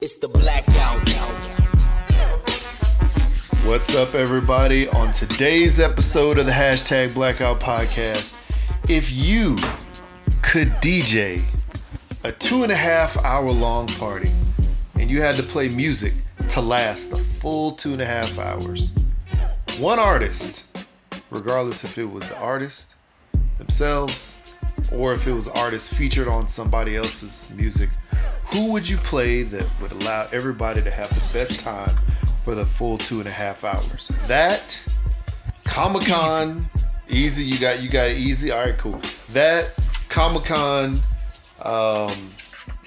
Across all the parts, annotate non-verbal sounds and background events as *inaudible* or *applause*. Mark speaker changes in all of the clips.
Speaker 1: It's the blackout.
Speaker 2: What's up, everybody? On today's episode of the hashtag Blackout Podcast, if you could DJ a two and a half hour long party and you had to play music to last the full two and a half hours, one artist, regardless if it was the artist themselves or if it was artists featured on somebody else's music, who would you play that would allow everybody to have the best time for the full two and a half hours? That Comic Con, easy. You got you got it easy. All right, cool. That Comic Con, um,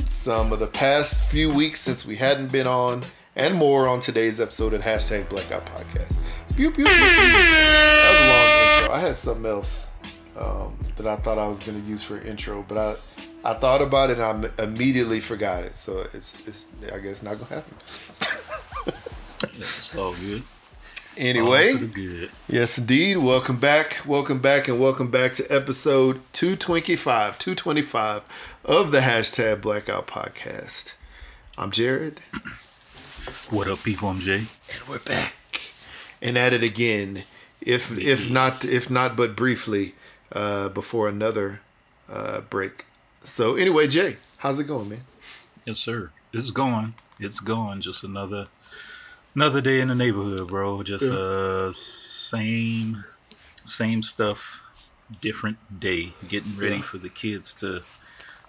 Speaker 2: some of the past few weeks since we hadn't been on, and more on today's episode of hashtag Blackout Podcast. Pew, pew, pew. That was a long intro. I had something else um, that I thought I was going to use for intro, but I I thought about it and I immediately forgot it. So it's it's I guess not gonna happen.
Speaker 3: It's all good.
Speaker 2: Anyway,
Speaker 3: All to the good.
Speaker 2: yes indeed. Welcome back, welcome back, and welcome back to episode two twenty five, two twenty five of the hashtag Blackout Podcast. I'm Jared,
Speaker 3: What up, people? I'm Jay.
Speaker 2: and we're back and at it again. If if not if not but briefly uh, before another uh, break. So anyway, Jay, how's it going, man?
Speaker 3: Yes, sir. It's going. It's going. Just another another day in the neighborhood, bro. Just uh same same stuff, different day. Getting ready
Speaker 2: Yeah.
Speaker 3: for the kids to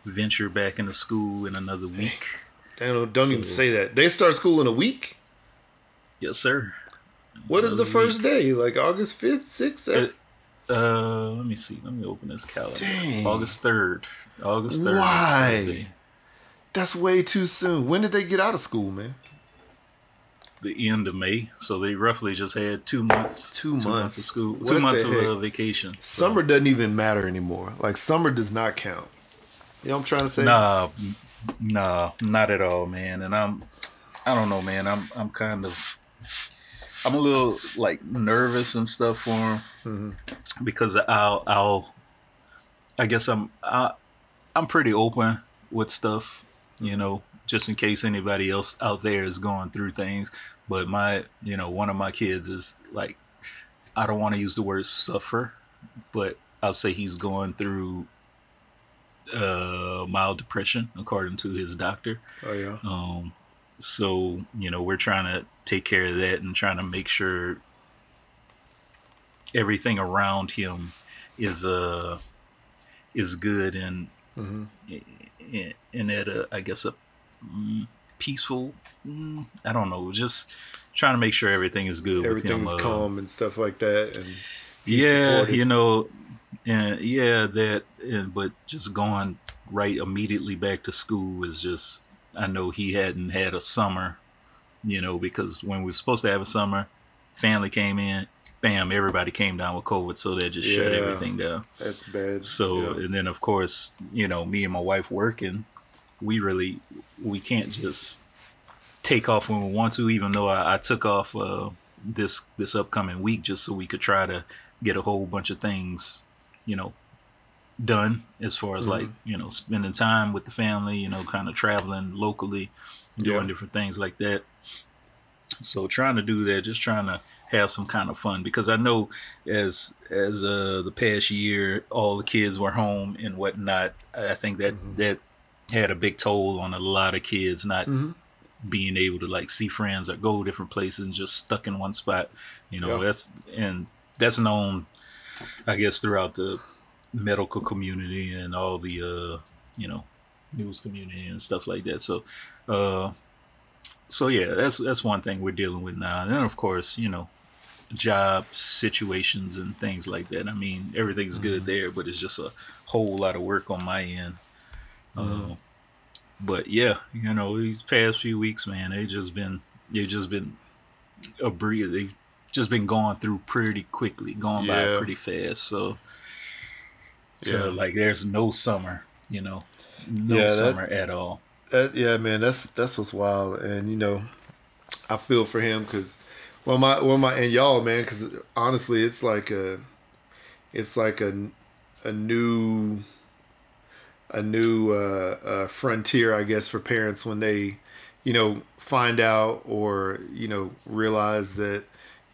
Speaker 3: venture back into school in another week.
Speaker 2: Don't, don't even say that. They start school in a week.
Speaker 3: Yes, sir.
Speaker 2: What is the first day? Like August fifth, sixth?
Speaker 3: It- Uh, let me see. Let me open this calendar.
Speaker 2: Dang.
Speaker 3: August third. August third.
Speaker 2: Why? That's way too soon. When did they get out of school, man?
Speaker 3: the end of May, so they roughly just had two months,
Speaker 2: Two months.
Speaker 3: of school,
Speaker 2: What
Speaker 3: two months of
Speaker 2: heck?
Speaker 3: uh, vacation. So-
Speaker 2: Summer doesn't even matter anymore. Like summer does not count. You know what I'm trying to say?
Speaker 3: Nah, nah, not at all, man. And I'm, I don't know, man. I'm, I'm kind of, I'm a little like nervous and stuff for him
Speaker 2: Mm-hmm.
Speaker 3: because I'll, I'll, I guess I'm, I, I'm pretty open with stuff, you know, just in case anybody else out there is going through things. But my, you know, one of my kids is like, I don't want to use the word suffer, but I'll say he's going through uh, mild depression, according to his doctor.
Speaker 2: Oh yeah.
Speaker 3: Um, so you know, we're trying to take care of that and trying to make sure everything around him is uh is good and
Speaker 2: Mm-hmm.
Speaker 3: and, at a I guess a mm, peaceful. Mm, I don't know, just trying to make sure everything is good with him.
Speaker 2: Everything's
Speaker 3: uh,
Speaker 2: calm and stuff like that. And
Speaker 3: yeah
Speaker 2: supported.
Speaker 3: you know and yeah that and but just going right immediately back to school is just i know he hadn't had a summer you know because when we were supposed to have a summer family came in bam everybody came down with covid so that just shut everything down
Speaker 2: that's bad.
Speaker 3: so
Speaker 2: yeah.
Speaker 3: and then of course you know me and my wife working we really we can't just take off when we want to even though i, I took off uh, this this upcoming week just so we could try to get a whole bunch of things you know done as far as like
Speaker 2: Mm-hmm.
Speaker 3: you know spending time with the family you know kind of traveling locally doing
Speaker 2: Yeah.
Speaker 3: different things like that so trying to do that just trying to have some kind of fun because i know as as uh the past year all the kids were home and whatnot i think that
Speaker 2: Mm-hmm.
Speaker 3: that had a big toll on a lot of kids not
Speaker 2: Mhm.
Speaker 3: being able to like see friends or go different places and just stuck in one spot you know
Speaker 2: Yeah.
Speaker 3: that's and that's known i guess throughout the medical community and all the uh you know news community and stuff like that so uh so yeah that's that's one thing we're dealing with now and then of course you know job situations and things like that. I mean everything's good there but it's just a whole lot of work on my end. Uh, but yeah you know these past few weeks man they just been they've just been a breathe they've just been going through pretty quickly going by pretty fast. So so
Speaker 2: Yeah.
Speaker 3: like there's no summer you know no
Speaker 2: Yeah, that-
Speaker 3: summer at all.
Speaker 2: That, yeah, man, that's that's what's wild, and you know, I feel for him because, well, my, well, my, and y'all, man, because honestly, it's like a, it's like a, a new, a new uh, uh, frontier, I guess, for parents when they you know, find out or you know realize that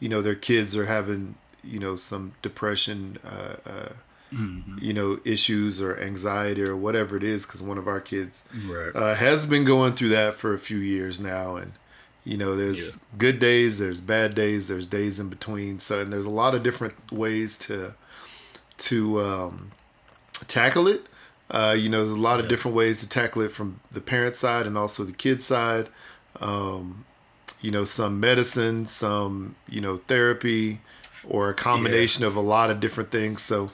Speaker 2: you know their kids are having you know some depression, uh, uh, mm-hmm. you know, issues or anxiety or whatever it is, because one of our kids right. uh, has been going through that for a few years now, and you know, there's yeah. good days, there's bad days, there's days in between. So, and there's a lot of different ways to to um, tackle it. Uh, you know, there's a lot yeah. of different ways to tackle it from the parent side and also the kid side. Um, you know, some medicine, some you know therapy, or a combination yeah. of a lot of different things. So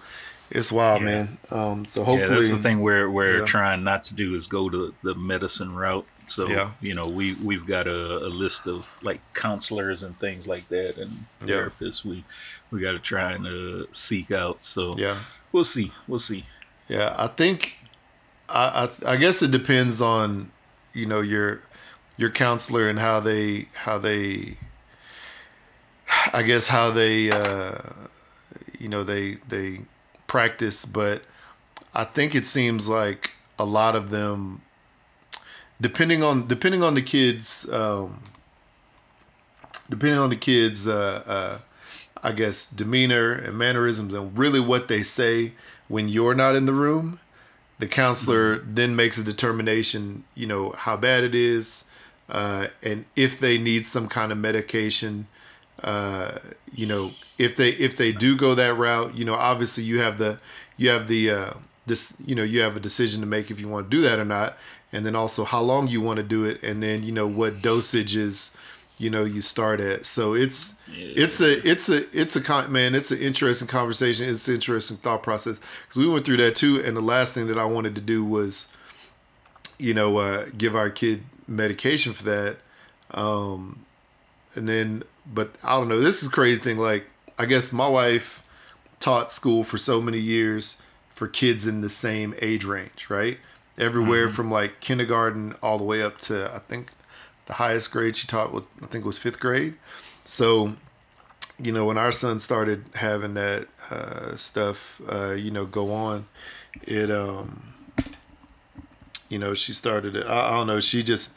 Speaker 2: it's wild, yeah. man. Um, so hopefully, yeah,
Speaker 3: that's the thing we're we're yeah. trying not to do is go to the medicine route. So yeah. you know, we we've got a, a, list of like counselors and things like that, and therapists. We we got to try and uh, seek out. So yeah, we'll see. We'll see.
Speaker 2: Yeah, I think I, I I guess it depends on you know your your counselor and how they how they I guess how they uh, you know they they practice, but I think it seems like a lot of them depending on depending on the kids um, depending on the kids uh, uh, I guess demeanor and mannerisms and really what they say when you're not in the room the counselor mm-hmm. then makes a determination you know how bad it is uh, and if they need some kind of medication uh, you know if they if they do go that route you know obviously you have the you have the uh, this you know you have a decision to make if you want to do that or not. And then also how long you want to do it. And then you know what dosages you know you start at. So it's yeah. it's a it's a it's a con- man it's an interesting conversation. It's an interesting thought process. Because we went through that too. And the last thing that i wanted to do was you know uh, give our kid medication for that. Um, and then but i don't know this is crazy thing like i guess my wife taught school for so many years for kids in the same age range right everywhere mm-hmm. from like kindergarten all the way up to I think the highest grade she taught was I think was fifth grade. So, you know, when our son started having that uh, stuff, uh, you know, go on, it um, you know, she started it. I, I don't know. She just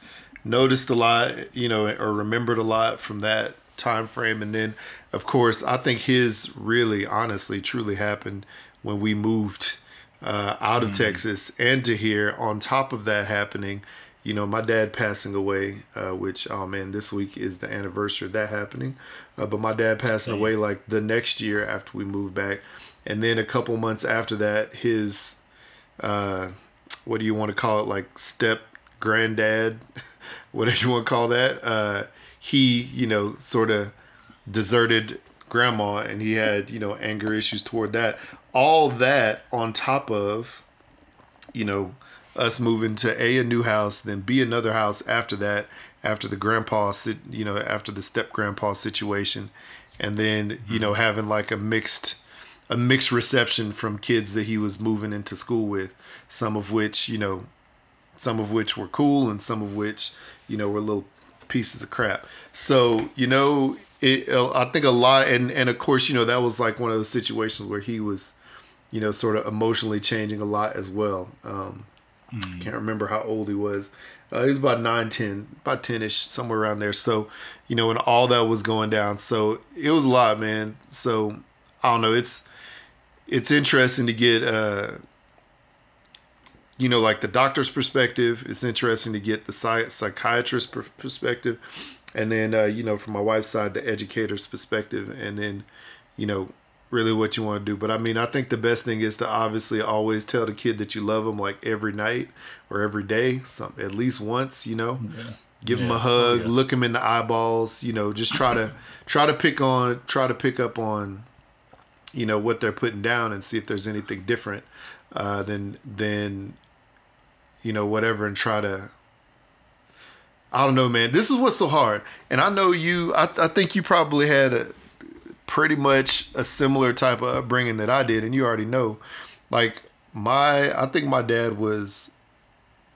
Speaker 2: noticed a lot, you know, or remembered a lot from that time frame, and then, of course, I think his really, honestly, truly happened when we moved uh, out of mm. Texas and to here. On top of that happening, you know, my dad passing away, uh, which oh man, this week is the anniversary of that happening. Uh, but my dad passing away like the next year after we moved back, and then a couple months after that, his uh, what do you want to call it, like step granddad, whatever you want to call that. Uh, he, you know, sort of deserted grandma, and he had you know anger issues toward that all that on top of, you know, us moving to a a new house, then b another house after that, after the grandpa, you know, after the step grandpa situation, and then you know having like a mixed a mixed reception from kids that he was moving into school with, some of which you know, some of which were cool and some of which you know were little pieces of crap. So you know, it, I think a lot, and and of course you know that was like one of those situations where he was you know, sort of emotionally changing a lot as well. Um, mm. Can't remember how old he was. Uh, he was about 9, 10, about 10 ish, somewhere around there. So, you know, when all that was going down. So it was a lot, man. So I don't know. It's, it's interesting to get, uh, you know, like the doctor's perspective. It's interesting to get the psych- psychiatrist perspective. And then, uh, you know, from my wife's side, the educator's perspective. And then, you know, really what you want to do. But I mean, I think the best thing is to obviously always tell the kid that you love them like every night or every day, some at least once, you know. Yeah. Give yeah. them a hug, yeah. look them in the eyeballs, you know, just try to try to pick on try to pick up on you know what they're putting down and see if there's anything different uh than than you know whatever and try to I don't know, man. This is what's so hard. And I know you I, I think you probably had a pretty much a similar type of upbringing that I did, and you already know. Like my, I think my dad was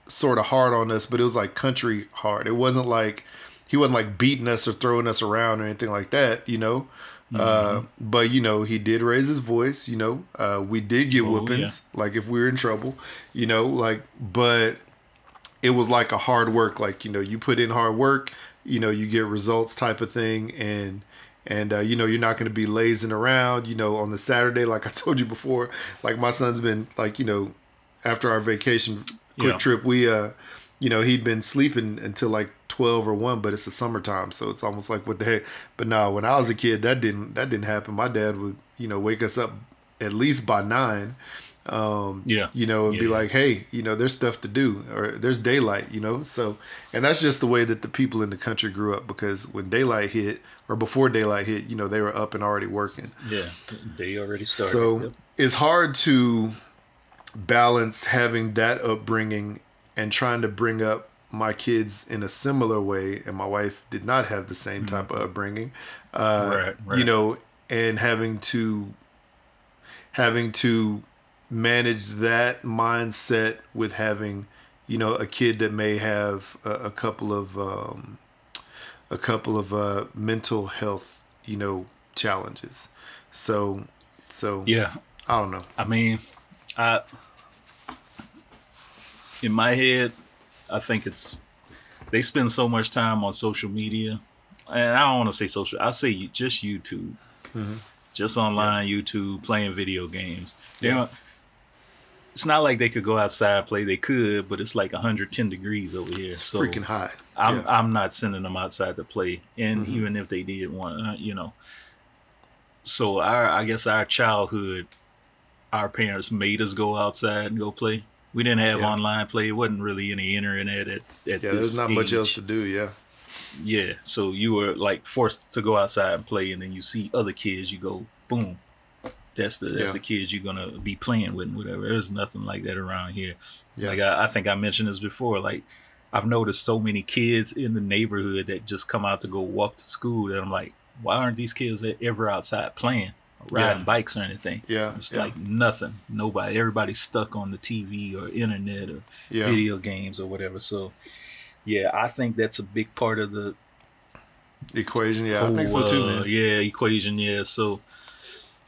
Speaker 2: sort of hard on us, but it was like country hard. It wasn't like he wasn't like beating us or throwing us around or anything like that, you know. Mm-hmm. Uh, but you know, he did raise his voice. You know, uh, we did get oh, whoopings, yeah. like if we were in trouble. You know, like but it was like a hard work, like you know, you put in hard work, you know, you get results type of thing, and and uh, you know, you're not going to be lazing around. You know, on the Saturday, like I *laughs* told you before, like my son's been like you know, after our vacation quick
Speaker 3: Yeah.
Speaker 2: trip, we uh, you know, he'd been sleeping until like. 12 or 1 but it's the summertime so it's almost like what the heck but no when i was a kid that didn't that didn't happen my dad would you know wake us up at least by 9 um
Speaker 3: Yeah.
Speaker 2: you know and be
Speaker 3: Yeah.
Speaker 2: like hey you know there's stuff to do or there's daylight you know so and that's just the way that the people in the country grew up because when daylight hit or before daylight hit you know they were up and already working
Speaker 3: Yeah, they already started.
Speaker 2: so
Speaker 3: Yep.
Speaker 2: it's hard to balance having that upbringing and trying to bring up my kids in a similar way and my wife did not have the same type of upbringing uh,
Speaker 3: Right, right.
Speaker 2: you know and having to having to manage that mindset with having you know a kid that may have a, a couple of um, a couple of uh, mental health you know challenges. So so
Speaker 3: yeah,
Speaker 2: i don't know.
Speaker 3: I mean, I in my head, I think it's they spend so much time on social media, and I don't want to say social. I say just YouTube,
Speaker 2: Mm-hmm.
Speaker 3: just online YouTube, playing video games. They. It's not like they could go outside and play. They could, but it's like 110 degrees over here.
Speaker 2: it's
Speaker 3: so
Speaker 2: freaking hot
Speaker 3: I'm
Speaker 2: Yeah. Mm-hmm.
Speaker 3: I'm not sending them outside to play, and even if they did want, uh, you know. So our I guess our childhood, our parents made us go outside and go play. We didn't have
Speaker 2: Yeah.
Speaker 3: online play. It wasn't really any internet at, at
Speaker 2: yeah there's not much else to do yeah
Speaker 3: Yeah, so you were like forced to go outside and play, and then you see other kids. You go, boom, that's the that's
Speaker 2: Yeah.
Speaker 3: the kids you're gonna be playing with, and whatever. There's nothing like that around here.
Speaker 2: Yeah.
Speaker 3: Like I, I think I mentioned this before. Like I've noticed so many kids in the neighborhood that just come out to go walk to school. That I'm like, why aren't these kids ever outside playing, riding
Speaker 2: Yeah.
Speaker 3: bikes or anything?
Speaker 2: Yeah,
Speaker 3: it's
Speaker 2: yeah.
Speaker 3: like nothing. Nobody. Everybody's stuck on the TV or internet or
Speaker 2: Yeah.
Speaker 3: video games or whatever. So. Yeah, I think that's a big part of the
Speaker 2: equation yeah i think so
Speaker 3: whole,
Speaker 2: too
Speaker 3: uh,
Speaker 2: man
Speaker 3: Yeah, equation. Yeah, so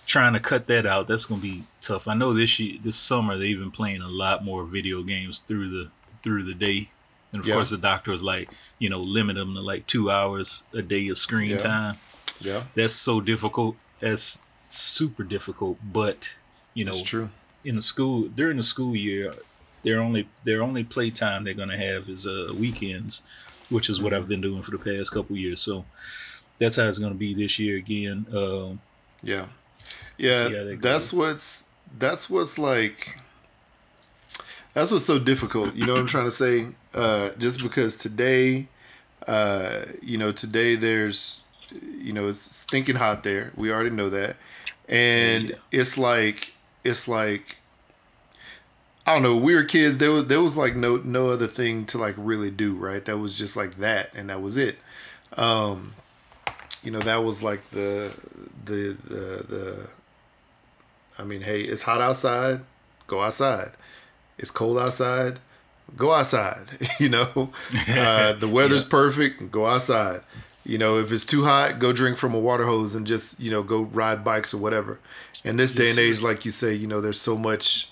Speaker 3: trying to cut that out, that's gonna be tough. I know this year, this summer, they've been playing a lot more video games through the through the day, and of course, the doctor was like, you know, limit them to like two hours a day of screen time.
Speaker 2: yeah
Speaker 3: That's so difficult. That's super difficult. But you know,
Speaker 2: true
Speaker 3: in the school during the school year, their only their only playtime they're gonna have is uh weekends, which is what
Speaker 2: Mm-hmm.
Speaker 3: I've been doing for the past couple years. So that's how it's gonna be this year again. Um,
Speaker 2: Yeah. Yeah,
Speaker 3: that
Speaker 2: that's what's that's what's like that's what's so difficult. You know what I'm trying to say? Uh just because today uh you know, today there's you know, it's stinking hot there. We already know that. And
Speaker 3: Yeah.
Speaker 2: it's like it's like I don't know. We were kids. There was there was like no no other thing to like really do, right? That was just like that, and that was it. Um, you know, that was like the the the the. I mean, hey, it's hot outside. Go outside. It's cold outside. Go outside. *laughs* You know, *laughs* uh, the weather's perfect. Go outside. You know, if it's too hot, go drink from a water hose and just you know go ride bikes or whatever. In this day and age, like you say, you know, there's so much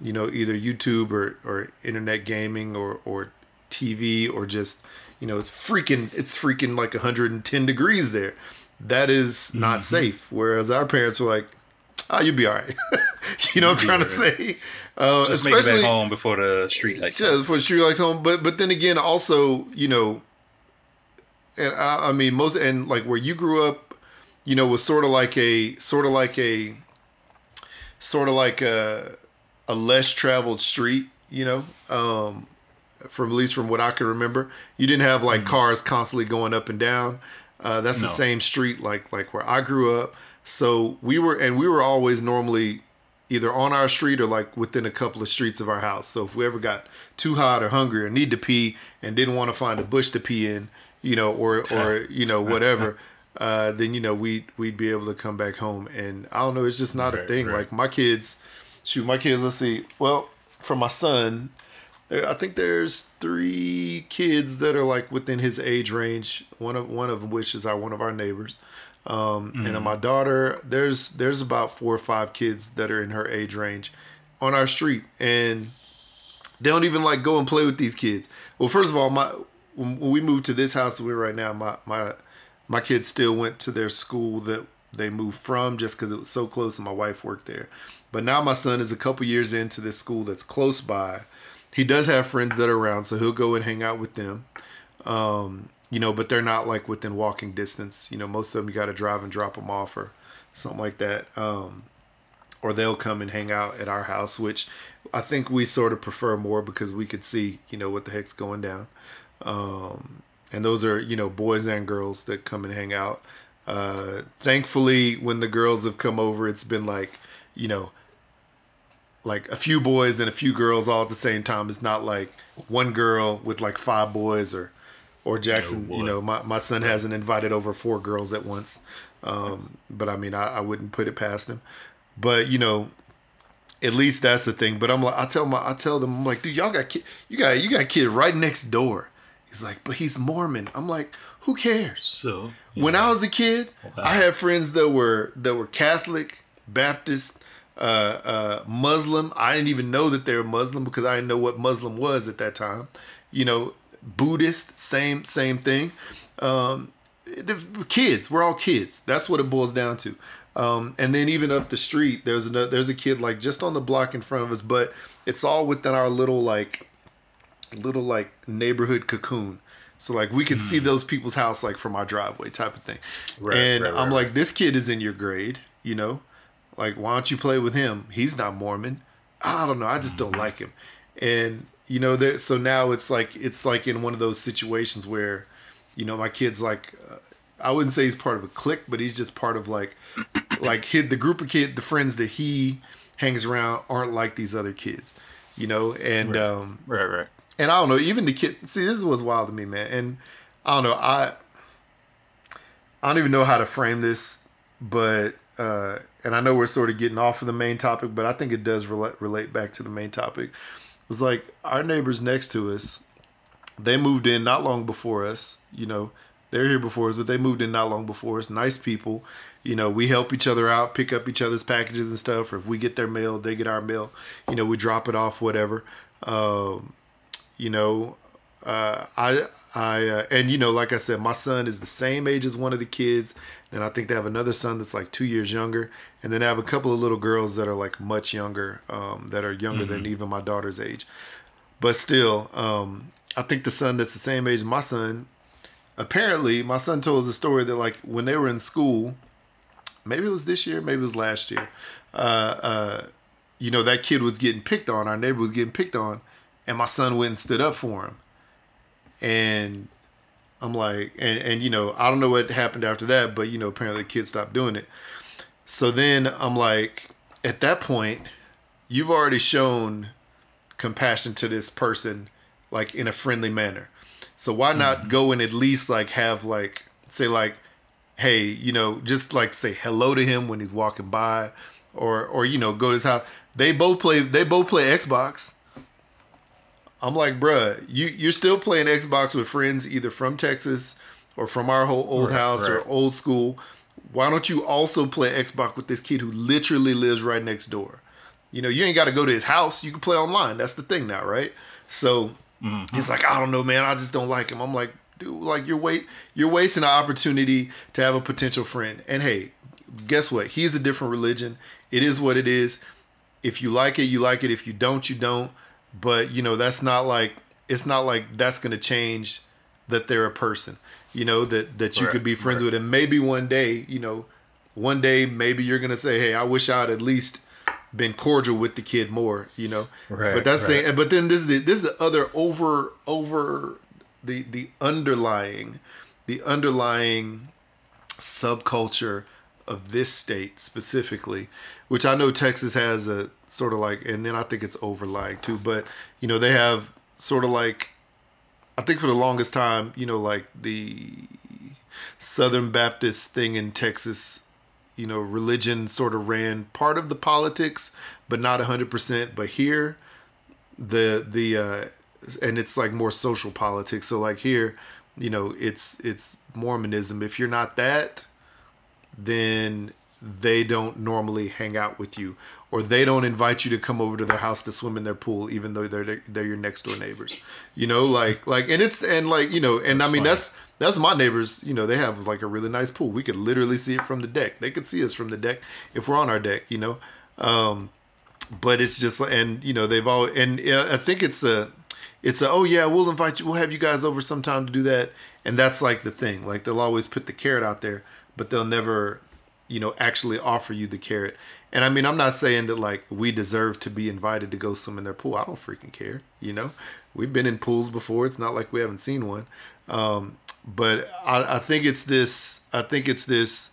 Speaker 2: you know either youtube or, or internet gaming or, or tv or just you know it's freaking it's freaking like 110 degrees there. That is not
Speaker 3: Mm-hmm.
Speaker 2: safe. Whereas our parents were like oh you'll be all right. *laughs* You know what i'm trying
Speaker 3: be
Speaker 2: to say? uh,
Speaker 3: just make it
Speaker 2: especially
Speaker 3: back home before the street lights.
Speaker 2: yeah, for sure like home but but then again also you know and I, I mean most and like where you grew up you know was sort of like a sort of like a sort of like a a less traveled street you know um from at least from what i can remember. You didn't have like cars constantly going up and down. Uh that's the same street like like where i grew up. So we were and we were always normally either on our street or like within a couple of streets of our house. So if we ever got too hot or hungry or need to pee and didn't want to find a bush to pee in, you know, or *laughs* or you know whatever, uh, then you know we we'd be able to come back home. And I don't know, it's just not a thing.
Speaker 3: right.
Speaker 2: Like my kids, shoot, my kids. Let's see. Well, for my son, I think there's three kids that are like within his age range. One of one of them, which is our one of our neighbors. Um, And then my daughter, there's there's about four or five kids that are in her age range on our street, and They don't even like go and play with these kids. Well, first of all, my when, when we moved to this house we're right now, my my my kids still went to their school that they moved from just because it was so close and my wife worked there. But now my son is a couple years into this school that's close by. He does have friends that are around, so he'll go and hang out with them. Um, you know, but they're not like within walking distance. You know, most of them you got to drive and drop them off or something like that. Um, or they'll come and hang out at our house, which I think we sort of prefer more because we could see, you know, what the heck's going down. Um, and those are, you know, boys and girls that come and hang out. Uh, thankfully, when the girls have come over, it's been like, you know, like a few boys and a few girls all at the same time. It's not like one girl with like five boys or, or Jackson. you know, my, my son hasn't invited over four girls at once. Um, but I mean, I, I wouldn't put it past him. But you know, at least that's the thing. But I'm like, I tell my, I tell them, I'm like, dude, y'all got kid, you got, you got a kid right next door. He's like, but he's Mormon. I'm like, who cares?
Speaker 3: So
Speaker 2: when I was a kid, wow. I had friends that were that were Catholic, Baptist, uh, uh, Muslim. I didn't even know that they were Muslim because I didn't know what Muslim was at that time. You know, Buddhist, same same thing. Um, the kids, we're all kids. That's what it boils down to. Um, and then even up the street, there's a there's a kid like just on the block in front of us, but it's all within our little like little like neighborhood cocoon. So like we could mm. see hmm. those people's house like from our driveway type of thing. Right, and right, right, I'm like, this kid is in your grade, you know? Like, why don't you play with him? He's not Mormon. I don't know. I just don't hmm. like him. And you know, that so now it's like it's like in one of those situations where, you know, my kid's like, uh, I wouldn't say he's part of a clique, but he's just part of like, *coughs* like hid the group of kid, the friends that he hangs around aren't like these other kids, you know, and
Speaker 3: right.
Speaker 2: um,
Speaker 3: right, right
Speaker 2: and I don't know, even the kid. See, this was wild to me, man. And I don't know, I I don't even know how to frame this, but uh, and I know we're sort of getting off of the main topic, but I think it does relate relate back to the main topic. It was like our neighbors next to us, they moved in not long before us. You know, they're here before us, but they moved in not long before us. Nice people. You know, we help each other out, pick up each other's packages and stuff. Or if we get their mail, they get our mail. You know, we drop it off, whatever. Um, you know, uh, I I uh, and you know, like I said, my son is the same age as one of the kids. And I think they have another son that's like two years younger, and then they have a couple of little girls that are like much younger, um, that are younger mm-hmm. than even my daughter's age. But still, um, I think the son that's the same age as my son. Apparently, my son told us a story that like when they were in school, maybe it was this year, maybe it was last year. Uh, uh, you know, that kid was getting picked on. Our neighbor was getting picked on, and my son went and stood up for him. And I'm like, and, and you know, I don't know what happened after that, but you know, apparently the kid stopped doing it. So then I'm like, at that point, you've already shown compassion to this person, like in a friendly manner. So why not mm-hmm. go and at least like have like say like, hey, you know, just like say hello to him when he's walking by, or or you know, go to his house. They both play. They both play Xbox. I'm like, bruh, you you're still playing Xbox with friends either from Texas or from our whole old right, house right. or old school. Why don't you also play Xbox with this kid who literally lives right next door? You know, you ain't got to go to his house. You can play online. That's the thing now, right? So mm-hmm. he's like, I don't know, man. I just don't like him. I'm like, dude, like you're wait, you're wasting an opportunity to have a potential friend. And hey, guess what? He's a different religion. It is what it is. If you like it, you like it. If you don't, you don't but you know that's not like it's not like that's going to change that they're a person you know that that you right, could be friends right. with and maybe one day you know one day maybe you're going to say hey i wish i'd at least been cordial with the kid more you know right but that's right. the but then this is the this is the other over over the the underlying the underlying subculture of this state specifically which i know texas has a sort of like, and then I think it's overlying too. But you know, they have sort of like, I think for the longest time, you know, like the Southern Baptist thing in Texas, you know, religion sort of ran part of the politics, but not hundred percent. But here, the the uh, and it's like more social politics. So like here, you know, it's it's Mormonism. If you're not that, then they don't normally hang out with you or they don't invite you to come over to their house to swim in their pool, even though they're they're your next door neighbors. You know, like like and it's and like you know, and I mean that's that's my neighbors. You know, they have like a really nice pool. We could literally see it from the deck. They could see us from the deck if we're on our deck. You know, um, but it's just and you know they've all and I think it's a it's a oh yeah we'll invite you we'll have you guys over sometime to do that and that's like the thing like they'll always put the carrot out there but they'll never you know actually offer you the carrot and I mean, I'm not saying that like we deserve to be invited to go swim in their pool. I don't freaking care. You know, we've been in pools before. It's not like we haven't seen one. Um, but I, I, think it's this. I think it's this.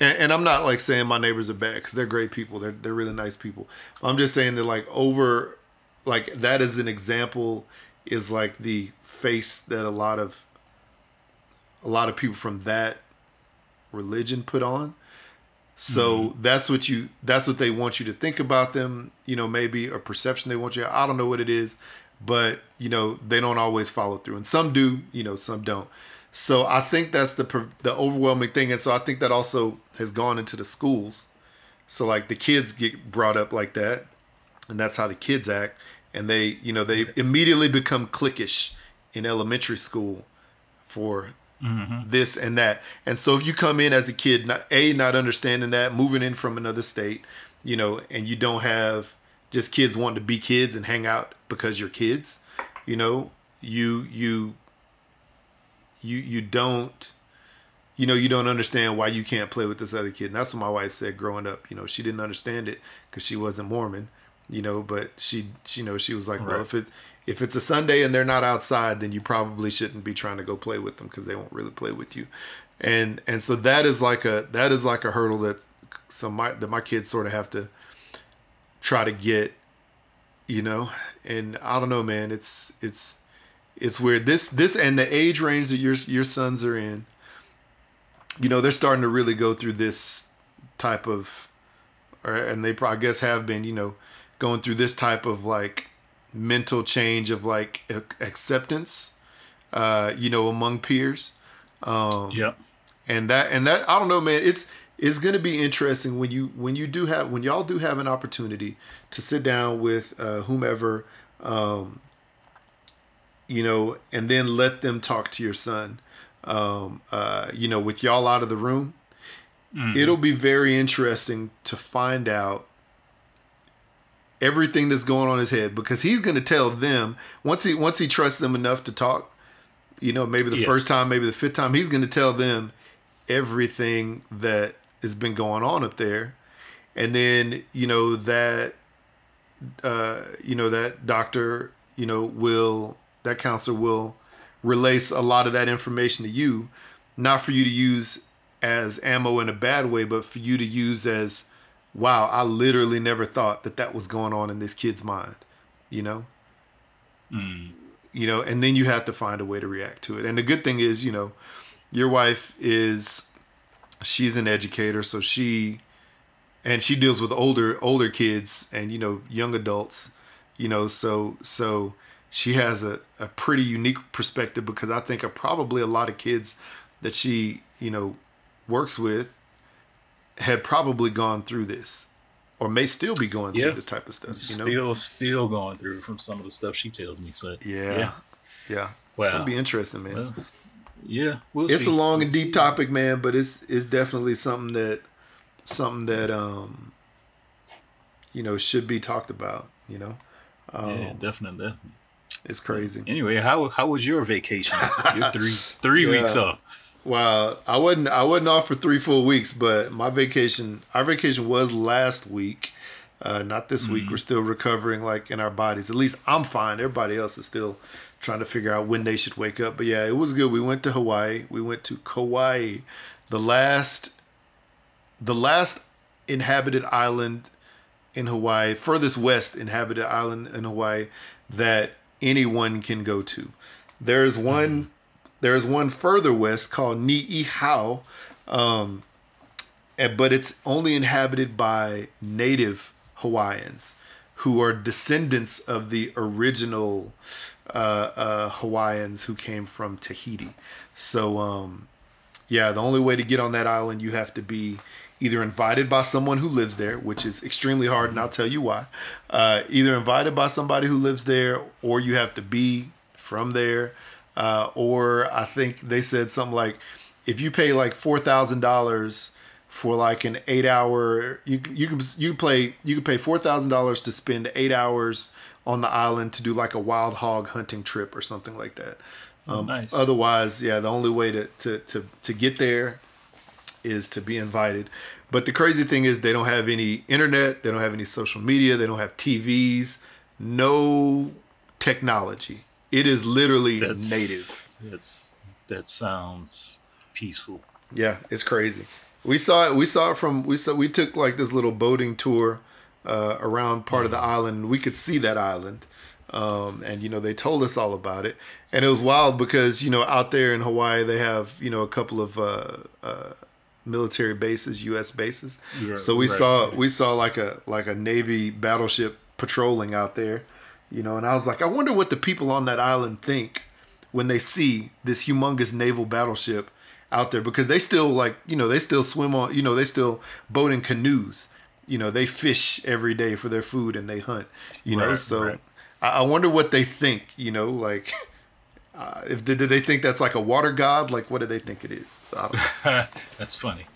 Speaker 2: And, and I'm not like saying my neighbors are bad because they're great people. They're they're really nice people. I'm just saying that like over, like that is an example is like the face that a lot of a lot of people from that religion put on so mm-hmm. that's what you that's what they want you to think about them, you know, maybe a perception they want you. I don't know what it is, but you know, they don't always follow through. And some do, you know, some don't. So I think that's the the overwhelming thing and so I think that also has gone into the schools. So like the kids get brought up like that and that's how the kids act and they, you know, they immediately become cliquish in elementary school for mm-hmm. this and that. And so if you come in as a kid, not a not understanding that, moving in from another state, you know, and you don't have just kids wanting to be kids and hang out because you're kids, you know, you you you you don't you know you don't understand why you can't play with this other kid and that's what my wife said growing up you know she didn't understand it because she wasn't mormon you know but she, she you know she was like right. well if it if it's a Sunday and they're not outside, then you probably shouldn't be trying to go play with them because they won't really play with you. And and so that is like a that is like a hurdle that some my that my kids sort of have to try to get, you know. And I don't know, man. It's it's it's weird. This this and the age range that your your sons are in, you know, they're starting to really go through this type of, or and they probably I guess have been, you know, going through this type of like mental change of like acceptance, uh, you know, among peers. Um,
Speaker 3: yep.
Speaker 2: And that and that I don't know, man. It's it's going to be interesting when you when you do have when y'all do have an opportunity to sit down with uh, whomever, um, you know, and then let them talk to your son. Um, uh, you know, with y'all out of the room, mm-hmm. it'll be very interesting to find out everything that's going on his head because he's going to tell them once he once he trusts them enough to talk you know maybe the yeah. first time maybe the fifth time he's going to tell them everything that has been going on up there and then you know that uh you know that doctor you know will that counselor will release a lot of that information to you not for you to use as ammo in a bad way but for you to use as wow, I literally never thought that that was going on in this kid's mind, you know? Mm. You know, and then you have to find a way to react to it. And the good thing is, you know, your wife is, she's an educator, so she, and she deals with older, older kids and, you know, young adults, you know, so, so she has a, a pretty unique perspective because I think of probably a lot of kids that she, you know, works with had probably gone through this or may still be going yeah. through this type of stuff.
Speaker 3: You know? Still, still going through from some of the stuff she tells me. So
Speaker 2: yeah, yeah, yeah. Wow. It's gonna be interesting, man.
Speaker 3: Well, yeah,
Speaker 2: we'll it's see. a long we'll and deep see. topic, man, but it's it's definitely something that something that um you know should be talked about. You know.
Speaker 3: Um, yeah, definitely.
Speaker 2: It's crazy.
Speaker 3: Anyway, how how was your vacation? your three three *laughs* yeah. weeks off.
Speaker 2: Well, I wasn't I wasn't off for three full weeks, but my vacation our vacation was last week. Uh, not this mm-hmm. week. We're still recovering like in our bodies. At least I'm fine. Everybody else is still trying to figure out when they should wake up. But yeah, it was good. We went to Hawaii. We went to Kauai, the last the last inhabited island in Hawaii, furthest west inhabited island in Hawaii that anyone can go to. There's one mm-hmm there's one further west called Niihau, um, but it's only inhabited by native Hawaiians who are descendants of the original uh, uh, Hawaiians who came from Tahiti. So, um, yeah, the only way to get on that island, you have to be either invited by someone who lives there, which is extremely hard, and I'll tell you why. Uh, either invited by somebody who lives there, or you have to be from there. Uh, or I think they said something like, if you pay like four thousand dollars for like an eight hour, you you can you play you can pay four thousand dollars to spend eight hours on the island to do like a wild hog hunting trip or something like that.
Speaker 3: Oh,
Speaker 2: Um,
Speaker 3: nice.
Speaker 2: Otherwise, yeah, the only way to, to, to, to get there is to be invited. But the crazy thing is, they don't have any internet, they don't have any social media, they don't have TVs, no technology. It is literally
Speaker 3: That's
Speaker 2: native.
Speaker 3: That's that sounds peaceful.
Speaker 2: Yeah, it's crazy. We saw it. We saw it from. We saw. We took like this little boating tour uh, around part of the island. We could see that island, um, and you know they told us all about it. And it was wild because you know out there in Hawaii they have you know a couple of uh, uh, military bases, U.S. bases.
Speaker 3: Right,
Speaker 2: so we
Speaker 3: right,
Speaker 2: saw
Speaker 3: right.
Speaker 2: we saw like a like a Navy battleship patrolling out there, you know. And I was like, I wonder what the people on that island think when they see this humongous naval battleship out there because they still like you know they still swim on you know they still boat in canoes. You know they fish every day for their food and they hunt you know?
Speaker 3: Right,
Speaker 2: so
Speaker 3: right.
Speaker 2: I, I wonder what they think you know? Like *laughs* uh, if did, did they think that's like a water god? Like what do they think it is? I don't know. *laughs*
Speaker 3: That's funny.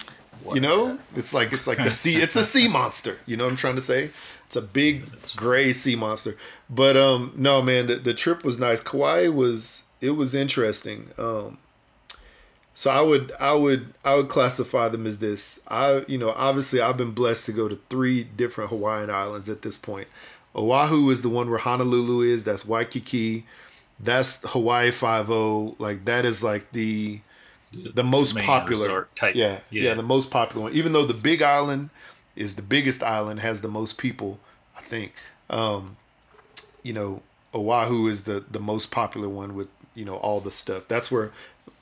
Speaker 2: you know? It's like it's like the *laughs* sea it's a sea monster. You know what i'm trying to say it's a big gray sea monster. But um no man the, the trip was nice. Kauai was it was interesting. Um so i would i would i would classify them as this. I you know obviously i've been blessed to go to three different hawaiian islands at this point. Oahu is the one where honolulu is. That's waikiki. That's hawaii 50 like that is like the the most
Speaker 3: main
Speaker 2: popular
Speaker 3: type.
Speaker 2: yeah, yeah
Speaker 3: Yeah.
Speaker 2: the most popular one. Even though the big island is the biggest island has the most people i think. Um you know oahu is the the most popular one with you know all the stuff. That's where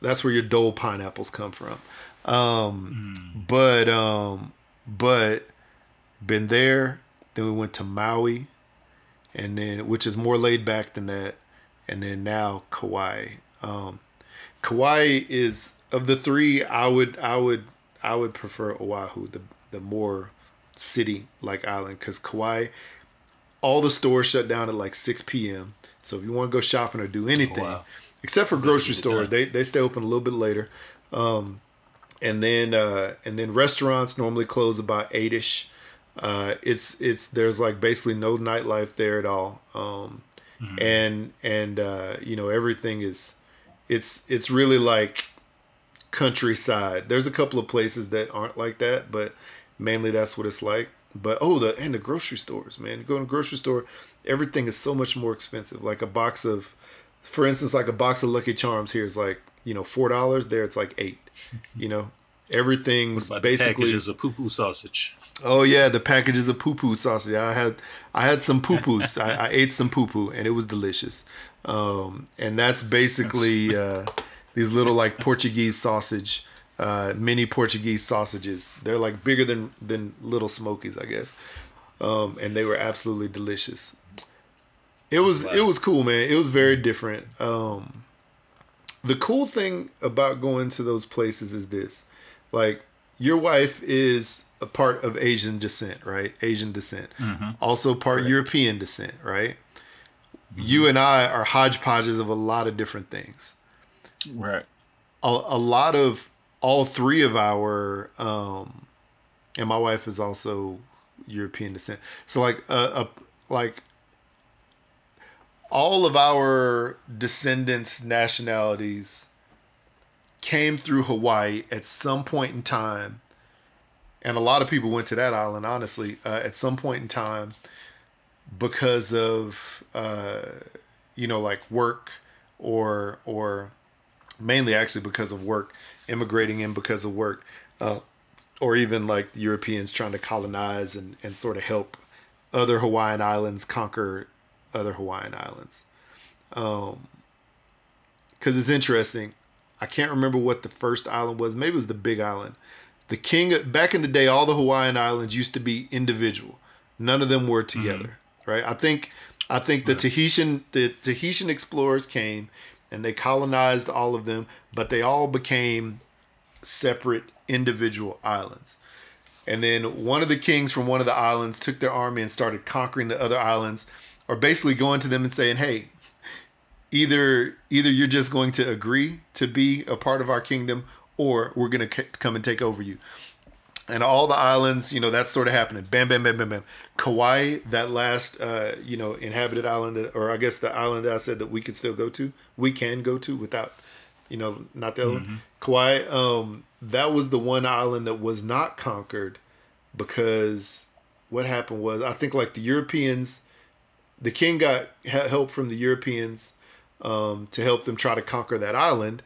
Speaker 2: that's where your dole pineapples come from. Um but um but been there then we went to maui and then which is more laid back than that and then now kauai. Um Kauai is of the three. I would I would I would prefer Oahu, the the more city like island, because Kauai, all the stores shut down at like six p.m. So if you want to go shopping or do anything,
Speaker 3: wow.
Speaker 2: except for grocery stores, they they stay open a little bit later. Um, and then uh, and then restaurants normally close about eight ish. Uh, it's it's there's like basically no nightlife there at all. Um, and and uh, you know everything is it's it's really like countryside. There's a couple of places that aren't like that, but mainly that's what it's like. But oh, the and the grocery stores, man. You go to a grocery store, everything is so much more expensive. Like a box of, for instance, like a box of Lucky Charms here is like you know four dollars. There it's like eight. *laughs* You know, everything's
Speaker 3: the
Speaker 2: basically.
Speaker 3: packages of poo poo sausage.
Speaker 2: Oh yeah, the packages of poo poo sausage. I had I had some poo poos. *laughs* I, I ate some poo poo and it was delicious. Um, and that's basically *laughs* uh, these little like Portuguese sausage, uh, mini Portuguese sausages. They're like bigger than than little smokies, I guess. Um, and they were absolutely delicious. It was it was cool, man. It was very different. Um, the cool thing about going to those places is this like your wife is a part of asian descent right asian descent also part european descent right you and i are hodgepodges of a lot of different things
Speaker 3: Right.
Speaker 2: a, a lot of all three of our um and my wife is also european descent. So like a, a like all of our descendants nationalities came through hawaii at some point in time. And a lot of people went to that island honestly uh, at some point in time because of uh, you know like work or or mainly actually because of work, immigrating in because of work, uh, or even like Europeans trying to colonize and, and sort of help other Hawaiian islands conquer other Hawaiian islands. Because it's interesting. I can't remember what the first island was. Maybe it was the Big Island. The king back in the day, all the Hawaiian islands used to be individual. None of them were together, right? I think I think the Tahitian the Tahitian explorers came and they colonized all of them, but they all became separate individual islands. And then one of the kings from one of the islands took their army and started conquering the other islands, or basically going to them and saying, "Hey, either either you're just going to agree to be a part of our kingdom, or we're going to c- come and take over you." And all the islands, you know, that's sort of happening. Bam, bam, bam, bam, bam. Kauai, that last, uh, you know, inhabited island, or I guess the island that I said that we could still go to, we can go to without, you know, not the other one. Kauai, um, that was the one island that was not conquered because what happened was I think like the Europeans, the king got help from the Europeans um, to help them try to conquer that island.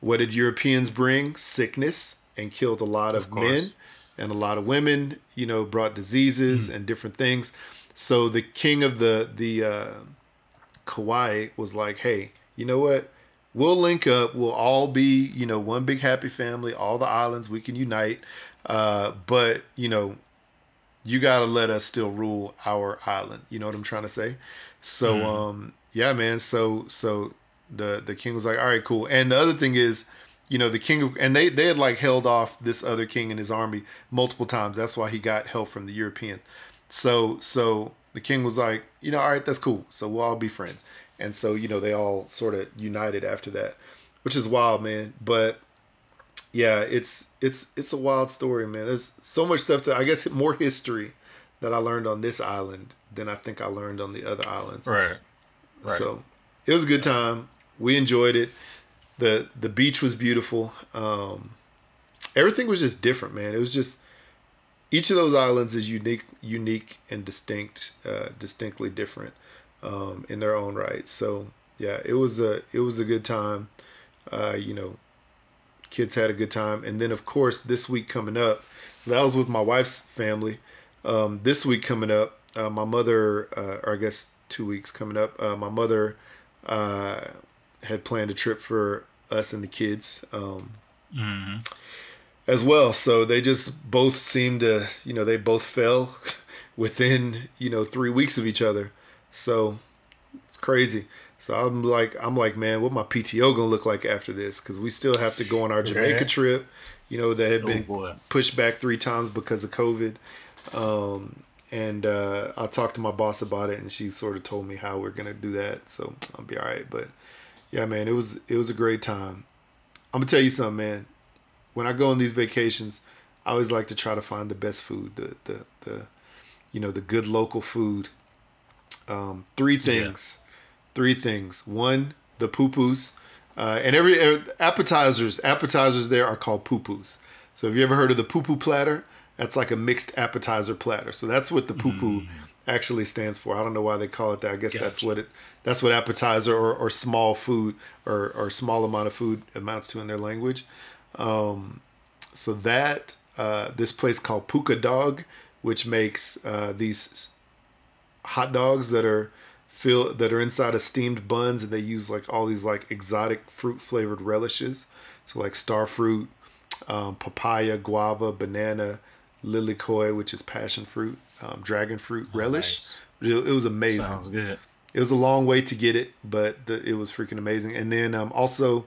Speaker 2: What did Europeans bring? Sickness and killed a lot of,
Speaker 3: course.
Speaker 2: men and a lot of women. You know, brought diseases and different things. So the king of the the uh, Kauai was like, "Hey, you know what? We'll link up. We'll all be, you know, one big happy family. All the islands we can unite. Uh, but you know, you got to let us still rule our island. You know what I'm trying to say? So, um, yeah, man. So, so the the king was like, all right, cool. And the other thing is, you know, the king of, and they they had like held off this other king and his army multiple times. That's why he got help from the European. So, so the king was like, you know, all right, that's cool. So we'll all be friends. And so, you know, they all sort of united after that, which is wild, man. But yeah, it's it's it's a wild story, man. There's so much stuff to I guess more history that I learned on this island than I think I learned on the other islands.
Speaker 3: Right. Right.
Speaker 2: So it was a good time. We enjoyed it. The The beach was beautiful. Um, everything was just different, man. It was just each of those islands is unique, unique and distinct, uh, distinctly different um, in their own right. So yeah, it was a it was a good time. Uh, you know, kids had a good time, and then of course this week coming up. So that was with my wife's family. Um, this week coming up, uh, my mother, uh, or I guess two weeks coming up, uh, my mother uh, had planned a trip for us and the kids. Um, as well. So they just both seemed to, you know, they both fell *laughs* within, you know, three weeks of each other. So it's crazy. So I'm like, I'm like, man, what my PTO gonna look like after this? Because we still have to go on our Jamaica
Speaker 3: Right.
Speaker 2: trip. You know, that had
Speaker 3: Oh,
Speaker 2: been pushed back three times because of COVID. Um, and uh, I talked to my boss about it, and she sort of told me how we're gonna do that. So I'll be all right. But yeah, man, it was it was a great time. I'm gonna tell you something, man when I go on these vacations, I always like to try to find the best food, the the, the you know the good local food. Um, three things, three things. One, the poo-poos, uh, and every uh, appetizers. Appetizers there are called poo-poos. So have you ever heard of the poo-poo platter? That's like a mixed appetizer platter. So that's what the poo-poo actually stands for. I don't know why they call it that. I guess that's what it. That's what appetizer or, or small food or, or small amount of food amounts to in their language. Um, So that uh, this place called Puka Dog, which makes uh, these hot dogs that are fill that are inside of steamed buns, and they use like all these like exotic fruit flavored relishes. So like star fruit, um, papaya, guava, banana, lilikoi, which is passion fruit, um, dragon fruit relish. It, it was amazing.
Speaker 3: Sounds good.
Speaker 2: It was a long way to get it, but the, it was freaking amazing. And then um, also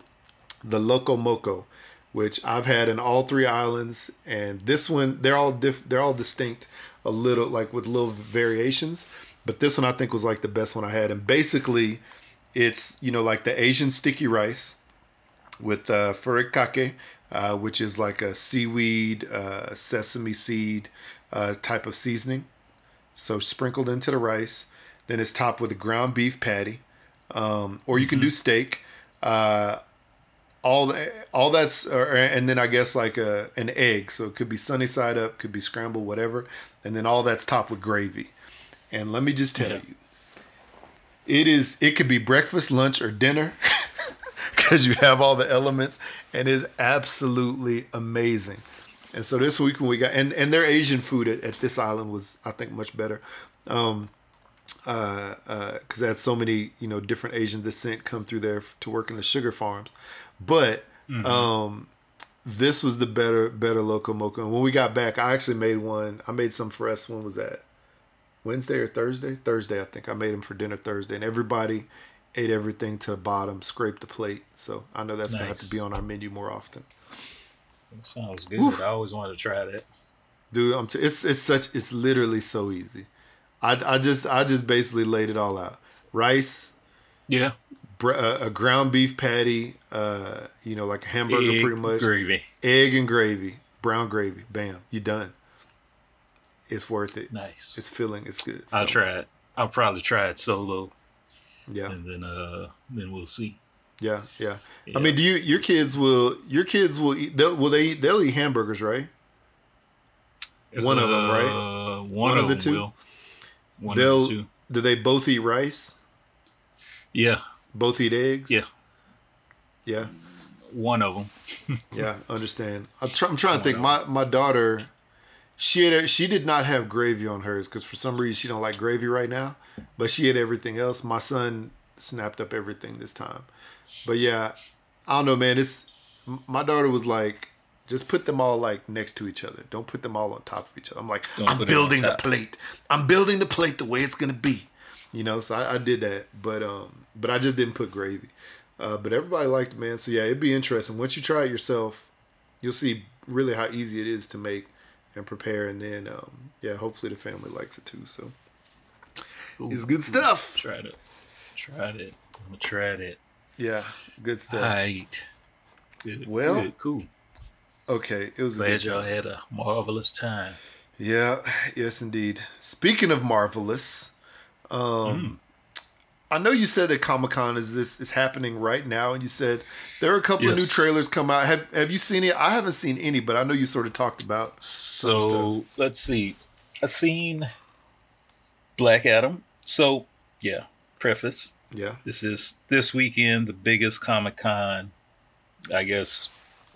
Speaker 2: the Loco Moco, which I've had in all three islands, and this one they're all diff- they're all distinct, a little like with little variations. But this one I think was like the best one I had, and basically, it's you know like the Asian sticky rice with uh, furikake, uh, which is like a seaweed, uh, sesame seed uh, type of seasoning. So sprinkled into the rice. Then it's topped with a ground beef patty, um, or you can do steak. Uh, all all that's, and then I guess like a an egg. So it could be sunny side up, could be scrambled, whatever. And then all that's topped with gravy. And let me just tell
Speaker 3: Yeah.
Speaker 2: you, it is. It could be breakfast, lunch, or dinner. *laughs* Because you have all the elements, and is absolutely amazing. And so this week when we got and and their Asian food at, at this island was I think much better, um, uh, because they had so many you know different Asian descent come through there to work in the sugar farms, but um, this was the better better loco moco. And when we got back, I actually made one. I made some for us. When was that? Wednesday or Thursday? Thursday, I think. I made them for dinner Thursday, and everybody ate everything to the bottom, scraped the plate. So I know that's gonna have to be on our menu more often.
Speaker 3: That sounds good. I always wanted to try that.
Speaker 2: dude. I'm t- it's it's such it's literally so easy. I I just I just basically laid it all out. Rice,
Speaker 3: Yeah.
Speaker 2: br- uh, a ground beef patty, uh, you know, like a hamburger,
Speaker 3: Egg,
Speaker 2: pretty much.
Speaker 3: Gravy.
Speaker 2: Egg and gravy, brown gravy. Bam, you done. It's worth it.
Speaker 3: Nice.
Speaker 2: It's filling. It's good.
Speaker 3: I'll try it. I'll probably try it solo,
Speaker 2: Yeah,
Speaker 3: and then uh, then we'll see.
Speaker 2: Yeah, yeah.
Speaker 3: Yeah.
Speaker 2: I mean, do you your kids will your kids will eat? They'll, will they eat? They'll eat hamburgers, right? One of 'em, right?
Speaker 3: Uh, one,
Speaker 2: One
Speaker 3: of,
Speaker 2: of the
Speaker 3: them
Speaker 2: two?
Speaker 3: will. One
Speaker 2: They'll.
Speaker 3: of the two.
Speaker 2: Do they both eat rice?
Speaker 3: Yeah,
Speaker 2: Both eat eggs?
Speaker 3: yeah.
Speaker 2: Yeah.
Speaker 3: One of them. *laughs*
Speaker 2: Yeah, understand. I'm, try, I'm trying to think. My my daughter, she had she did not have gravy on hers because for some reason she don't like gravy right now, but she had everything else. My son snapped up everything this time, but yeah, I don't know, man. It's my daughter was like, just put them all like next to each other. Don't put them all on top of each other. I'm like,
Speaker 3: Don't
Speaker 2: I'm
Speaker 3: put it on
Speaker 2: building the plate. I'm building the plate the way it's gonna be, you know. So I, I did that, but um, but I just didn't put gravy. Uh, but everybody liked it, man. So yeah, it'd be interesting. Once you try it yourself, you'll see really how easy it is to make and prepare. And then, um, yeah, hopefully the family likes it too. So it's good stuff.
Speaker 3: Tried it. Tried it. I'm gonna try it.
Speaker 2: Yeah, good stuff.
Speaker 3: Right. Good,
Speaker 2: Well,
Speaker 3: good, cool.
Speaker 2: Okay, it was a
Speaker 3: Glad
Speaker 2: good
Speaker 3: y'all had a marvelous time.
Speaker 2: Yeah, yes, indeed. Speaking of marvelous, um, I know you said that Comic Con is this is happening right now, and you said there are a couple of new trailers come out. Have Have you seen it? I haven't seen any, but I know you sort of talked about.
Speaker 3: So let's see. I seen Black Adam. So yeah, preface.
Speaker 2: Yeah,
Speaker 3: This is this weekend the biggest Comic Con, I guess,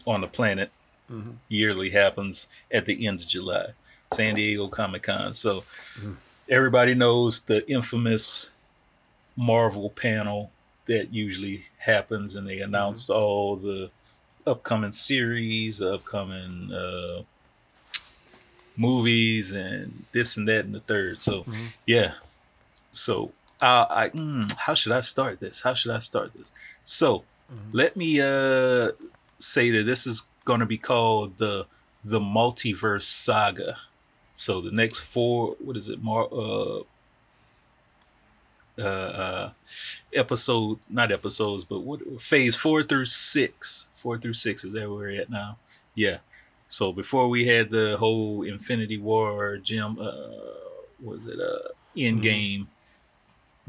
Speaker 3: on the planet. Mm-hmm. Yearly happens at the end of July, San Diego Comic Con. So everybody knows the infamous Marvel panel that usually happens, and they announce mm-hmm. all the upcoming series, the upcoming uh, movies, and this and that and the third. So mm-hmm. yeah, so uh, I mm, how should I start this? How should I start this? So let me uh say that this is going to be called the the multiverse saga. So the next four, what is it? More uh uh, uh episode not episodes but what phase four through six four through six is that where we're at now yeah so before we had the whole infinity war Jim, uh was it uh end game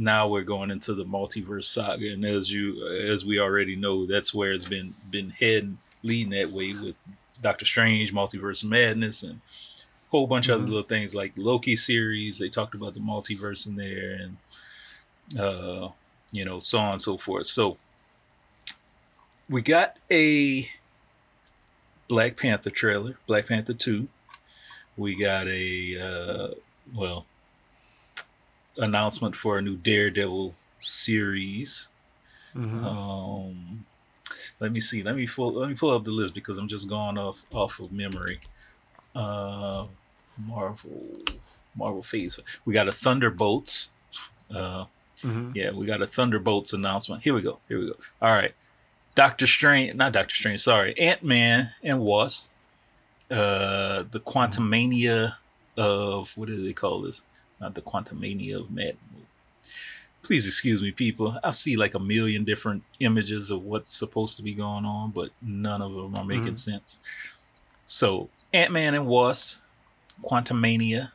Speaker 3: now we're going into the multiverse saga and as you as we already know that's where it's been been heading leading that way with doctor strange multiverse madness and a whole bunch of other little things like loki series. They talked about the multiverse in there and uh you know so on and so forth. So we got a black panther trailer black panther 2 we got a uh well announcement for a new Daredevil series.
Speaker 2: Mm-hmm.
Speaker 3: Um, let me see. Let me pull. Let me pull up the list because I'm just going off off of memory. Uh, Marvel, Marvel Phase. We got a Thunderbolts. Uh,
Speaker 2: Mhm.
Speaker 3: yeah, we got a Thunderbolts announcement. Here we go. Here we go. All right, Doctor Strange. Not Doctor Strange. Sorry, Ant Man and Wasp. Uh, the Quantum Mania of what do they call this? Not the Quantum Mania of Mad. Please excuse me, people. I see like a million different images of what's supposed to be going on, but none of them are making sense. So Ant Man and Wasp, Quantum Mania.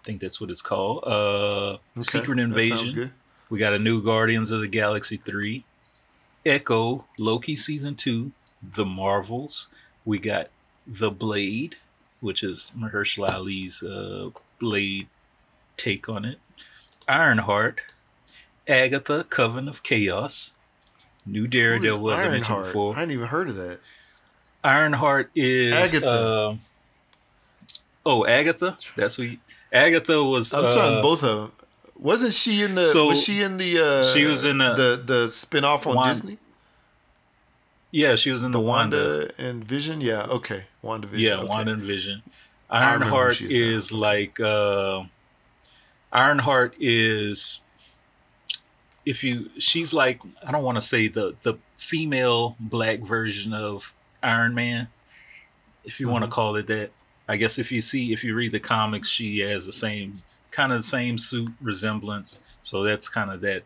Speaker 3: I think that's what it's called. Uh,
Speaker 2: Okay,
Speaker 3: Secret Invasion. We got a new Guardians of the Galaxy 3, Echo, Loki Season 2, The Marvels. We got The Blade, which is Mahershala Ali's uh, Blade take on it. Ironheart, Agatha, Coven of Chaos, New Daredevil, as I mentioned
Speaker 2: Ironheart.
Speaker 3: before.
Speaker 2: I hadn't even heard of that.
Speaker 3: Ironheart is
Speaker 2: Agatha.
Speaker 3: uh, oh, Agatha. That's what. You, Agatha was.
Speaker 2: I'm
Speaker 3: uh,
Speaker 2: trying both of them. Wasn't she in the?
Speaker 3: so-
Speaker 2: was she in the? Uh,
Speaker 3: She was in the-
Speaker 2: the the spinoff on
Speaker 3: Wanda-
Speaker 2: Disney.
Speaker 3: Yeah, she was in the, Wanda.
Speaker 2: Wanda and Vision. Yeah. Okay. Wanda Vision.
Speaker 3: Yeah,
Speaker 2: okay.
Speaker 3: Wanda and Vision. Ironheart
Speaker 2: is
Speaker 3: is like uh, Ironheart is if you she's like I don't want to say the the female black version of Iron Man, if you want
Speaker 2: Mm-hmm.
Speaker 3: to call it that. I guess if you see if you read the comics, she has the same kind of the same suit resemblance. So that's kind of that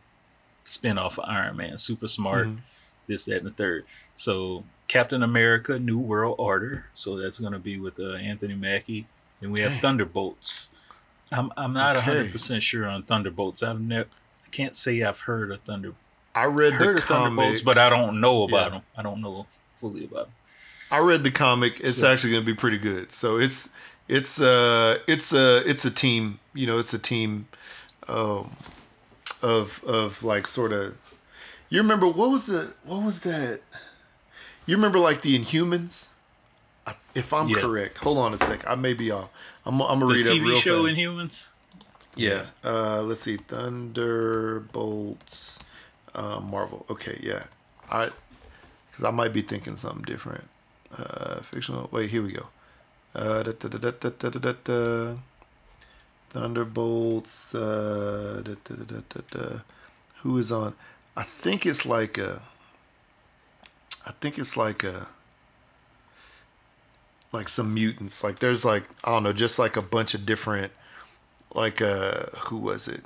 Speaker 3: spin off of Iron Man. Super smart,
Speaker 2: Mhm.
Speaker 3: this, that, and the third. So Captain America, New World Order. So that's gonna be with uh, Anthony Mackie. And we have. Thunderbolts. I'm I'm not
Speaker 2: Okay.
Speaker 3: hundred percent sure on Thunderbolts. I've never I can't say I've heard of Thunder
Speaker 2: I read
Speaker 3: heard
Speaker 2: the
Speaker 3: of Thunderbolts, but I don't know about
Speaker 2: Yeah.
Speaker 3: them. I don't know fully about them.
Speaker 2: I read the comic. It's
Speaker 3: So-
Speaker 2: actually going to be pretty good. So it's it's uh it's a it's a team. You know, it's a team um, of of like sort of. You remember what was the what was that? You remember like the Inhumans? If I'm
Speaker 3: Yeah.
Speaker 2: correct, hold on a sec. I may be off. I'm, I'm gonna
Speaker 3: the
Speaker 2: read
Speaker 3: TV a
Speaker 2: real
Speaker 3: show
Speaker 2: thing.
Speaker 3: Inhumans.
Speaker 2: Yeah. Uh, let's see. Thunderbolts, uh, Marvel. Okay. Yeah. I, because I might be thinking something different. Uh, fictional. Wait. Here we go. Thunderbolts. Who is on? I think it's like a. I think it's like a. Like some mutants. Like there's like I don't know, just like a bunch of different like uh who was it?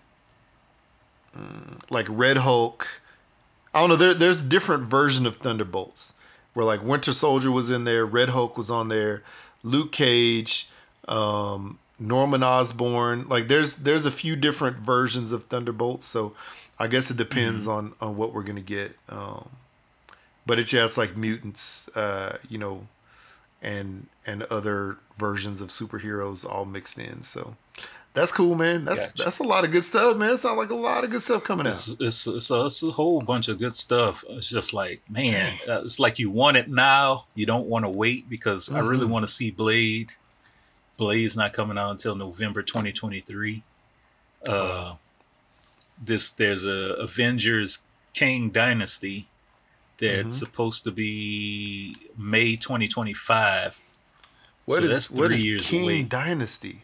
Speaker 2: Mm, like red hulk. I don't know there, there's different version of thunderbolts where like winter soldier was in there red hulk was on there luke cage um norman osborn. Like there's there's a few different versions of thunderbolts so i guess it depends on on what we're gonna get um but it's yeah it's like mutants uh you know and and other versions of superheroes all mixed in so that's cool, man. That's
Speaker 3: Gotcha.
Speaker 2: that's a lot of good stuff, man. It sounds like a lot of good stuff coming out.
Speaker 3: It's, it's, a, it's a whole bunch of good stuff. It's just like, man, uh, it's like you want it now. You don't want to wait because I really
Speaker 2: Mhm.
Speaker 3: want to see Blade. Blade's not coming out until November 2023. Uh, this there's a Avengers King Dynasty that's
Speaker 2: Mhm.
Speaker 3: supposed to be May 2025.
Speaker 2: What
Speaker 3: so
Speaker 2: is
Speaker 3: that's
Speaker 2: what
Speaker 3: three
Speaker 2: is
Speaker 3: years
Speaker 2: King
Speaker 3: away.
Speaker 2: Dynasty?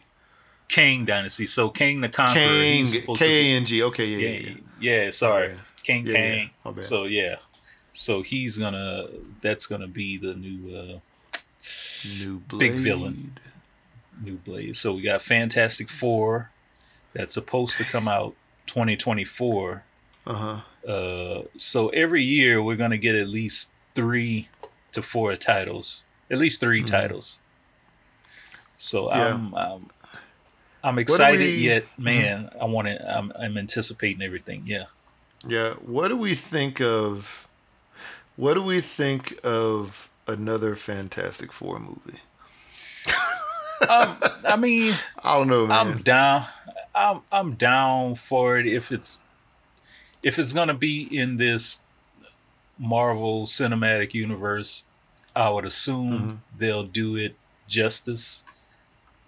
Speaker 3: King Dynasty. So King the Conqueror.
Speaker 2: King
Speaker 3: he's supposed to be-
Speaker 2: K A N G. Okay, yeah, yeah,
Speaker 3: yeah,
Speaker 2: yeah.
Speaker 3: yeah, sorry,
Speaker 2: Yeah.
Speaker 3: King
Speaker 2: Yeah, yeah,
Speaker 3: Kang.
Speaker 2: bad.
Speaker 3: So yeah, so he's gonna. That's gonna be the new uh,
Speaker 2: New Blade.
Speaker 3: Big villain. new Blade. So we got Fantastic Four, that's supposed to come out 2024.
Speaker 2: Uh huh.
Speaker 3: Uh, so every year we're gonna get at least three to four titles, at least 3
Speaker 2: Mhm.
Speaker 3: titles. So
Speaker 2: Yeah.
Speaker 3: I'm, I'm I'm excited
Speaker 2: we- Mm-hmm.
Speaker 3: yet, man. I want to. I'm, I'm anticipating everything. Yeah.
Speaker 2: Yeah. What do we think of? What do we think of another Fantastic Four movie? *laughs*
Speaker 3: um, I mean, *laughs*
Speaker 2: I don't know, man.
Speaker 3: I'm down. I'm I'm down for it if it's if it's gonna be in this Marvel Cinematic Universe. I would assume
Speaker 2: Mhm.
Speaker 3: they'll do it justice.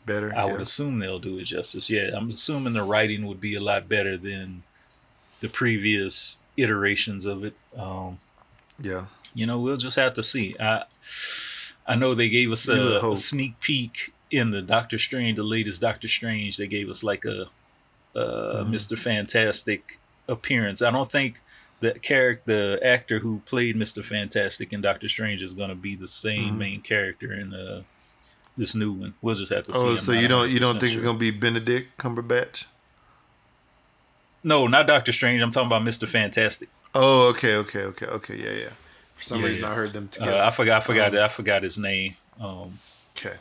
Speaker 2: Better.
Speaker 3: I
Speaker 2: yeah.
Speaker 3: would assume they'll do it justice. Yeah, I'm assuming the writing would be a lot better than the previous iterations of it. Um,
Speaker 2: Yeah.
Speaker 3: you know, we'll just have to see. I I know they gave us a, a sneak peek in the Doctor Strange, the latest Doctor Strange. They gave us like a, uh
Speaker 2: Mhm.
Speaker 3: Mister Fantastic appearance. I don't think the character, the actor who played Mister Fantastic in Doctor Strange, is going to be the same
Speaker 2: Mhm.
Speaker 3: main character in uh, this new one. We'll just have to see.
Speaker 2: Oh, so you don't you don't think
Speaker 3: sure.
Speaker 2: it's gonna be Benedict Cumberbatch?
Speaker 3: No, not Doctor Strange. I'm talking about Mister Fantastic.
Speaker 2: Oh, okay, okay, okay, okay. Yeah, yeah. For some
Speaker 3: Yeah,
Speaker 2: reason,
Speaker 3: yeah.
Speaker 2: I heard them
Speaker 3: Uh,
Speaker 2: together.
Speaker 3: I forgot. I forgot.
Speaker 2: Um,
Speaker 3: I forgot his name. Um,
Speaker 2: okay.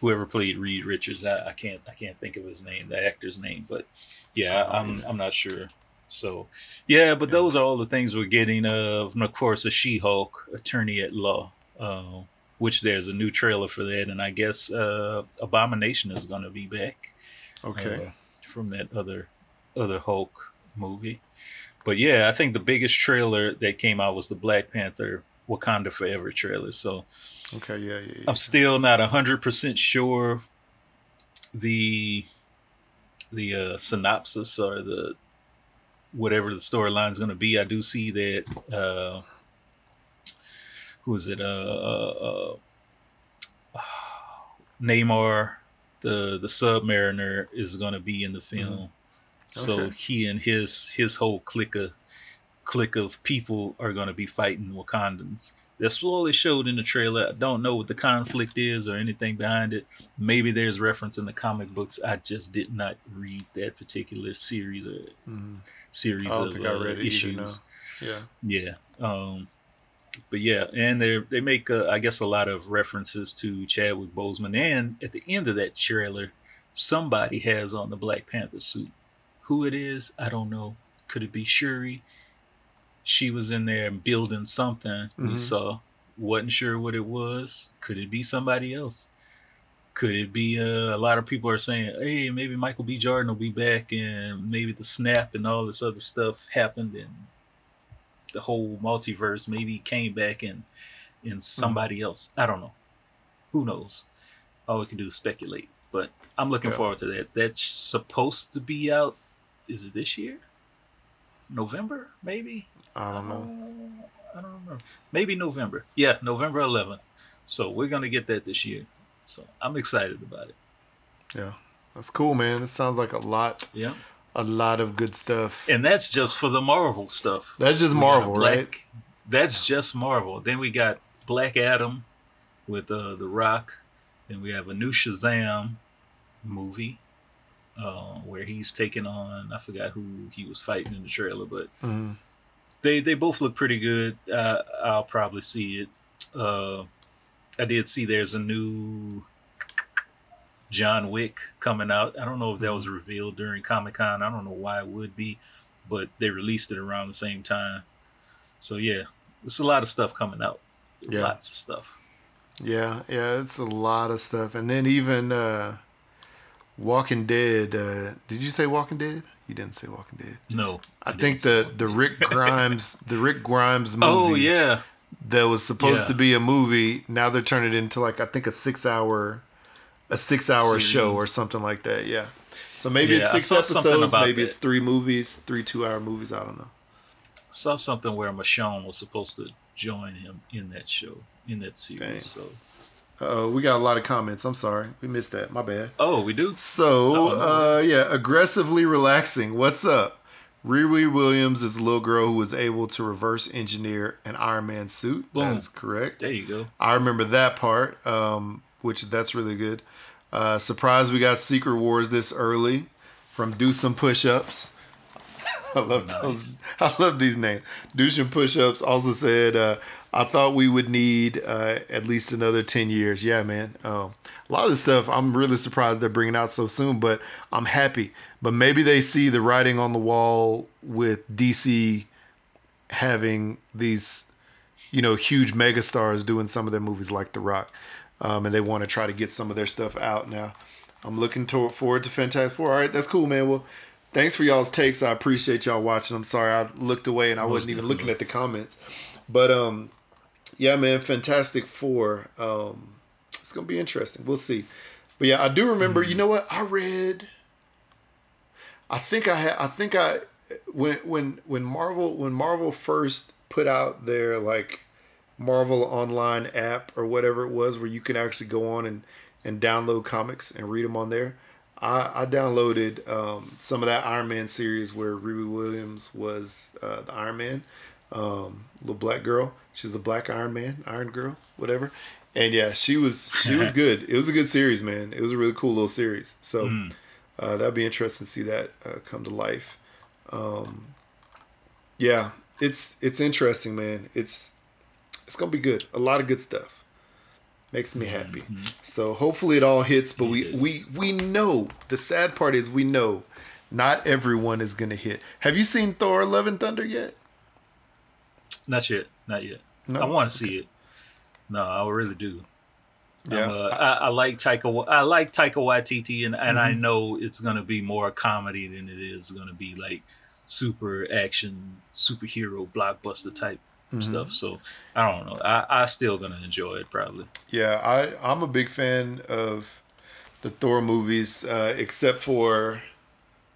Speaker 3: whoever played Reed Richards. I, I can't I can't think of his name, the actor's name, but yeah,
Speaker 2: Oh,
Speaker 3: I'm I'm not sure. So yeah, but those are all the things we're getting of, and of course, a She-Hulk, attorney at law, uh, which there's a new trailer for that, and I guess uh, Abomination is going to be back
Speaker 2: Okay.
Speaker 3: uh, from that other other Hulk movie. But yeah, I think the biggest trailer that came out was the Black Panther Wakanda Forever trailer. So
Speaker 2: okay. Yeah, yeah. yeah.
Speaker 3: I'm still not hundred percent sure the the uh, synopsis or the whatever the storyline is going to be. I do see that uh, who is it? Uh, uh, uh, *sighs* Namor, the the Submariner, is going to be in the film. So
Speaker 2: Okay.
Speaker 3: he and his his whole clique of clique of people are going to be fighting Wakandans That's all they showed in the trailer. I don't know what the conflict is or anything behind it. Maybe there's reference in the comic books. I just did not read that particular series or
Speaker 2: Mhm.
Speaker 3: series
Speaker 2: I don't
Speaker 3: of
Speaker 2: think I
Speaker 3: uh,
Speaker 2: it
Speaker 3: issues.
Speaker 2: Yeah.
Speaker 3: Yeah. Um, but yeah, and they they make uh, I guess a lot of references to Chadwick Boseman, and at the end of that trailer, somebody has on the Black Panther suit. Who it is, I don't know. Could it be Shuri? She was in there building something. We
Speaker 2: Mhm.
Speaker 3: saw. wasn't sure what it was. Could it be somebody else? Could it be uh, a lot of people are saying, hey, maybe Michael B. Jordan will be back and maybe the snap and all this other stuff happened and the whole multiverse maybe came back in in hmm. somebody else. I don't know. Who knows? All we can do is speculate. But I'm looking
Speaker 2: Yeah.
Speaker 3: forward to that. That's supposed to be out. Is it this year? November, maybe?
Speaker 2: I don't know.
Speaker 3: I don't remember. Maybe November. Yeah, November 11th. So we're gonna get that this year. So I'm excited about it.
Speaker 2: Yeah. That's cool, man. It sounds like a lot,
Speaker 3: Yeah,
Speaker 2: a lot of good stuff.
Speaker 3: and that's just for the Marvel stuff.
Speaker 2: That's just Marvel,
Speaker 3: Black-
Speaker 2: right?
Speaker 3: That's just Marvel. Then we got Black Adam with uh, The Rock. Then we have a new Shazam movie uh, where he's taking on I forgot who he was fighting in the trailer, but
Speaker 2: Mhm.
Speaker 3: they they both look pretty good. Uh, I'll probably see it. Uh, I did see there's a new John Wick coming out. I don't know if that was revealed during Comic Con. I don't know why it would be, but they released it around the same time. So yeah, there's a lot of stuff coming out.
Speaker 2: Yeah.
Speaker 3: Lots of stuff.
Speaker 2: Yeah, yeah, it's a lot of stuff. And then even uh Walking Dead, uh did you say Walking Dead? You didn't say Walking Dead.
Speaker 3: No,
Speaker 2: I,
Speaker 3: didn't
Speaker 2: think the *laughs* the Rick Grimes the Rick Grimes movie
Speaker 3: Oh yeah,
Speaker 2: that was supposed
Speaker 3: Yeah.
Speaker 2: to be a movie, now they're turning it into like I think a 6 hour a 6 hour show or something like that. Yeah. So maybe
Speaker 3: Yeah,
Speaker 2: it's 6 episodes, maybe
Speaker 3: that.
Speaker 2: it's 3 movies, 3 2-hour movies, I don't know.
Speaker 3: I saw something where Michonne was supposed to join him in that show in that series.
Speaker 2: Dang.
Speaker 3: So
Speaker 2: Oh, we got a lot of comments. I'm sorry. We missed that. My bad.
Speaker 3: oh, we do.
Speaker 2: So,
Speaker 3: Oh, no.
Speaker 2: uh, yeah, aggressively relaxing. What's up? Riri Williams is a little girl who was able to reverse engineer an Iron Man suit.
Speaker 3: Boom.
Speaker 2: That is correct.
Speaker 3: There you go.
Speaker 2: I remember that part, um, which that's really good. Uh, surprised we got Secret Wars this early from Do Some Push Ups. *laughs* I love those. *laughs* I love these names. Do Some Push Ups also said, uh, I thought we would need uh, at least another 10 years. Yeah, man. Um, a lot of this stuff, I'm really surprised they're bringing out so soon, but I'm happy. But maybe they see the writing on the wall with DC having these you know, huge megastars doing some of their movies like The Rock, um, and they want to try to get some of their stuff out now. I'm looking toward, forward to Fantastic Four. All right, that's cool, man. Well, thanks for y'all's takes. I appreciate y'all watching. I'm sorry I looked away and I wasn't even looking at the comments, but um, yeah, man, Fantastic Four. Um, it's gonna be interesting. We'll see. But yeah, I do remember. You know what? I read. I think I had. I think I when when when Marvel when Marvel first put out their like Marvel Online app or whatever it was, where you can actually go on and and download comics and read them on there. I, I downloaded um, some of that Iron Man series where Ruby Williams was uh, the Iron Man, um, little black girl. She's the Black Iron Man, Iron Girl, whatever. And yeah, she was she was *laughs* good. It was a good series, man. It was a really cool little series. So uh, that'd be interesting to see that uh, come to life. Um, yeah, it's it's interesting, man. It's it's gonna be good. A lot of good stuff. Makes me happy. So hopefully it all hits. But we we we know the sad part is we know not everyone is gonna hit. Have you seen Thor: Love and Thunder yet?
Speaker 3: Not yet. Not yet.
Speaker 2: No?
Speaker 3: I want to see it. No, I really do.
Speaker 2: Yeah.
Speaker 3: Uh, I, I like Taika. I like Taika Waititi, and, and
Speaker 2: Mm-hmm.
Speaker 3: I know it's gonna be more comedy than it is gonna be like super action, superhero blockbuster type
Speaker 2: Mm-hmm.
Speaker 3: stuff. So I don't know. I I still gonna enjoy it probably.
Speaker 2: Yeah, I I'm a big fan of the Thor movies, uh, except for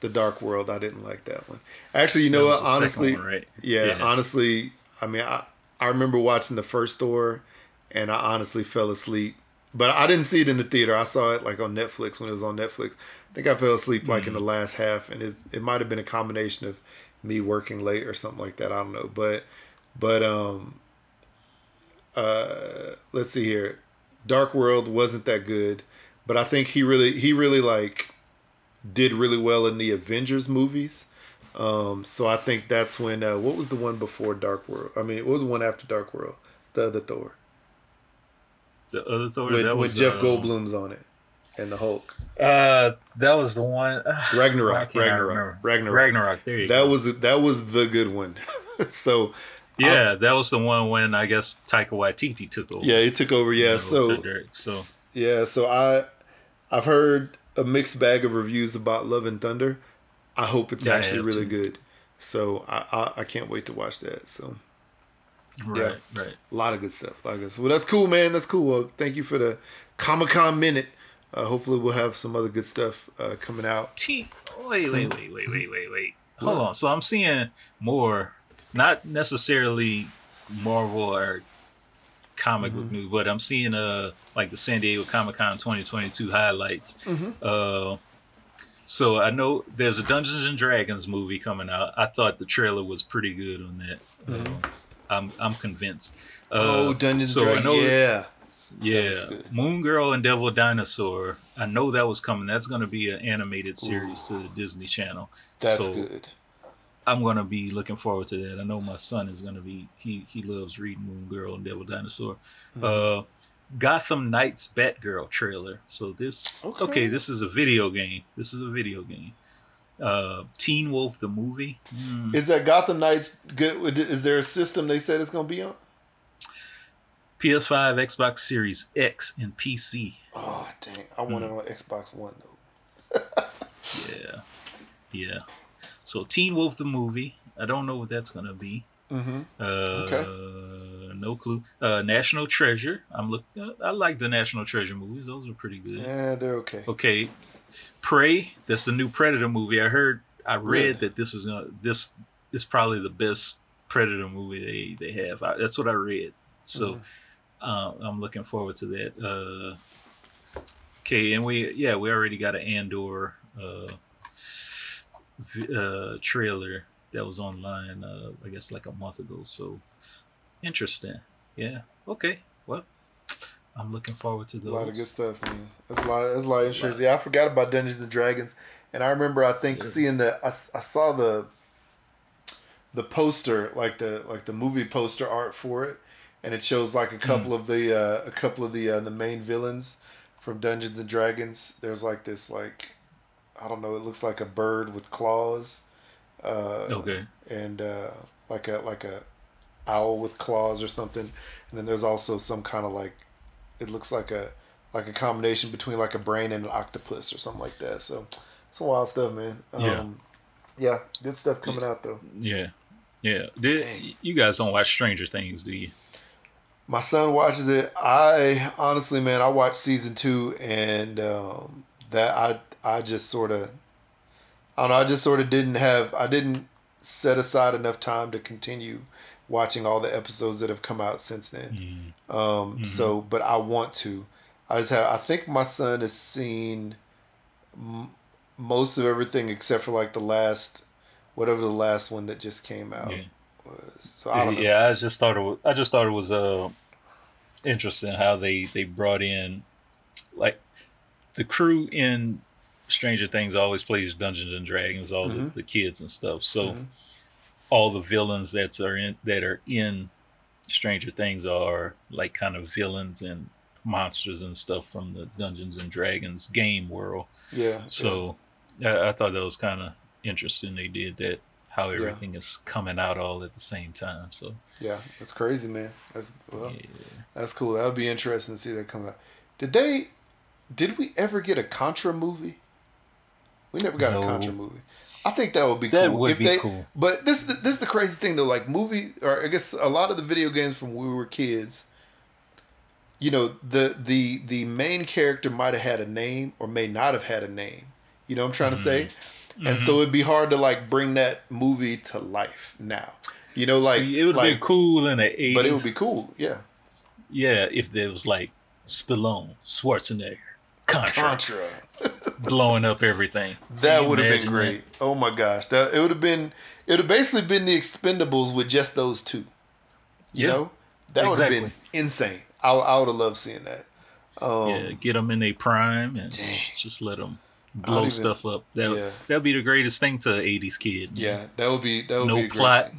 Speaker 2: the Dark World. I didn't like that one. Actually, you know what?
Speaker 3: was the second
Speaker 2: Honestly,
Speaker 3: one, right?
Speaker 2: yeah,
Speaker 3: Yeah.
Speaker 2: honestly, I mean, I I remember watching the first Thor, and I honestly fell asleep. But I didn't see it in the theater. I saw it like on Netflix when it was on Netflix. I think I fell asleep like in
Speaker 3: Mm.
Speaker 2: the last half, and it it might have been a combination of me working late or something like that. I don't know, but but um uh, let's see here. Dark World wasn't that good, but I think he really he really like did really well in the Avengers movies. Um, so I think that's when uh, what was the one before Dark World? I mean, what was the one after Dark World? The other Thor
Speaker 3: The other Thor
Speaker 2: with,
Speaker 3: that
Speaker 2: with
Speaker 3: was
Speaker 2: Jeff
Speaker 3: uh,
Speaker 2: Goldblum's on it and the Hulk.
Speaker 3: Uh, that was the one. Uh, *sighs*
Speaker 2: Ragnarok,
Speaker 3: why
Speaker 2: Ragnarok. Ragnarok.
Speaker 3: Ragnarok. There you
Speaker 2: That
Speaker 3: go.
Speaker 2: was that was the good one. *laughs* so
Speaker 3: yeah, that was the one when I guess Taika Waititi took over.
Speaker 2: yeah, he took over. Yeah,
Speaker 3: You know,
Speaker 2: so
Speaker 3: so
Speaker 2: Yeah, so I I've heard a mixed bag of reviews about Love and Thunder. I hope it's
Speaker 3: Yeah,
Speaker 2: actually really
Speaker 3: too.
Speaker 2: good. So I, I I can't wait to watch that. So
Speaker 3: right, right.
Speaker 2: a lot of good stuff. A lot of good stuff. Well, that's cool, man. That's cool. Well, thank you for the Comic Con minute. Uh, hopefully, we'll have some other good stuff uh, coming out.
Speaker 3: T. Wait, wait, wait, wait, wait, wait, wait. Hold on. So I'm seeing more, not necessarily Marvel or comic book
Speaker 2: Mm-hmm.
Speaker 3: news, but I'm seeing uh like the San Diego Comic Con 2022 highlights.
Speaker 2: Mm-hmm.
Speaker 3: Uh, so I know there's a Dungeons and Dragons movie coming out. I thought the trailer was pretty good on that. Uh, I'm I'm convinced. Uh,
Speaker 2: Mm-hmm. oh, Dungeons
Speaker 3: so I
Speaker 2: Dragons.
Speaker 3: know-
Speaker 2: Yeah.
Speaker 3: yeah. Moon Girl and Devil Dinosaur. I know that was coming. That's going to be an animated series to the Disney Channel.
Speaker 2: That's
Speaker 3: So,
Speaker 2: good.
Speaker 3: I'm going to be looking forward to that. I know my son is going to be. He he loves reading Moon Girl and Devil Dinosaur.
Speaker 2: Mm-hmm.
Speaker 3: Uh, Gotham Knights Batgirl trailer. So this
Speaker 2: Okay.
Speaker 3: okay. This is a video game. This is a video game. Uh, Teen Wolf the movie. Hmm.
Speaker 2: Is that Gotham Knights good? Is there a system they said it's going to be on?
Speaker 3: PS5, Xbox Series X, and PC.
Speaker 2: Oh, dang. I want it
Speaker 3: Hmm.
Speaker 2: on Xbox One, though. *laughs*
Speaker 3: Yeah. Yeah. So Teen Wolf the movie. I don't know what that's gonna be.
Speaker 2: Mm-hmm.
Speaker 3: Uh, No clue. Uh, National Treasure. I'm look. Uh, I like the National Treasure movies. Those are pretty good.
Speaker 2: Yeah, they're okay.
Speaker 3: Okay. Prey. That's the new Predator movie. I heard. I read
Speaker 2: Really?
Speaker 3: that this is gonna. This is probably the best Predator movie they they have. I, that's what I read. So.
Speaker 2: Mm-hmm.
Speaker 3: Uh, I'm looking forward to that. Uh, okay, and we yeah we already got an Andor uh, uh, trailer that was online. Uh, I guess like a month ago. So interesting. Yeah. Okay. Well, I'm looking forward to
Speaker 2: the
Speaker 3: A
Speaker 2: lot of good stuff, man. That's a lot. That's a lot of insurance. Yeah, I forgot about Dungeons and Dragons, and I remember I think
Speaker 3: Yeah.
Speaker 2: seeing the I, I saw the the poster like the like the movie poster art for it, and it shows like a couple
Speaker 3: Hmm.
Speaker 2: of the uh, a couple of the uh, the main villains from Dungeons and Dragons. There's like this like I don't know. It looks like a bird with claws. Uh,
Speaker 3: Okay.
Speaker 2: and uh, like a like a owl with claws or something. And then there's also some kind of like it looks like a like a combination between like a brain and an octopus or something like that. So some wild stuff, man. Um,
Speaker 3: Yeah.
Speaker 2: yeah, good stuff coming out though.
Speaker 3: Yeah. Yeah. Did, you guys don't watch Stranger Things, do you?
Speaker 2: My son watches it. I honestly, man, I watched season two, and um, that I I just sort of, I don't know, I just sort of didn't have, I didn't set aside enough time to continue watching all the episodes that have come out since then. Um, So, but I want to. I just have. I think my son has seen m- most of everything except for like the last, whatever the last one that just came out
Speaker 3: Yeah.
Speaker 2: was. So I don't know.
Speaker 3: Yeah, I just thought it was, I just thought it was uh interesting how they they brought in like the crew in Stranger Things always plays Dungeons and Dragons, all
Speaker 2: Mm-hmm.
Speaker 3: the, the kids and stuff. So all the villains that are in that are in Stranger Things are like kind of villains and monsters and stuff from the Dungeons and Dragons game world.
Speaker 2: Yeah.
Speaker 3: So I, I thought that was kind of interesting. They did that how everything is coming out all at the same time. So
Speaker 2: Yeah, that's crazy, man. That's well,
Speaker 3: yeah.
Speaker 2: that's cool. That would be interesting to see that come out. Did they? Did we ever get a Contra movie? We never got
Speaker 3: No.
Speaker 2: a Contra movie. I think that would be
Speaker 3: That
Speaker 2: cool.
Speaker 3: would
Speaker 2: if
Speaker 3: be
Speaker 2: they,
Speaker 3: cool.
Speaker 2: But this this is the crazy thing though. Like movie, or I guess a lot of the video games from when we were kids. You know the the the main character might have had a name or may not have had a name. You know what I'm trying to say?
Speaker 3: Mm-hmm.
Speaker 2: And so it'd be hard to like bring that movie to life now. You know, like
Speaker 3: See, it would
Speaker 2: like,
Speaker 3: be cool in the 80s.
Speaker 2: but it would be cool. Yeah,
Speaker 3: Yeah, if there was like Stallone, Schwarzenegger, Contra,
Speaker 2: Contra.
Speaker 3: Blowing up everything.
Speaker 2: That would have been great. Oh my gosh, that it would have been. It would have basically been the Expendables with just those two. You
Speaker 3: Yeah.
Speaker 2: know, That would have been insane. I, I would have loved seeing that. Um,
Speaker 3: yeah, get them in their prime and
Speaker 2: Dang.
Speaker 3: just let them blow
Speaker 2: even-
Speaker 3: stuff up. That
Speaker 2: Yeah.
Speaker 3: that'd be the greatest thing to an '80s kid.
Speaker 2: Yeah, that would be that would
Speaker 3: no
Speaker 2: be
Speaker 3: plot,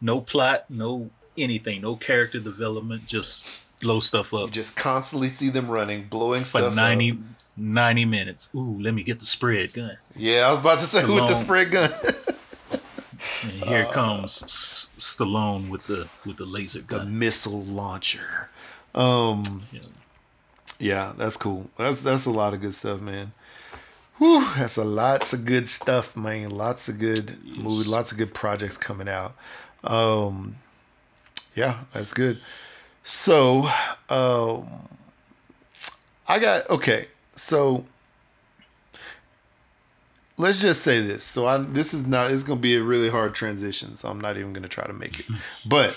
Speaker 3: no plot, no anything, no character development. Just blow stuff up
Speaker 2: You just constantly see them running, blowing
Speaker 3: for
Speaker 2: stuff
Speaker 3: 90,
Speaker 2: up.
Speaker 3: 90 minutes. Ooh, let me get the spread gun.
Speaker 2: Yeah, I was about to say with the spread gun.
Speaker 3: And here *laughs*
Speaker 2: Uh.
Speaker 3: comes S- Stallone with the with the laser
Speaker 2: the
Speaker 3: gun.
Speaker 2: missile launcher. Um,
Speaker 3: Yeah.
Speaker 2: yeah, that's cool. That's that's a lot of good stuff, man. Whew, that's a lots of good stuff, man. Lots of good movies, lots of good projects coming out. Um, yeah, that's good. So, um, I got okay. So, let's just say this. So, I this is not. It's to be a really hard transition. So, I'm not even to try to make it. *laughs* But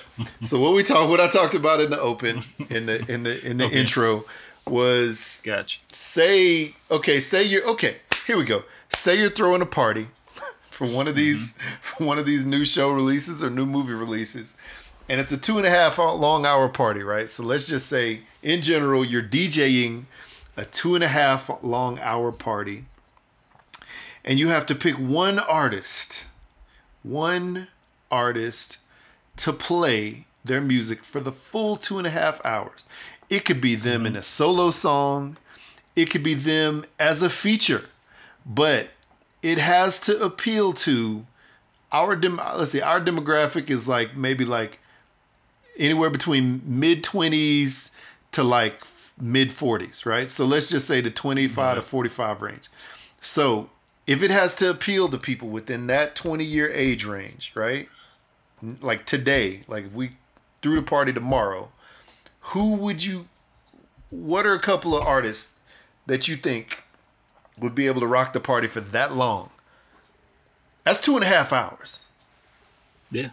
Speaker 2: so what we talked, what I talked about in the open, in the in the in the
Speaker 3: Okay.
Speaker 2: intro, was
Speaker 3: Gotcha.
Speaker 2: say okay say you're okay here we go say you're throwing a party for one of these mm-hmm. *laughs* for one of these new show releases or new movie releases and it's a two and a half long hour party right so let's just say in general you're djing a two and a half long hour party and you have to pick one artist one artist to play their music for the full two and a half hours. It could be them in a solo song, it could be them as a feature, but it has to appeal to our dem- let's see, our demographic is like maybe like anywhere between mid 20s to like mid 40s, right? So let's just say the 25 to 45 range. So if it has to appeal to people within that 20 year age range, right? Like today, like if we threw the party tomorrow, who would you, what are a couple of artists that you think would be able to rock the party for that long? That's two and a half hours.
Speaker 3: Yeah.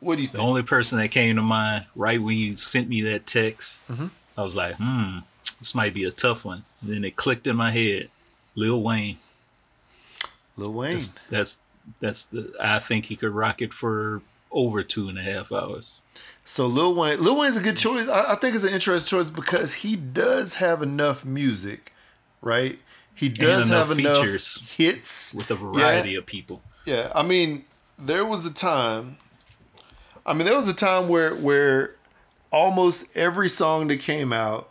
Speaker 2: What do you think?
Speaker 3: The only person that came to mind right when you sent me that text,
Speaker 2: Mm-hmm.
Speaker 3: I was like, hmm, this might be a tough one. then it clicked in my head. Lil Wayne.
Speaker 2: Lil Wayne.
Speaker 3: That's that's, that's the I think he could rock it for over two and a half hours.
Speaker 2: So Lil Wayne, Lil Wayne's a good choice. I, I think it's an interesting choice because he does have enough music, right? He does
Speaker 3: enough
Speaker 2: have enough hits
Speaker 3: With a variety of people.
Speaker 2: Yeah, I mean, there was a time. I mean, there was a time where where almost every song that came out,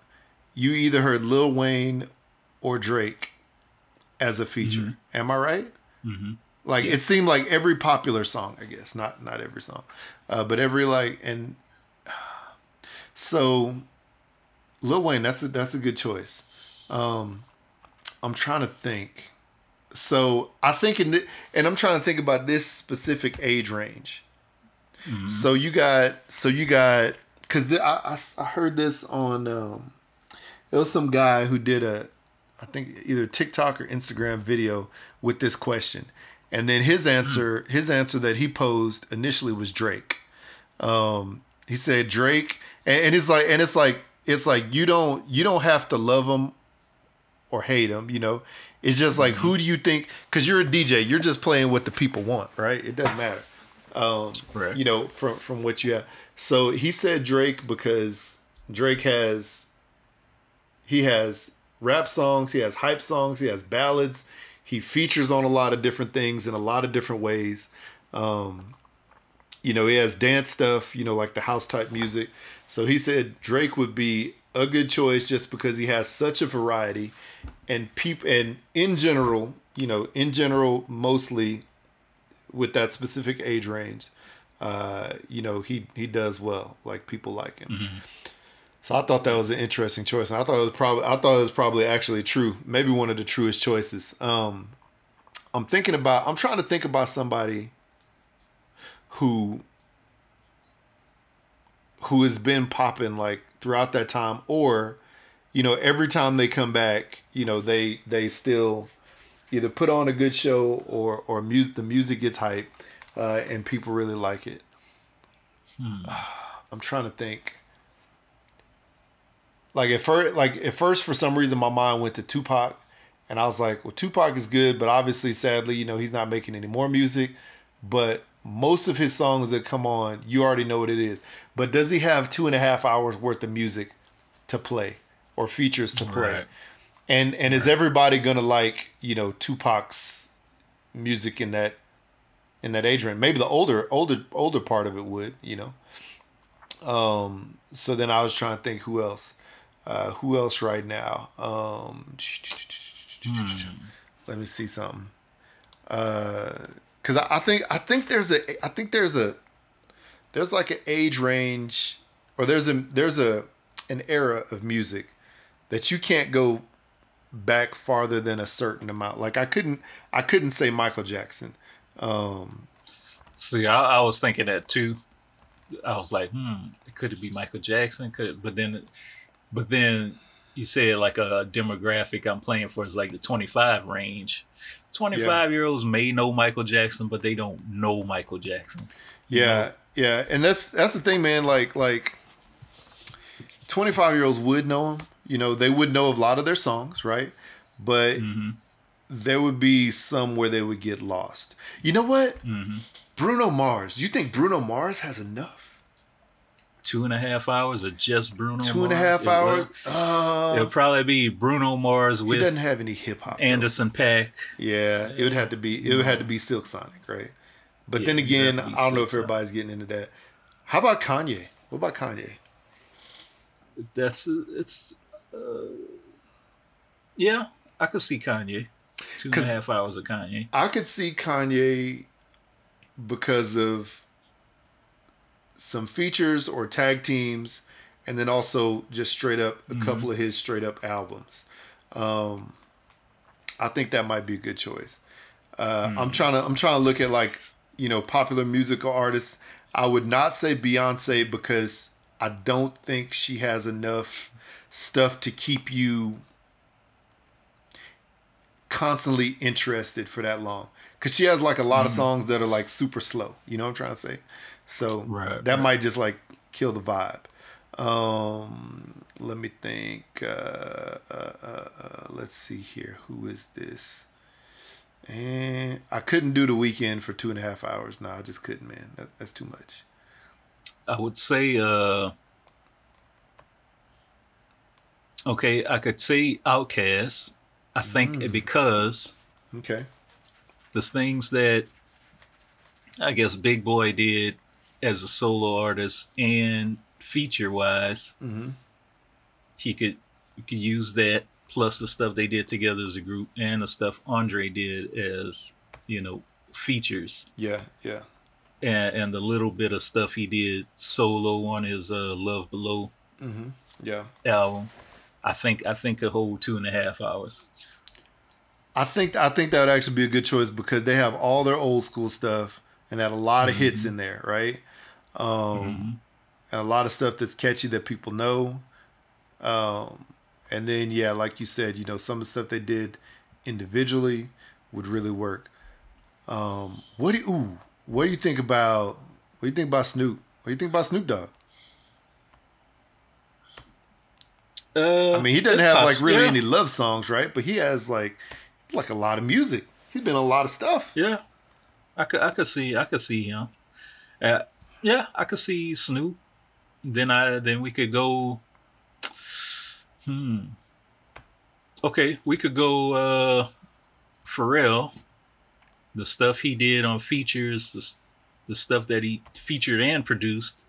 Speaker 2: you either heard Lil Wayne or Drake as a feature. Am I right? Mm-hmm. Like it seemed like every popular song, I guess not not every song, uh, but every like and *sighs* so Lil Wayne, that's a that's a good choice. Um, I'm trying to think. So I think in the, and I'm trying to think about this specific age range. So you got so you got because I, I I heard this on um, there was some guy who did a I think either TikTok or Instagram video with this question, and then his answer his answer that he posed initially was Drake. Um, he said Drake, and, and it's like and it's like it's like you don't you don't have to love him or hate him. You know, it's just like who do you think? Because you're a DJ, you're just playing what the people want, right? It doesn't matter. Um,
Speaker 3: Right.
Speaker 2: You know, from from what you have. So he said Drake because Drake has he has rap songs, he has hype songs, he has ballads. He features on a lot of different things in a lot of different ways. Um, you know, he has dance stuff, you know, like the house type music. So he said Drake would be a good choice just because he has such a variety and peop and in general, you know, in general, mostly with that specific age range, uh, you know, he he does well. Like people like him. So I thought that was an interesting choice. And I thought it was probably I thought it was probably actually true. Maybe one of the truest choices. Um I'm thinking about I'm trying to think about somebody who who has been popping like throughout that time or you know every time they come back you know they they still either put on a good show or or music the music gets hype uh, and people really like it *sighs* i'm trying to think like at first like at first for some reason my mind went to tupac and i was like well tupac is good but obviously sadly you know he's not making any more music but most of his songs that come on, you already know what it is. But does he have two and a half hours worth of music to play or features to play?
Speaker 3: Right.
Speaker 2: And and is everybody gonna like you know Tupac's music in that in that age range? Maybe the older older older part of it would you know. Um. So then I was trying to think who else, uh, who else right now. Um. Let me see something. Because I, I think I think there's a I think there's a there's like an age range or there's a there's a an era of music that you can't go back farther than a certain amount. Like I couldn't I couldn't say Michael Jackson.
Speaker 3: See, I, I was thinking that too. I was like, hmm, it could it be Michael Jackson? Could it, but then, but then you said like a demographic I'm playing for is like the 25 range. 25 year olds may know Michael Jackson, but they don't know Michael Jackson.
Speaker 2: Yeah, yeah, and that's that's the thing, man. Like like twenty five year olds would know him. You know, they would know a lot of their songs, right? But there would be some where they would get lost. You know what? Bruno Mars. Do you think Bruno Mars has enough?
Speaker 3: Two and a half hours of just Bruno.
Speaker 2: Two and a
Speaker 3: Mars?
Speaker 2: half
Speaker 3: It would-
Speaker 2: hours. Uh,
Speaker 3: It'll probably be Bruno Mars
Speaker 2: he
Speaker 3: with
Speaker 2: doesn't have any hip hop.
Speaker 3: Anderson Paak.
Speaker 2: Yeah, it would have to be. It would have to be Silk Sonic, right? But
Speaker 3: Yeah,
Speaker 2: then again,
Speaker 3: have to be
Speaker 2: I don't know if everybody's getting into that. How about Kanye? What about Kanye?
Speaker 3: That's it's. Uh, yeah, I could see Kanye. Two and a half hours of Kanye.
Speaker 2: I could see Kanye because of some features or tag teams, and then also just straight up a couple of his straight up albums. Um, I think that might be a good choice. Uh, I'm trying to I'm trying to look at like you know popular musical artists. I would not say Beyonce because I don't think she has enough stuff to keep you constantly interested for that long. Because she has like a lot of songs that are like super slow you know what i'm trying to say? So
Speaker 3: Right,
Speaker 2: that
Speaker 3: right.
Speaker 2: might just like kill the vibe. Um let me think uh, uh, uh, uh let's see here. Who is this? And i couldn't do the Weeknd for two and a half hours. No i just couldn't man. That, that's too much.
Speaker 3: I would say. uh Okay, I could say OutKast. I think mm. because
Speaker 2: okay.
Speaker 3: the things that I guess Big Boi did as a solo artist and feature wise, mm-hmm. he could could use that plus the stuff they did together as a group and the stuff Andre did as you know features.
Speaker 2: Yeah yeah.
Speaker 3: And, and the little bit of stuff he did solo on his uh, Love Below mm-hmm.
Speaker 2: yeah.
Speaker 3: album. I think I think a whole two and a half hours.
Speaker 2: I think I think that would actually be a good choice because they have all their old school stuff and had a lot of hits in there, right? Um, And a lot of stuff that's catchy that people know. Um, and then yeah, like you said, you know, some of the stuff they did individually would really work. Um, what do you ooh, what do you think about what do you think about Snoop? What do you think about Snoop Dogg?
Speaker 3: Uh,
Speaker 2: I mean, he doesn't have
Speaker 3: poss-
Speaker 2: like really
Speaker 3: yeah.
Speaker 2: any love songs, right? But he has like like a lot of music. He's been a lot of stuff.
Speaker 3: Yeah, I could I could see I could see him. Uh, yeah, I could see Snoop. Then I then we could go. Hmm. Okay, we could go. uh Pharrell. The stuff he did on features, the, the stuff that he featured and produced,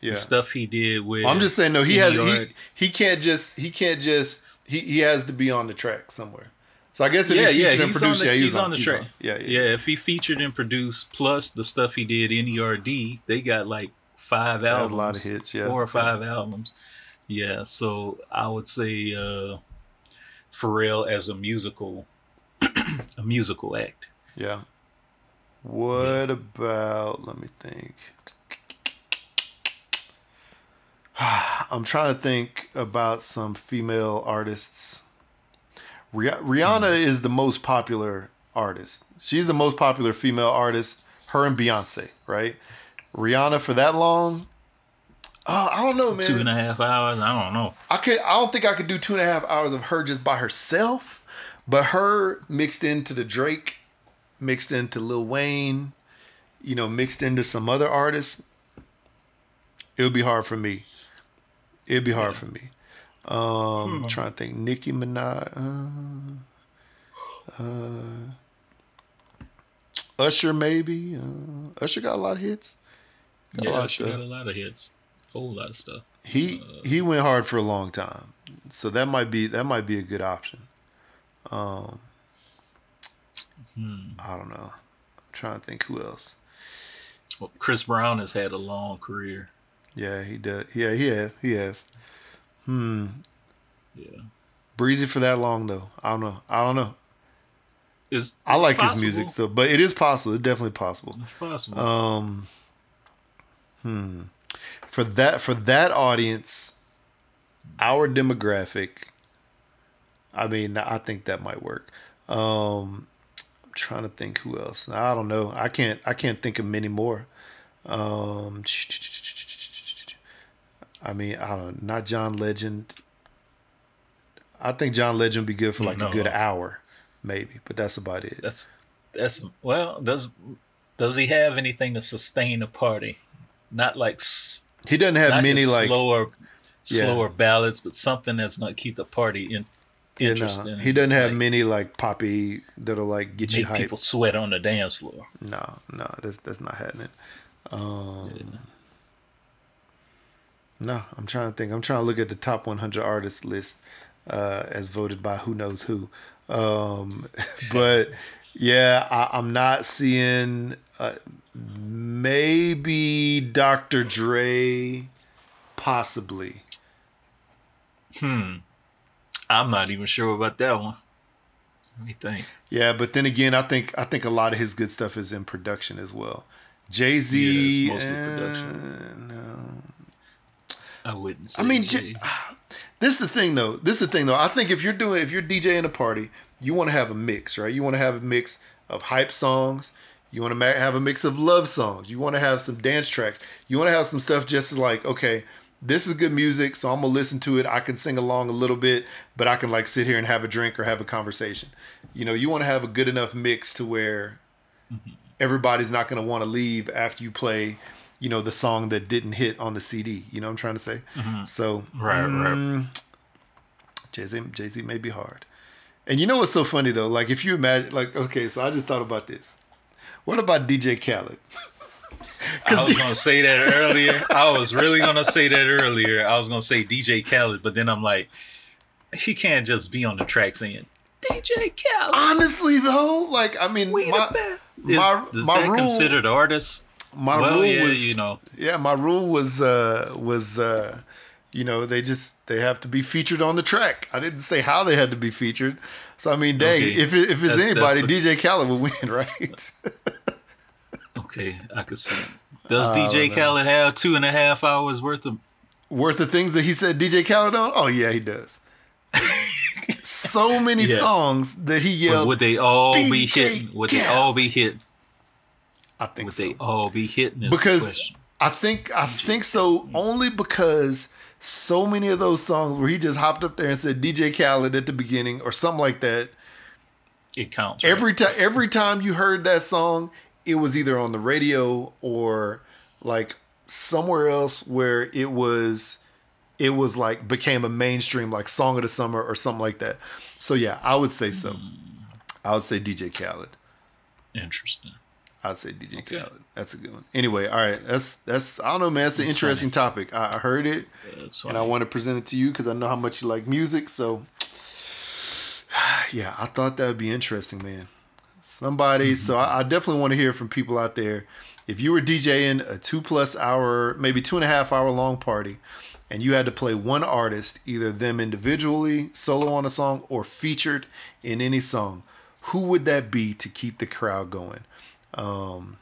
Speaker 2: Yeah.
Speaker 3: the stuff he did with.
Speaker 2: I'm just saying, no, he has he, he can't just he can't just he, he has to be on the track somewhere. So I guess if
Speaker 3: yeah,
Speaker 2: he
Speaker 3: yeah,
Speaker 2: and
Speaker 3: he's on
Speaker 2: produced,
Speaker 3: the,
Speaker 2: yeah, he
Speaker 3: he's
Speaker 2: was
Speaker 3: on the track.
Speaker 2: Yeah, yeah,
Speaker 3: yeah. If he featured and produced, plus the stuff he did in ERD, they got like five
Speaker 2: had a lot of hits, yeah.
Speaker 3: four or five albums. Yeah, so I would say uh, Pharrell as a musical, *clears throat* a musical act.
Speaker 2: yeah. What about? Let me think. *sighs* I'm trying to think about some female artists. Rih- Rihanna
Speaker 3: Hmm.
Speaker 2: is the most popular artist. She's the most popular female artist. Her and Beyonce, right? Rihanna for that long. Oh, I don't know, man.
Speaker 3: Two and a half hours. I don't know.
Speaker 2: I could. I don't think I could do two and a half hours of her just by herself, but her mixed into the Drake, mixed into Lil Wayne. you know, mixed into some other artists, it would be hard for me. It'd be hard for me. Um,
Speaker 3: Hmm.
Speaker 2: trying to think, Nicki Minaj, uh, uh, Usher maybe. Uh, Usher got a lot of hits. Got
Speaker 3: Yeah,
Speaker 2: lot of
Speaker 3: she
Speaker 2: stuff.
Speaker 3: got a lot of hits. Whole lot of stuff.
Speaker 2: He he went hard for a long time, so that might be that might be a good option. Um,
Speaker 3: Hmm.
Speaker 2: I don't know. I'm trying to think who else.
Speaker 3: Well, Chris Brown has had a long career.
Speaker 2: Yeah, he does. Yeah, he has. He has. Hmm.
Speaker 3: Yeah.
Speaker 2: Breezy for that long though. I don't know. I don't know.
Speaker 3: It's,
Speaker 2: I
Speaker 3: it's
Speaker 2: like
Speaker 3: possible.
Speaker 2: his music, so but it is possible. It's definitely possible.
Speaker 3: It's possible.
Speaker 2: Um. Hmm. For that for that audience, our demographic. I mean, I think that might work. Um, I'm trying to think who else. I don't know. I can't. I can't think of many more. Um, I mean, I don't. Not John Legend. I think John Legend would be good for like
Speaker 3: No.
Speaker 2: a good hour, maybe. But that's about it.
Speaker 3: that's that's well. Does does he have anything to sustain a party? Not like
Speaker 2: He doesn't have many like
Speaker 3: slower
Speaker 2: Yeah.
Speaker 3: slower ballads, but something that's gonna keep the party in,
Speaker 2: Yeah, no,
Speaker 3: interesting.
Speaker 2: he doesn't have
Speaker 3: like,
Speaker 2: many like poppy that'll like get you
Speaker 3: make
Speaker 2: hyped.
Speaker 3: people sweat on the dance floor.
Speaker 2: No, no, that's that's not happening. Um, No, I'm trying to think. I'm trying to look at the top 100 artists list uh, as voted by who knows who. Um, *laughs* but yeah, I, I'm not seeing. Uh, maybe Dr. Dre, possibly.
Speaker 3: Hmm. I'm not even sure about that one. Let me think.
Speaker 2: Yeah, but then again, I think I think a lot of his good stuff is in production as well. Jay Z,
Speaker 3: Yeah, mostly production.
Speaker 2: no.
Speaker 3: I wouldn't say.
Speaker 2: I mean. *sighs* This is the thing though. This is the thing though. I think if you're doing if you're DJing a party, you want to have a mix, right? You want to have a mix of hype songs. You want to have a mix of love songs. You want to have some dance tracks. You want to have some stuff just like, okay, this is good music, so I'm gonna listen to it. I can sing along a little bit, but I can like sit here and have a drink or have a conversation. You know, you want to have a good enough mix to where mm-hmm. everybody's not gonna want to leave after you play, you know, the song that didn't hit on the CD. You know what I'm trying to say? Mm-hmm. So
Speaker 3: right, right.
Speaker 2: Mm, Jay Z Jay Z may be hard. And you know what's so funny though? Like if you imagine, like okay, so I just thought about this. What about DJ Khaled? *laughs*
Speaker 3: I was gonna say that earlier. I was really gonna say that earlier. I was gonna say DJ Khaled, but then I'm like, he can't just be on the track saying DJ Khaled.
Speaker 2: Honestly though, like I mean, my
Speaker 3: best. Is,
Speaker 2: my,
Speaker 3: is
Speaker 2: my
Speaker 3: that
Speaker 2: rule,
Speaker 3: considered artist?
Speaker 2: My
Speaker 3: well,
Speaker 2: rule
Speaker 3: yeah,
Speaker 2: was
Speaker 3: you know.
Speaker 2: yeah, my rule was uh was uh you know they just they have to be featured on the track. I didn't say how they had to be featured. So I mean, dang,
Speaker 3: Okay.
Speaker 2: if it, if it's
Speaker 3: That's-
Speaker 2: anybody,
Speaker 3: that's
Speaker 2: DJ Khaled would win, *laughs* right?
Speaker 3: Okay, I could see. Does DJ Khaled have two and a half hours worth of?
Speaker 2: worth of things that he said DJ Khaled on? Oh yeah, he does. *laughs* so many
Speaker 3: Yeah.
Speaker 2: songs that he yelled.
Speaker 3: Would they all be
Speaker 2: DJ
Speaker 3: hitting? Would they all be hit?
Speaker 2: I think
Speaker 3: Would
Speaker 2: so.
Speaker 3: they all be hitting? Is
Speaker 2: because
Speaker 3: question.
Speaker 2: I think I think so mm. only because so many of those songs where he just hopped up there and said DJ Khaled at the beginning or something like that.
Speaker 3: it counts. right?
Speaker 2: Every time every time you heard that song, it was either on the radio or like somewhere else where it was it was like became a mainstream like song of the summer or something like that. So yeah, I would say so. Hmm. I would say DJ Khaled.
Speaker 3: Interesting.
Speaker 2: I'd say DJ
Speaker 3: Okay.
Speaker 2: Khaled. That's a good one. Anyway, all right. That's that's I don't know, man. It's an
Speaker 3: That's
Speaker 2: interesting topic. I, heard it
Speaker 3: That's
Speaker 2: and I want to present it to you because I know how much you like music. So *sighs* yeah, I thought that would be interesting, man. Somebody. So *laughs* I, I definitely want to hear from people out there. If you were DJing a two plus hour, maybe two and a half hour long party, and you had to play one artist, either them individually, solo on a song, or featured in any song, who would that be to keep the crowd going? Um,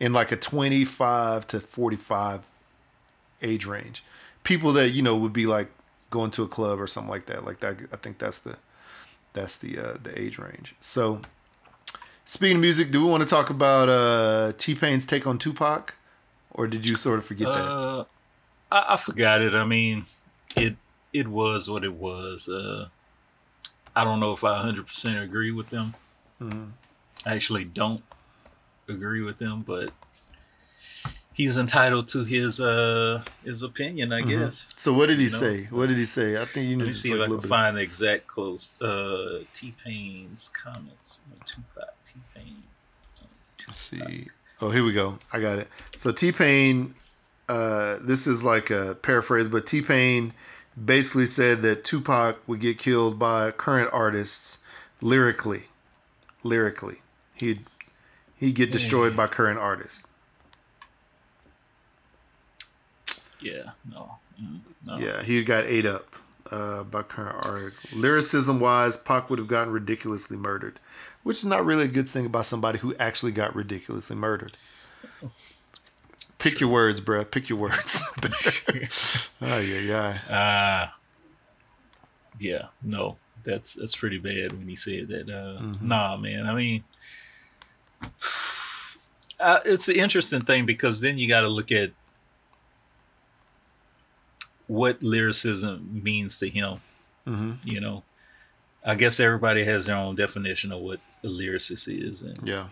Speaker 2: in like a 25 to 45 age range. People that, you know, would be like going to a club or something like that. Like that I think that's the that's the uh the age range. So speaking of music, do we want to talk about uh T Pain's take on Tupac? Or did you sort of forget that?
Speaker 3: Uh, I, I forgot it. I mean, it it was what it was. Uh, I don't know if I 100% agree with them.
Speaker 2: Mm-hmm.
Speaker 3: I actually don't agree with him, but he's entitled to his uh his opinion, I
Speaker 2: Mm-hmm.
Speaker 3: guess.
Speaker 2: So what did he
Speaker 3: You know?
Speaker 2: say? What did he say? I think you need
Speaker 3: Let me
Speaker 2: to
Speaker 3: see if I can
Speaker 2: bit.
Speaker 3: find the exact close uh T Pain's comments. Tupac, T Pain.
Speaker 2: see. Oh, here we go. I got it. So T Pain, uh, this is like a paraphrase, but T Pain basically said that Tupac would get killed by current artists lyrically. Lyrically, he'd he'd get destroyed by current artists.
Speaker 3: Yeah, no. Mm, no.
Speaker 2: Yeah, he got ate up uh, by current art. Lyricism wise, Pac would have gotten ridiculously murdered, which is not really a good thing about somebody who actually got ridiculously murdered. Pick your words, bruh. Pick your words. oh yeah, yeah.
Speaker 3: Uh yeah, no. That's that's pretty bad when he said that. Uh
Speaker 2: Mm-hmm.
Speaker 3: nah, man. I mean uh, it's an interesting thing because then you got to look at what lyricism means to him.
Speaker 2: hmm
Speaker 3: You know, I guess everybody has their own definition of what a lyricist is, and
Speaker 2: Yeah.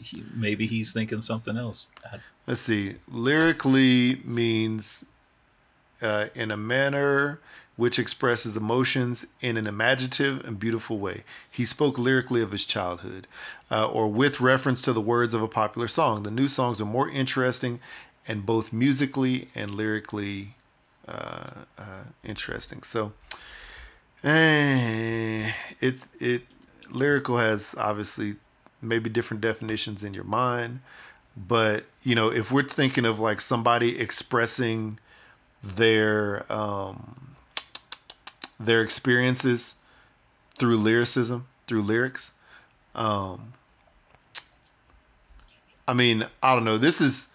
Speaker 3: he, maybe he's thinking something else. I,
Speaker 2: Let's see. Lyrically means uh, in a manner which expresses emotions in an imaginative and beautiful way. He spoke lyrically of his childhood, uh, or with reference to the words of a popular song. The new songs are more interesting and both musically and lyrically uh, uh, interesting. So, eh, it's it lyrical has obviously maybe different definitions in your mind but you know if we're thinking of like somebody expressing their um their experiences through lyricism through lyrics um i mean i don't know this is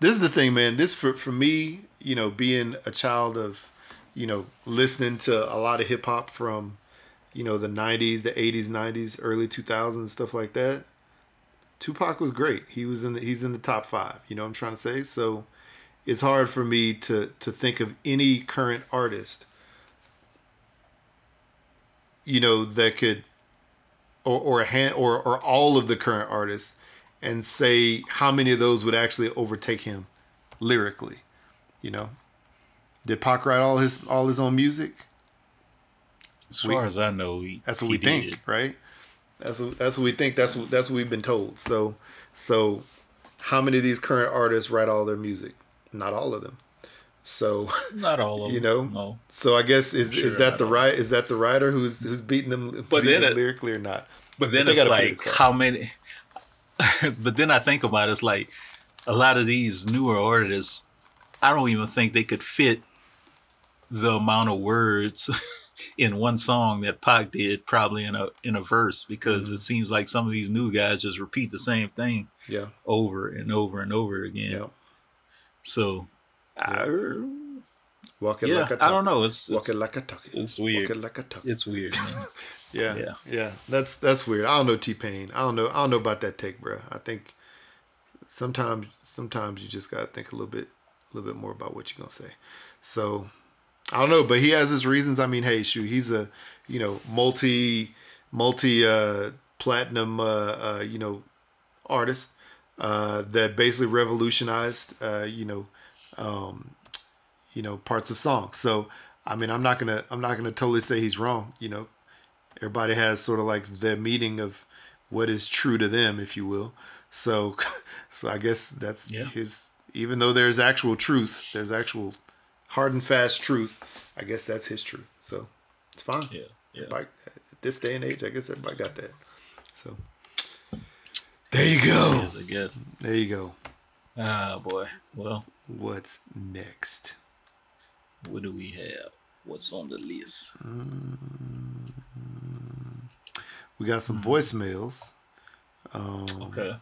Speaker 2: this is the thing man this for for me you know being a child of you know listening to a lot of hip hop from you know the 90s the 80s 90s early 2000s stuff like that Tupac was great. He was in the, he's in the top five. You know what I'm trying to say? So it's hard for me to to think of any current artist, you know, that could, or or a hand or or all of the current artists, and say how many of those would actually overtake him, lyrically. You know, did Pac write all his all his own music?
Speaker 3: as
Speaker 2: We-
Speaker 3: far as I know, he,
Speaker 2: That's what we think, right? That's what, that's what we think. That's what that's what we've been told. So so how many of these current artists write all their music? Not all of them. So
Speaker 3: Not all of *laughs*
Speaker 2: You
Speaker 3: them.
Speaker 2: know?
Speaker 3: no.
Speaker 2: so I guess is
Speaker 3: Sure,
Speaker 2: is that the right is that the writer who's who's beating them,
Speaker 3: But
Speaker 2: beating
Speaker 3: then
Speaker 2: them
Speaker 3: it-
Speaker 2: lyrically or not?
Speaker 3: But then
Speaker 2: they
Speaker 3: it's
Speaker 2: gotta put
Speaker 3: like how many? *laughs* but then I think about it, it's like a lot of these newer artists. I don't even think they could fit the amount of words *laughs* in one song that Pac did, probably in a in a verse, because
Speaker 2: Mm-hmm.
Speaker 3: it seems like some of these new guys just repeat the same thing
Speaker 2: Yeah.
Speaker 3: over and over and over again.
Speaker 2: Yeah.
Speaker 3: So, I,
Speaker 2: Walk it
Speaker 3: yeah,
Speaker 2: like a
Speaker 3: I don't know. It's
Speaker 2: Walk
Speaker 3: it's,
Speaker 2: it like a talk
Speaker 3: it's weird.
Speaker 2: it like a talk.
Speaker 3: It's *laughs* weird. Man.
Speaker 2: Yeah,
Speaker 3: Yeah.
Speaker 2: yeah, That's that's weird. I don't know T Pain. I don't know. I don't know about that take, bro. I think sometimes sometimes you just gotta think a little bit, a little bit more about what you're gonna say. So I don't know, but he has his reasons. I mean, hey, shoot, he's a you know multi multi uh, platinum uh, uh, you know artist uh, that basically revolutionized uh, you know um, you know parts of songs. So I mean, I'm not gonna I'm not gonna totally say he's wrong. You know, everybody has sort of like the meeting of what is true to them, if you will. So, *laughs* so I guess that's
Speaker 3: Yeah.
Speaker 2: his. Even though there's actual truth, there's actual hard and fast truth. I guess that's his truth. So it's fine.
Speaker 3: Yeah, yeah.
Speaker 2: Everybody- at this day and age, I guess everybody got that. So there you go.
Speaker 3: I guess.
Speaker 2: There you go.
Speaker 3: Ah, boy. Well,
Speaker 2: What's next?
Speaker 3: what do we have? What's on the list?
Speaker 2: We got some voicemails. Um,
Speaker 3: Okay.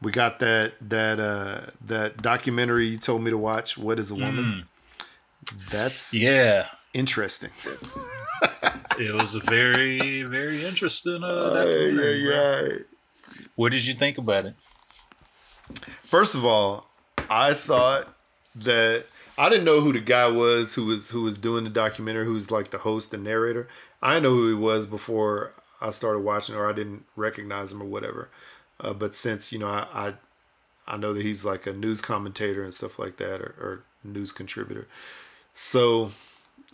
Speaker 2: We got that that uh that documentary you told me to watch. What is a woman? That's
Speaker 3: Yeah.
Speaker 2: interesting. *laughs*
Speaker 3: It was a very, very interesting. Uh,
Speaker 2: Yeah, yeah.
Speaker 3: What did you think about it?
Speaker 2: First of all, I thought that I didn't know who the guy was who was who was doing the documentary, who's like the host and narrator. I know who he was before I started watching, or I didn't recognize him or whatever. Uh, but since you know, I, I I know that he's like a news commentator and stuff like that, or, or news contributor. So,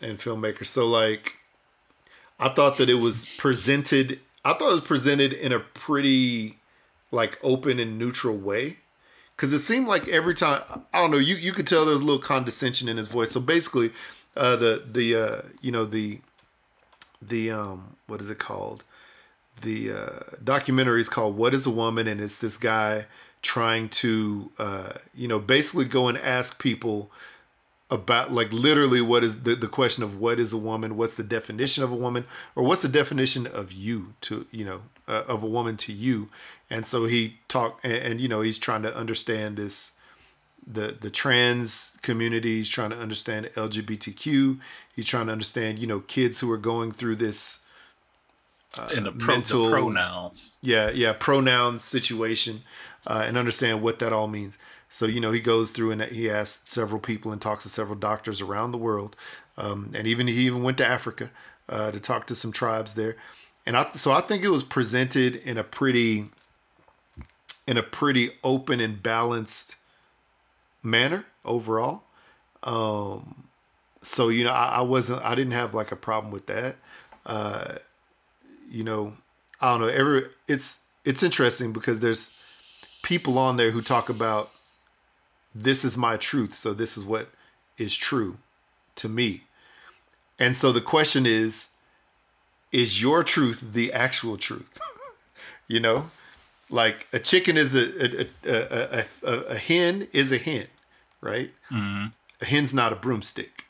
Speaker 2: and filmmaker. So like, I thought that it was presented. I thought it was presented in a pretty like open and neutral way because it seemed like every time I don't know you you could tell there was a little condescension in his voice. So basically, uh, the the uh, you know the the um what is it called? The uh, documentary is called "What Is a Woman," and it's this guy trying to uh, you know basically go and ask people about like literally what is the, the question of what is a woman what's the definition of a woman or what's the definition of you to you know uh, of a woman to you and so he talked and, and, you know he's trying to understand this the the trans community. He's trying to understand lgbtq he's trying to understand you know kids who are going through this
Speaker 3: uh, and the, pro, mental, the pronouns.
Speaker 2: Yeah yeah pronoun situation uh, and understand what that all means. So you know he goes through and he asks several people and talks to several doctors around the world um, and even he even went to africa uh, to talk to some tribes there. And I, so I think it was presented in a pretty in a pretty open and balanced manner overall. Um, so you know, I, I, wasn't, I didn't have like a problem with that. Uh, you know, I don't know. Every it's it's interesting because there's people on there who talk about this is my truth, so this is what is true to me. And so the question is, is your truth the actual truth? *laughs* you know, like a chicken is a a, a, a, a hen is a hen, right? Mm-hmm. A hen's not a broomstick,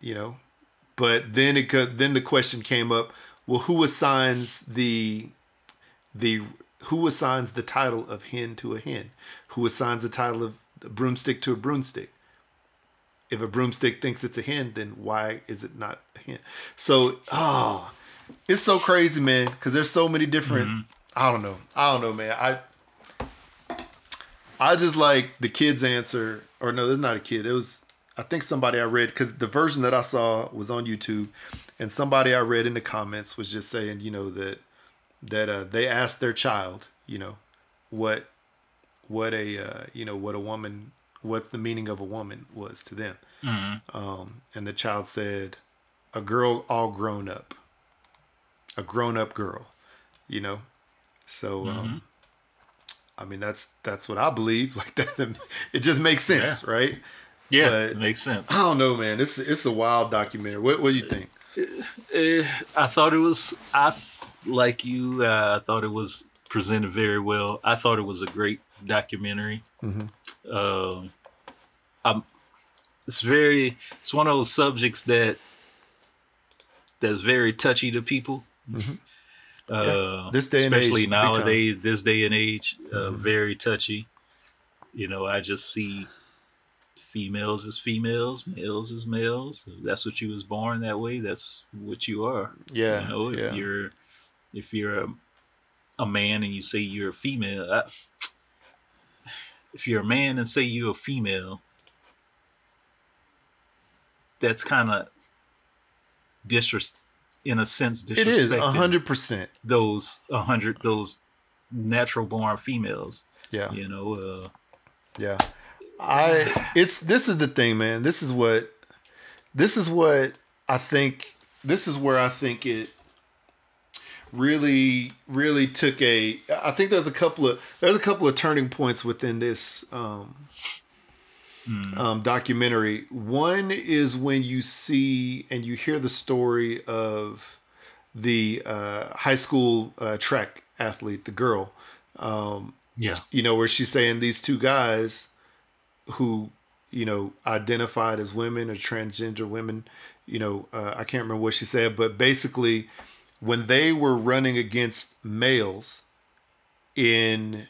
Speaker 2: you know. But then it then the question came up: Well, who assigns the the who assigns the title of hen to a hen? Who assigns the title of a broomstick to a broomstick? If a broomstick thinks it's a hen, then why is it not a hen? So, oh, it's so crazy, man, because there's so many different. Mm-hmm I don't know. I don't know, man. I I just like the kid's answer, or no, there's not a kid. It was I think somebody I read because the version that I saw was on YouTube, and somebody I read in the comments was just saying, you know, that that uh, they asked their child, you know, what what a uh, you know what a woman what the meaning of a woman was to them, mm-hmm. um, and the child said, a girl all grown up, a grown up girl, you know, so, um, mm-hmm. um, I mean, that's that's what I believe. *laughs* Like that, it just makes sense,
Speaker 3: yeah.
Speaker 2: right?
Speaker 3: Yeah, but, it makes sense.
Speaker 2: I don't know, man. It's it's a wild documentary. What what do you think?
Speaker 3: Uh, I thought it was. I like you. Uh, I thought it was presented very well. I thought it was a great documentary. Mm-hmm. Uh, I'm, it's very. It's one of those subjects that that's very touchy to people. Mm-hmm. Uh, this day especially age, nowadays, this day and age, uh, mm-hmm. very touchy. You know, I just see females as females, males as males. If that's what you was born that way. That's what you are.
Speaker 2: Yeah.
Speaker 3: You know, if
Speaker 2: yeah.
Speaker 3: you're if you're a, a, man and you say you're a female, I, if you're a man and say you're a female, that's kind of disres- in a sense disrespecting. It is
Speaker 2: hundred percent
Speaker 3: those a hundred those natural born females.
Speaker 2: Yeah,
Speaker 3: you know. Uh,
Speaker 2: yeah, I. It's this is the thing, man. This is what. This is what I think. This is where I think it really really took a i think there's a couple of there's a couple of turning points within this um mm. um, documentary. One is when you see and you hear the story of the uh, high school uh, track athlete, the girl. Um,
Speaker 3: yeah.
Speaker 2: You know, where she's saying these two guys who, you know, identified as women or transgender women, you know, uh, I can't remember what she said, but basically, when they were running against males in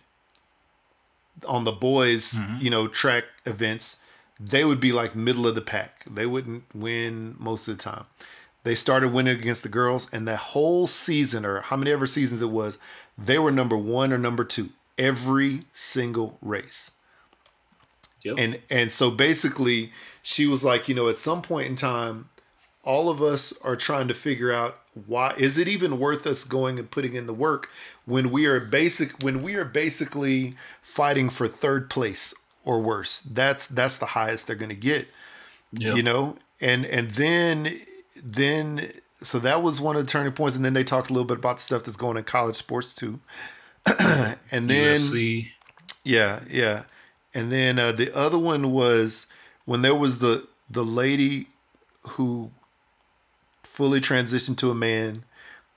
Speaker 2: on the boys, mm-hmm. you know, track events, they would be like middle of the pack. They wouldn't win most of the time. They started winning against the girls, and that whole season, or how many ever seasons it was, they were number one or number two every single race. Yep. And and so basically, she was like, you know, at some point in time, all of us are trying to figure out why is it even worth us going and putting in the work when we are basic when we are basically fighting for third place or worse that's that's the highest they're going to get
Speaker 3: Yeah.
Speaker 2: you know and and then then so that was one of the turning points and then they talked a little bit about the stuff that's going in college sports too *clears throat* and then
Speaker 3: UFC.
Speaker 2: yeah, yeah. And then uh, the other one was when there was the the lady who fully transitioned to a man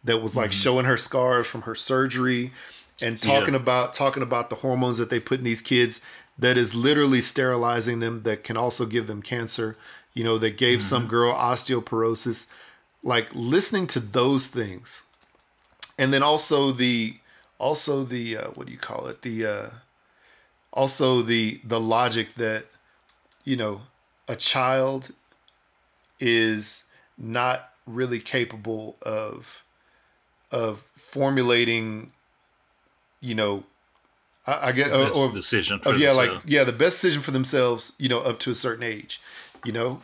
Speaker 2: that was like showing her scars from her surgery and talking
Speaker 3: Yeah.
Speaker 2: about talking about the hormones that they put in these kids that is literally sterilizing them that can also give them cancer. You know, that gave some girl osteoporosis. Like listening to those things. And then also the also the uh, what do you call it? The uh also the the logic that you know a child is not really capable of of formulating you know i, I get or,
Speaker 3: Best
Speaker 2: or
Speaker 3: decision for
Speaker 2: of, yeah like yeah the best decision for themselves you know up to a certain age you know?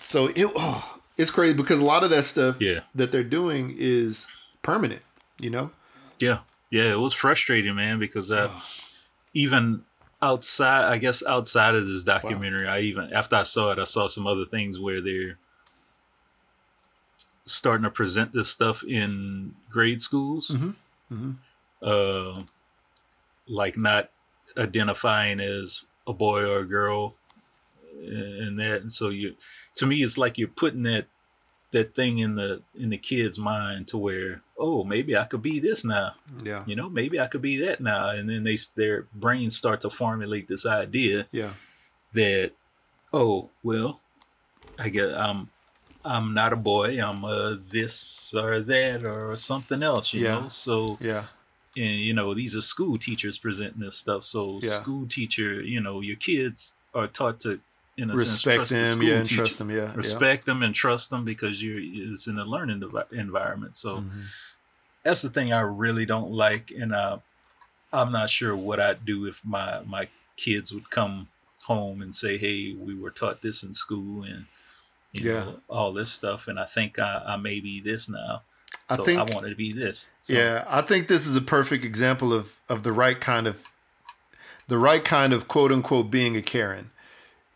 Speaker 2: So it oh, it's crazy because a lot of that stuff
Speaker 3: Yeah.
Speaker 2: that they're doing is permanent you know?
Speaker 3: Yeah, yeah, it was frustrating, man, because uh, even outside, I guess outside of this documentary, I even after I saw it, I saw some other things where they're starting to present this stuff in grade schools, Uh, like not identifying as a boy or a girl, and that, and so you, to me, it's like you're putting that that thing in the in the kid's mind to where oh maybe I could be this now.
Speaker 2: Yeah.
Speaker 3: You know maybe I could be that now. And then they their brains start to formulate this idea
Speaker 2: yeah.
Speaker 3: that oh well I guess I'm I'm not a boy I'm a this or that or something else you
Speaker 2: Yeah.
Speaker 3: know so
Speaker 2: yeah
Speaker 3: and you know these are school teachers presenting this stuff so
Speaker 2: Yeah.
Speaker 3: school teacher you know your kids are taught to in a sense
Speaker 2: respect
Speaker 3: trust the
Speaker 2: them
Speaker 3: school
Speaker 2: yeah and
Speaker 3: teacher
Speaker 2: trust them yeah yeah.
Speaker 3: respect them and trust them because you're it's in a learning devi- environment so
Speaker 2: Mm-hmm.
Speaker 3: that's the thing i really don't like and uh, i'm not sure what i'd do if my my kids would come home and say hey we were taught this in school and you
Speaker 2: Yeah.
Speaker 3: know all this stuff and i think i, I may be this now
Speaker 2: I
Speaker 3: so i,
Speaker 2: think-
Speaker 3: wanted to be this so,
Speaker 2: Yeah, I think this is a perfect example of of the right kind of the right kind of quote unquote being a Karen.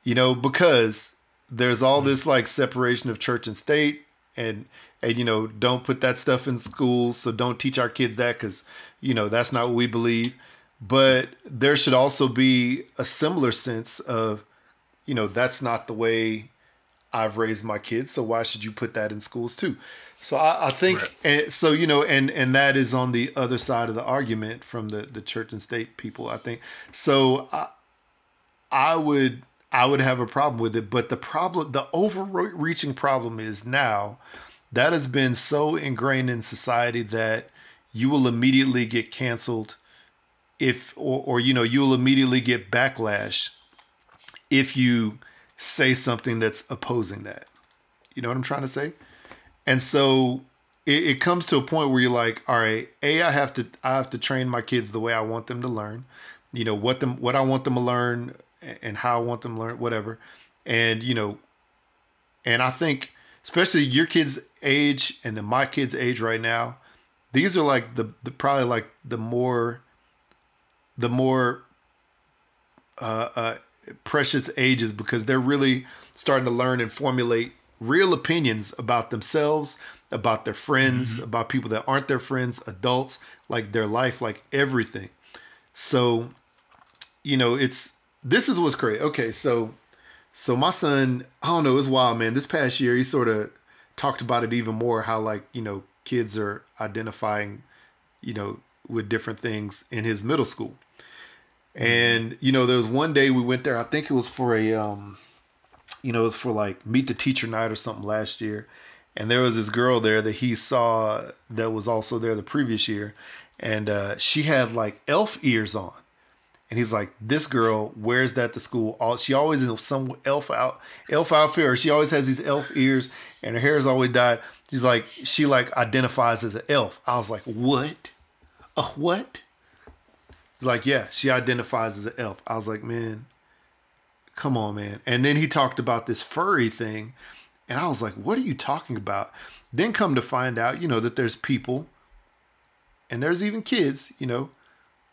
Speaker 2: You know, because there's all mm-hmm. this like separation of church and state and and you know, don't put that stuff in schools, so don't teach our kids that cuz you know, that's not what we believe. But there should also be a similar sense of you know, that's not the way I've raised my kids, so why should you put that in schools too? So I, I think,
Speaker 3: Right.
Speaker 2: and so you know, and and that is on the other side of the argument from the the church and state people. I think so. I, I would I would have a problem with it, but the problem, the overreaching problem is now that has been so ingrained in society that you will immediately get canceled if or, or you know you'll immediately get backlash if you say something that's opposing that. You know what I'm trying to say? And so it, it comes to a point where you're like, all right, a I have to I have to train my kids the way I want them to learn. You know what them what I want them to learn and how I want them to learn, whatever. And you know, and I think especially your kids' age and then my kids' age right now, these are like the, the probably like the more the more uh, uh, precious ages because they're really starting to learn and formulate real opinions about themselves, about their friends, mm-hmm. about people that aren't their friends, adults, like their life, like everything. So, you know, it's this is what's great. Okay, so so my son, I don't know, it's wild, man. This past year, he sort of talked about it even more. How like you know kids are identifying, you know, with different things in his middle school. And you know, there was one day we went there. I think it was for a, um, you know, it was for like meet the teacher night or something last year. And there was this girl there that he saw that was also there the previous year, and uh, she had like elf ears on. And he's like, this girl wears that to school. All she always in some elf out elf outfit, or she always has these elf ears, and her hair is always dyed. She's like, she like identifies as an elf. I was like, what? A what? Like, yeah, she identifies as an elf. I was like, man, come on, man. And then he talked about this furry thing, And I was like, what are you talking about? Then come to find out, you know, that there's people and there's even kids, you know,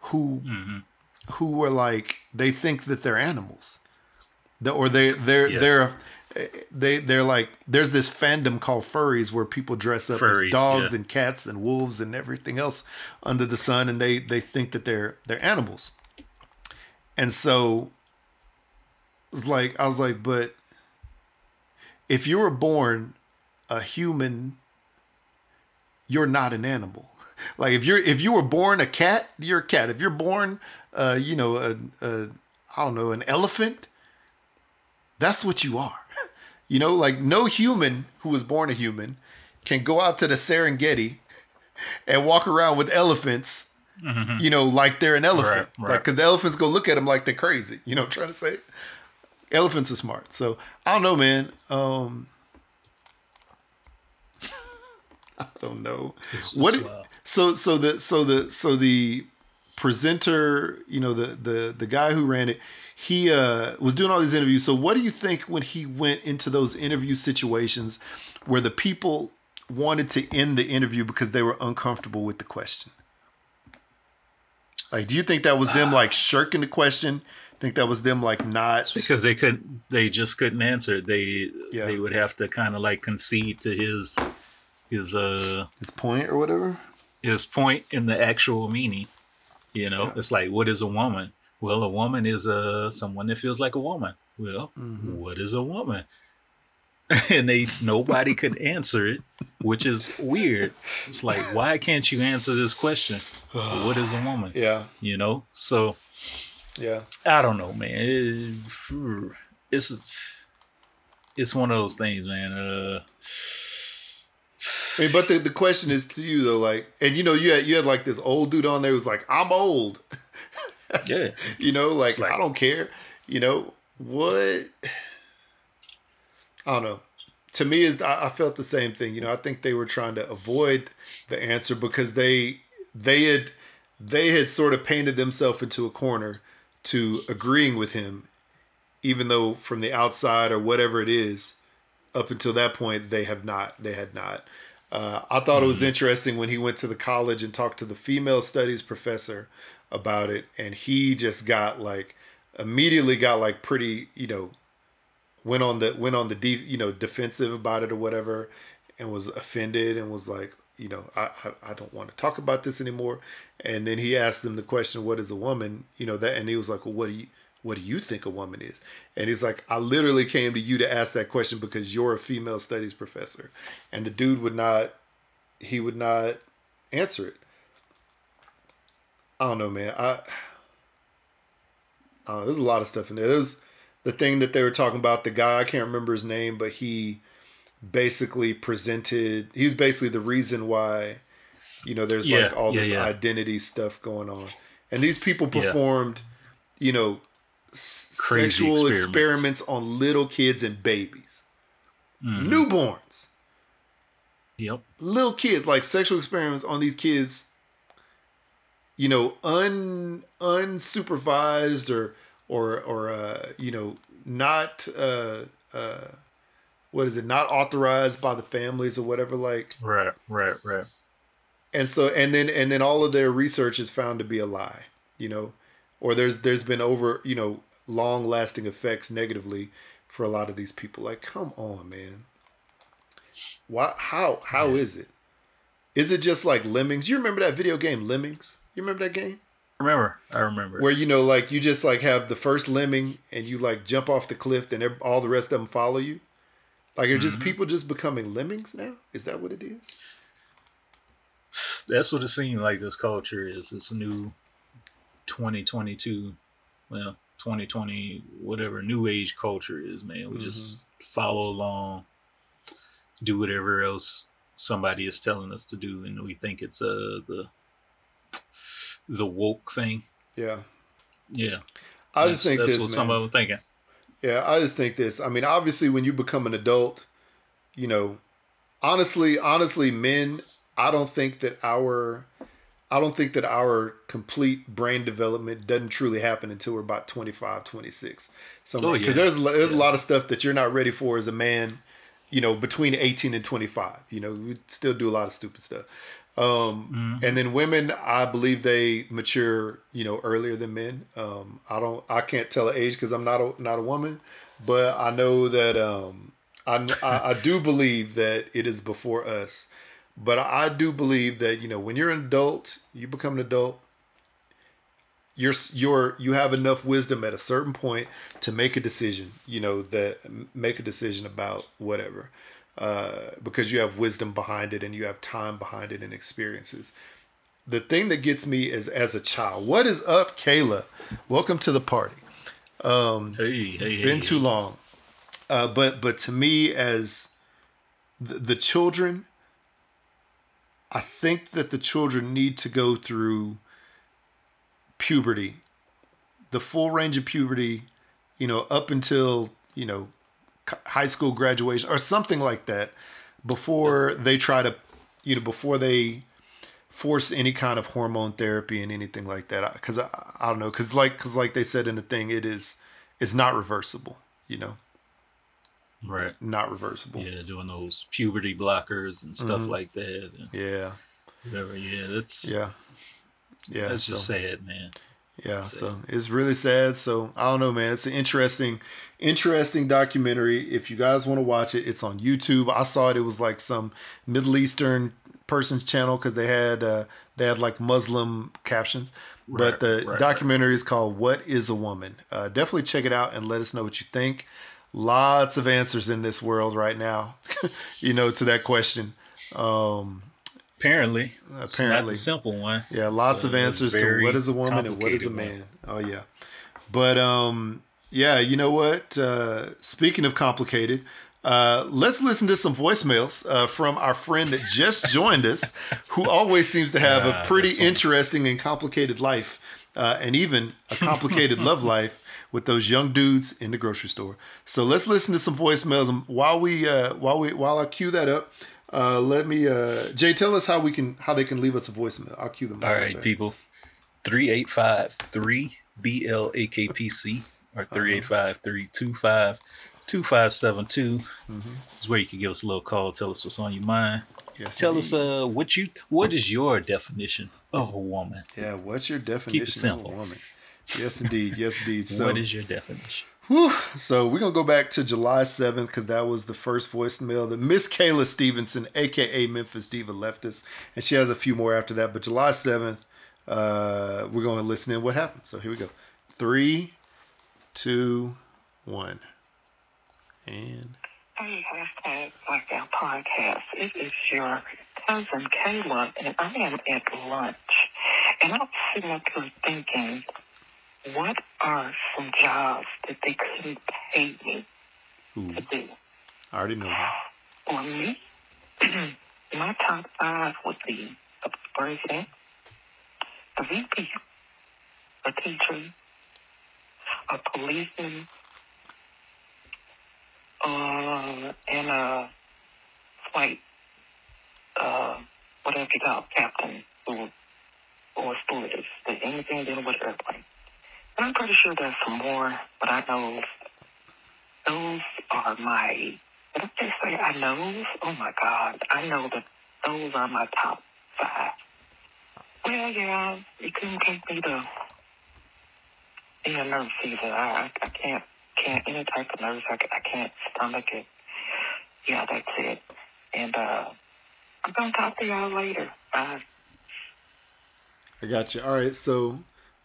Speaker 2: who mm-hmm. who are like they think that they're animals. The- Or they they're
Speaker 3: Yeah.
Speaker 2: they're they they're like there's this fandom called furries where people dress up
Speaker 3: Furries,
Speaker 2: as dogs
Speaker 3: yeah.
Speaker 2: and cats and wolves and everything else under the sun and they they think that they're they're animals. And so it's like I was like, but if you were born a human, you're not an animal. *laughs* Like if you're if you were born a cat, you're a cat. If you're born, uh, you know, a, a I don't know, an elephant, that's what you are. You know, like no human who was born a human can go out to the Serengeti and walk around with elephants. You know, like they're an elephant.
Speaker 3: Right, right.
Speaker 2: Like, cause the elephants go look at them like they're crazy. You know what I'm trying to say? Elephants are smart. So I don't know, man. Um, I don't know. What? it- so so the so the so the presenter, you know, the the the guy who ran it, he uh was doing all these interviews. So what do you think when he went into those interview situations where the people wanted to end the interview because they were uncomfortable with the question? Like, do you think that was them like shirking the question? Think that was them like not?
Speaker 3: because they couldn't they just couldn't answer it. they
Speaker 2: Yeah.
Speaker 3: they would have to kind of like concede to his his uh
Speaker 2: his point or whatever.
Speaker 3: his point in the actual meaning you know it's like what is a woman well a woman is uh someone that feels like a woman. Well
Speaker 2: Mm-hmm.
Speaker 3: what is a woman? *laughs* And they nobody could answer it which is weird. It's like why can't you answer this question? What is a woman? *sighs*
Speaker 2: Yeah,
Speaker 3: you know? So
Speaker 2: yeah,
Speaker 3: I don't know, man. It- it's it's one of those things, man. Uh,
Speaker 2: I mean, but the, the question is to you though, like, and you know, you had you had like this old dude on there who was like, "I'm old," *laughs* *laughs*
Speaker 3: yeah,
Speaker 2: you know, like,
Speaker 3: like-
Speaker 2: I don't care, you know what? I don't know. To me, is I, I felt the same thing. You know, I think they were trying to avoid the answer because they they had they had sort of painted themselves into a corner to agreeing with him, even though from the outside or whatever it is, up until that point they have not they had not. Uh, I thought it was interesting when he went to the college and talked to the female studies professor about it, and he just got like immediately got like pretty you know went on the went on the def, you know defensive about it or whatever, and was offended and was like you know I, I I don't want to talk about this anymore. And then he asked them the question, "What is a woman?" You know that, and he was like, "Well, what do you?" What do you think a woman is? And he's like, I literally came to you to ask that question because you're a female studies professor. And the dude would not, he would not answer it. I don't know, man. I, I don't know, there's a lot of stuff in there. There's the thing that they were talking about. The guy I can't remember his name, but he basically presented. He was basically the reason why, you know, there's
Speaker 3: Yeah,
Speaker 2: like all
Speaker 3: yeah,
Speaker 2: this
Speaker 3: yeah.
Speaker 2: identity stuff going on, and these people performed, you know,
Speaker 3: Crazy
Speaker 2: sexual
Speaker 3: experiments.
Speaker 2: experiments on little kids and babies,
Speaker 3: Mm-hmm.
Speaker 2: newborns
Speaker 3: yep,
Speaker 2: little kids like sexual experiments on these kids you know un unsupervised or or or uh you know not uh uh what is it? Not authorized by the families or whatever like
Speaker 3: right, right, right.
Speaker 2: and so and then and then all of their research is found to be a lie you know or there's there's been over you know long lasting effects negatively for a lot of these people. Like come on man. Why how how is it? Is it just like lemmings? You remember that video game lemmings you remember that game
Speaker 3: Remember, I remember.
Speaker 2: where you know like you just like have the first lemming and you like jump off the cliff and all the rest of them follow you like are just people just becoming lemmings now is that what it is
Speaker 3: That's what it seemed like. This culture is this new 2022, well, 2020, whatever new age culture is. Man, we just
Speaker 2: Mm-hmm.
Speaker 3: follow along, do whatever else somebody is telling us to do, and we think it's uh the the woke thing.
Speaker 2: yeah
Speaker 3: Yeah,
Speaker 2: i just
Speaker 3: that's,
Speaker 2: think
Speaker 3: that's
Speaker 2: this
Speaker 3: what
Speaker 2: man.
Speaker 3: some of them thinking.
Speaker 2: Yeah, I just think this. I mean, obviously, when you become an adult, you know, honestly, honestly, men, I don't think that our, I don't think that our complete brain development doesn't truly happen until we're about 25, 26. So,
Speaker 3: Oh,
Speaker 2: because
Speaker 3: yeah.
Speaker 2: there's there's a lot of stuff that you're not ready for as a man, you know, between 18 and 25. You know, we still do a lot of stupid stuff. Um, And then women, I believe they mature, you know, earlier than men. Um, I don't, I can't tell an age because I'm not a not a woman, but I know that um, I, I I do believe that it is before us. But I do believe that you know when you're an adult, you become an adult. You're you're you have enough wisdom at a certain point to make a decision. You know that make a decision about whatever uh, because you have wisdom behind it and you have time behind it and experiences. The thing that gets me is as a child. What is up, Kayla? Welcome to the party.
Speaker 3: Hey, hey, hey.
Speaker 2: Been too long, uh, but but to me as the, the children, I think that the children need to go through puberty, the full range of puberty, you know, up until you know high school graduation or something like that before they try to you know before they force any kind of hormone therapy and anything like that because I, I don't know because like because like they said in the thing it is it's not reversible you know
Speaker 3: Right.
Speaker 2: not reversible
Speaker 3: Yeah, doing those puberty blockers and stuff mm-hmm. like that.
Speaker 2: Yeah
Speaker 3: whatever. Yeah, that's
Speaker 2: yeah yeah
Speaker 3: that's just sad, man.
Speaker 2: Yeah, so it's really sad. So I don't know, man. It's an interesting, interesting documentary. If you guys want to watch it, it's on YouTube. I saw it. It was like some Middle Eastern person's channel because they had uh, they had like Muslim captions.
Speaker 3: Right,
Speaker 2: but the
Speaker 3: right,
Speaker 2: documentary is called "What Is a Woman." Uh, definitely check it out and let us know what you think. Lots of answers in this world right now, *laughs* you know, to that question.
Speaker 3: Apparently,
Speaker 2: Apparently.
Speaker 3: simple one.
Speaker 2: Yeah, lots
Speaker 3: It's,
Speaker 2: of answers to what is a woman and what is a man. Oh yeah. But um yeah, you know what? Uh speaking of complicated, uh let's listen to some voicemails uh from our friend that just *laughs* joined us who always seems to have
Speaker 3: Ah,
Speaker 2: a pretty interesting and complicated life uh and even a complicated love *laughs* life with those young dudes in the grocery store. So let's listen to some voicemails and while we uh while we while I cue that up uh, let me, uh, Jay, tell us how we can, how they can leave us a voicemail. I'll cue them.
Speaker 3: All right, people. 385 BLAKPC or 385 325 2572 is where you can give us a little call. Tell us what's on your mind.
Speaker 2: Yes,
Speaker 3: Tell
Speaker 2: indeed.
Speaker 3: us uh what you what is your definition of a woman?
Speaker 2: Yeah, what's your definition
Speaker 3: simple.
Speaker 2: of a woman? Yes, indeed. Yes, indeed. *laughs* So,
Speaker 3: what is your definition?
Speaker 2: So we're gonna go back to July seventh because that was the first voicemail that Miss Kayla Stevenson, aka Memphis Diva, left us, and she has a few more after that. But July seventh, uh, we're to listen in what happened. So here we go. Three, two, one, and
Speaker 1: Hey, hashtag Blackout Podcast. It is your cousin Kayla, and I am at lunch. And I'm sitting up here thinking, what are some jobs that they couldn't pay me
Speaker 2: ooh,
Speaker 1: to do?
Speaker 2: I already know that.
Speaker 1: For me, *clears throat* my top five would be a president, a VP, a teacher, a policeman, uh, and a flight, uh, whatever you call it, captain or, or stewardess, the- anything dealing with airplane. I'm pretty sure there's some more, but I know those are my did I just say I know? Oh my God. I know that those are my top five. Well, yeah, you couldn't take me to be a nurse either. I, I, I can't, can't, any type of nurse, I, I can't stomach it. Yeah, that's it. And, uh, I'm going to talk to y'all later. Bye.
Speaker 2: I got you. All right, so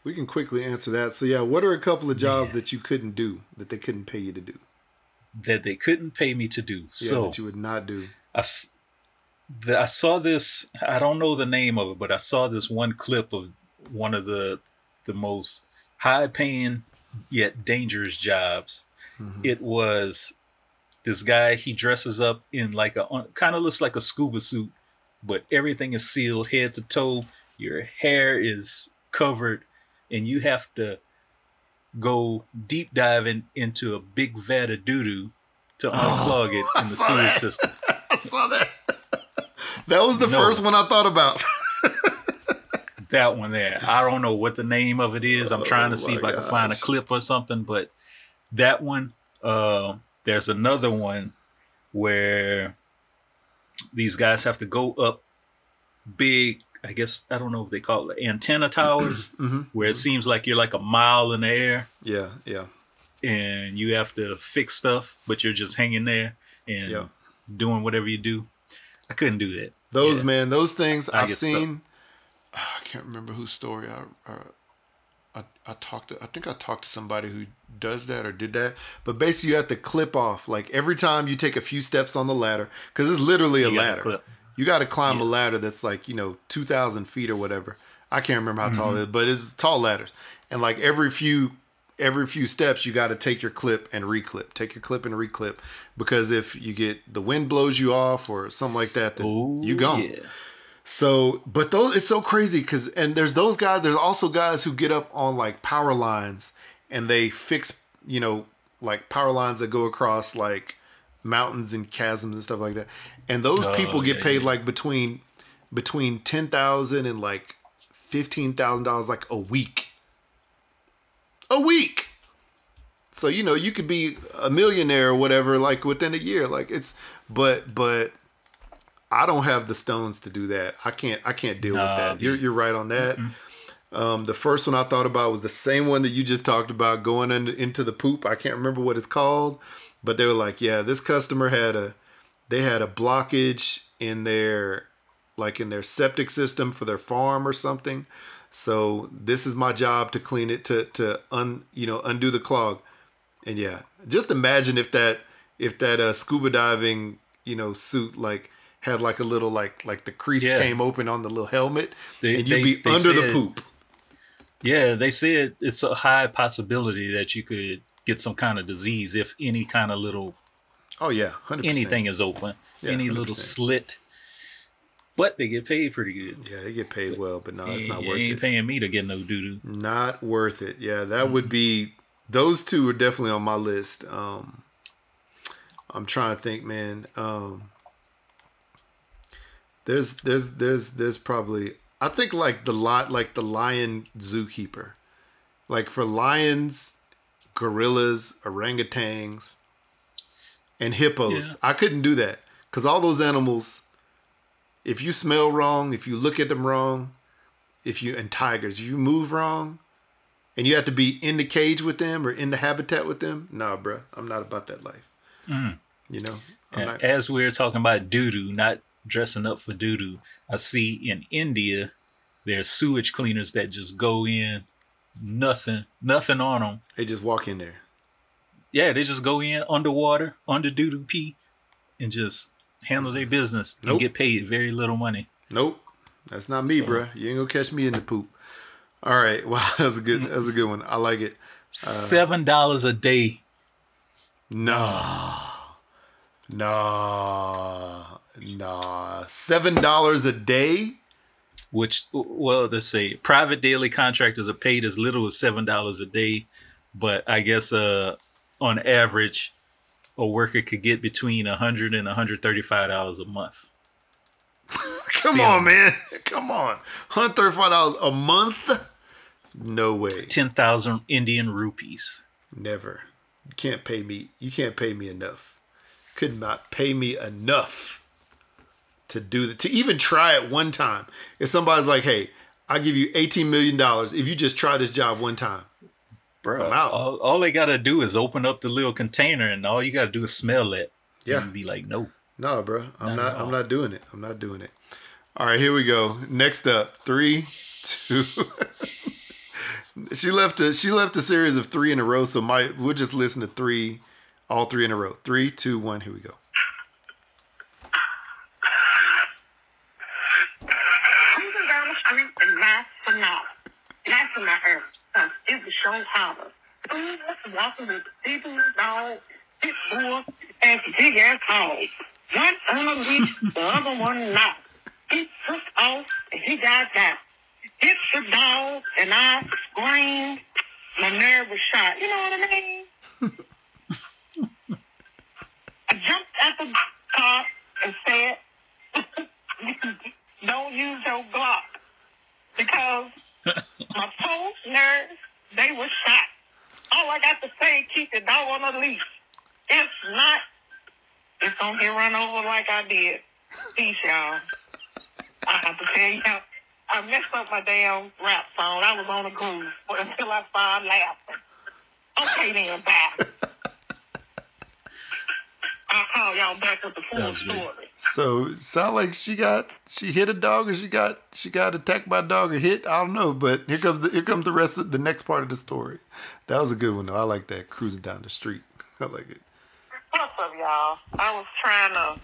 Speaker 2: we can quickly answer that. So yeah, what are a couple of jobs that you couldn't do that they couldn't pay you to do?
Speaker 3: That they couldn't pay me to do.
Speaker 2: Yeah,
Speaker 3: so
Speaker 2: that you would not do.
Speaker 3: I, the- I saw this. I don't know the name of it, but I saw this one clip of one of the the most high paying yet dangerous jobs. Mm-hmm. It was this guy. He dresses up in like a kind of looks like a scuba suit, but everything is sealed head to toe. Your hair is covered, and you have to go deep diving into a big vat of doo doo to unclog it in the sewer
Speaker 2: that.
Speaker 3: system. *laughs*
Speaker 2: I saw that. that was the
Speaker 3: No.
Speaker 2: first one I thought about. *laughs*
Speaker 3: that one there. I don't know what the name of it is. I'm trying
Speaker 2: Oh
Speaker 3: to see
Speaker 2: my
Speaker 3: if I can find a clip or something, but that one, uh, there's another one where these guys have to go up big. I guess I don't know if they call it antenna towers, *clears throat*
Speaker 2: Mm-hmm.
Speaker 3: where it seems like you're like a mile in the air
Speaker 2: Yeah, yeah,
Speaker 3: and you have to fix stuff, but you're just hanging there and
Speaker 2: Yeah.
Speaker 3: doing whatever you do. I couldn't do that.
Speaker 2: those
Speaker 3: Yeah.
Speaker 2: man, those things
Speaker 3: I
Speaker 2: I've
Speaker 3: get stuck.
Speaker 2: seen. I can't remember whose story I, I I I talked to. I think I talked to somebody who does that or did that. But basically, you have to clip off like every time you take a few steps on the ladder because it's literally a
Speaker 3: You
Speaker 2: ladder. You got to climb a ladder that's like you know two thousand feet or whatever. I can't remember how tall it mm-hmm. is, but it's tall ladders. And like every few every few steps, you got to take your clip and reclip. Take your clip and reclip because if you get the wind blows you off or something like that, then
Speaker 3: Ooh,
Speaker 2: you gone.
Speaker 3: yeah.
Speaker 2: So, but those it's so crazy because and there's those guys. There's also guys who get up on like power lines and they fix you know like power lines that go across like mountains and chasms and stuff like that. And those
Speaker 3: Oh,
Speaker 2: people get
Speaker 3: yeah,
Speaker 2: paid
Speaker 3: yeah.
Speaker 2: like between between ten thousand and like fifteen thousand dollars like a week. A week. So you know you could be a millionaire or whatever like within a year. Like it's but but I don't have the stones to do that. I can't. I can't deal with that. You're you're right on that. Um, the first one I thought about was the same one that you just talked about going in, into the poop. I can't remember what it's called, but they were like, yeah, this customer had a they had a blockage in their like in their septic system for their farm or something. So this is my job to clean it to to un you know undo the clog. And yeah, just imagine if that if that uh, scuba diving you know suit like had like a little like like the crease
Speaker 3: Yeah.
Speaker 2: came open on the little helmet
Speaker 3: They-
Speaker 2: and you'd
Speaker 3: they-
Speaker 2: be
Speaker 3: they
Speaker 2: under the poop.
Speaker 3: Yeah, they said it's a high possibility that you could get some kind of disease if any kind of little
Speaker 2: Oh yeah, hundred percent.
Speaker 3: anything is open,
Speaker 2: Yeah,
Speaker 3: any little
Speaker 2: 100%.
Speaker 3: slit. But they get paid pretty good.
Speaker 2: Yeah, they get paid well, but no, it's not worth
Speaker 3: you ain't
Speaker 2: it.
Speaker 3: paying me to get no doo doo.
Speaker 2: Not worth it. Yeah, that would be. Those two are definitely on my list. Um, I'm trying to think, man. Um, there's there's there's there's probably I think like the lot like the lion zookeeper, like for lions, gorillas, orangutans, and hippos.
Speaker 3: Yeah.
Speaker 2: I couldn't do that because all those animals. If you smell wrong, if you look at them wrong, if you and tigers, if you move wrong, and you have to be in the cage with them or in the habitat with them, nah, bruh, I'm not about that life. Mm. You know, not,
Speaker 3: as we're talking about doo doo, not dressing up for doo doo, I see in India there's sewage cleaners that just go in, nothing, nothing on them.
Speaker 2: they just walk in there.
Speaker 3: Yeah, they just go in underwater, under doo doo pee, and just handle their business
Speaker 2: Nope.
Speaker 3: and get paid very little money.
Speaker 2: Nope, that's not me,
Speaker 3: So-
Speaker 2: bruh. You ain't gonna catch me in the poop. All right, *laughs* wow, that's a good, that's a good one. I like it.
Speaker 3: Seven dollars a day.
Speaker 2: Nah, nah, nah. Seven dollars a day.
Speaker 3: which well let's say private daily contractors are paid as little as seven dollars a day but i guess uh on average a worker could get between a hundred and hundred thirty-five dollars a month *laughs*
Speaker 2: Come
Speaker 3: Still.
Speaker 2: on, man. Come on. Hundred thirty-five dollars a month. No way.
Speaker 3: ten thousand indian rupees
Speaker 2: Never. You can't pay me. You can't pay me enough. Could not pay me enough to do that. To even try it one time. If somebody's like, "Hey, I give you eighteen million dollars if you just try this job one time."
Speaker 3: Bro
Speaker 2: I'm out.
Speaker 3: all, all they gotta do is open up the little container and all you gotta do is smell it
Speaker 2: Yeah.
Speaker 3: and be like no
Speaker 2: No, bro. I'm
Speaker 3: Not
Speaker 2: not. I'm not doing it. I'm not doing it. All right, here we go. Next up, three, two. *laughs* she left a she left a series of three in a row, so my we'll just listen to three, all three in a row. Three, two, one. Here we go.
Speaker 1: Cruising down the street and that's enough. That's enough. Cause it was so hotter. Ooh, that's walking with people, dog, big boy, and big ass hogs. One on a leash, the other one not. He took off and he got down. Hit the dog and I screamed. My nerve was shot. You know what I mean? I jumped at the car and said, don't use your Glock because my nerves, they were shot. All I got to say, keep the dog on a leash. If not, it's gonna get run over like I did. Peace, y'all. I have to tell y'all, I messed up my damn rap song. I was on a groove until I started laughing. Okay then, bye. I'll call y'all back with the full
Speaker 3: That great.
Speaker 1: story.
Speaker 2: So sound like she got she hit a dog or she got she got attacked by a dog or hit. I don't know, but here comes the, here comes the rest of the next part of the story. That was a good one though. I like that cruising down the street. *laughs* I like it.
Speaker 1: What's up, y'all? I was trying to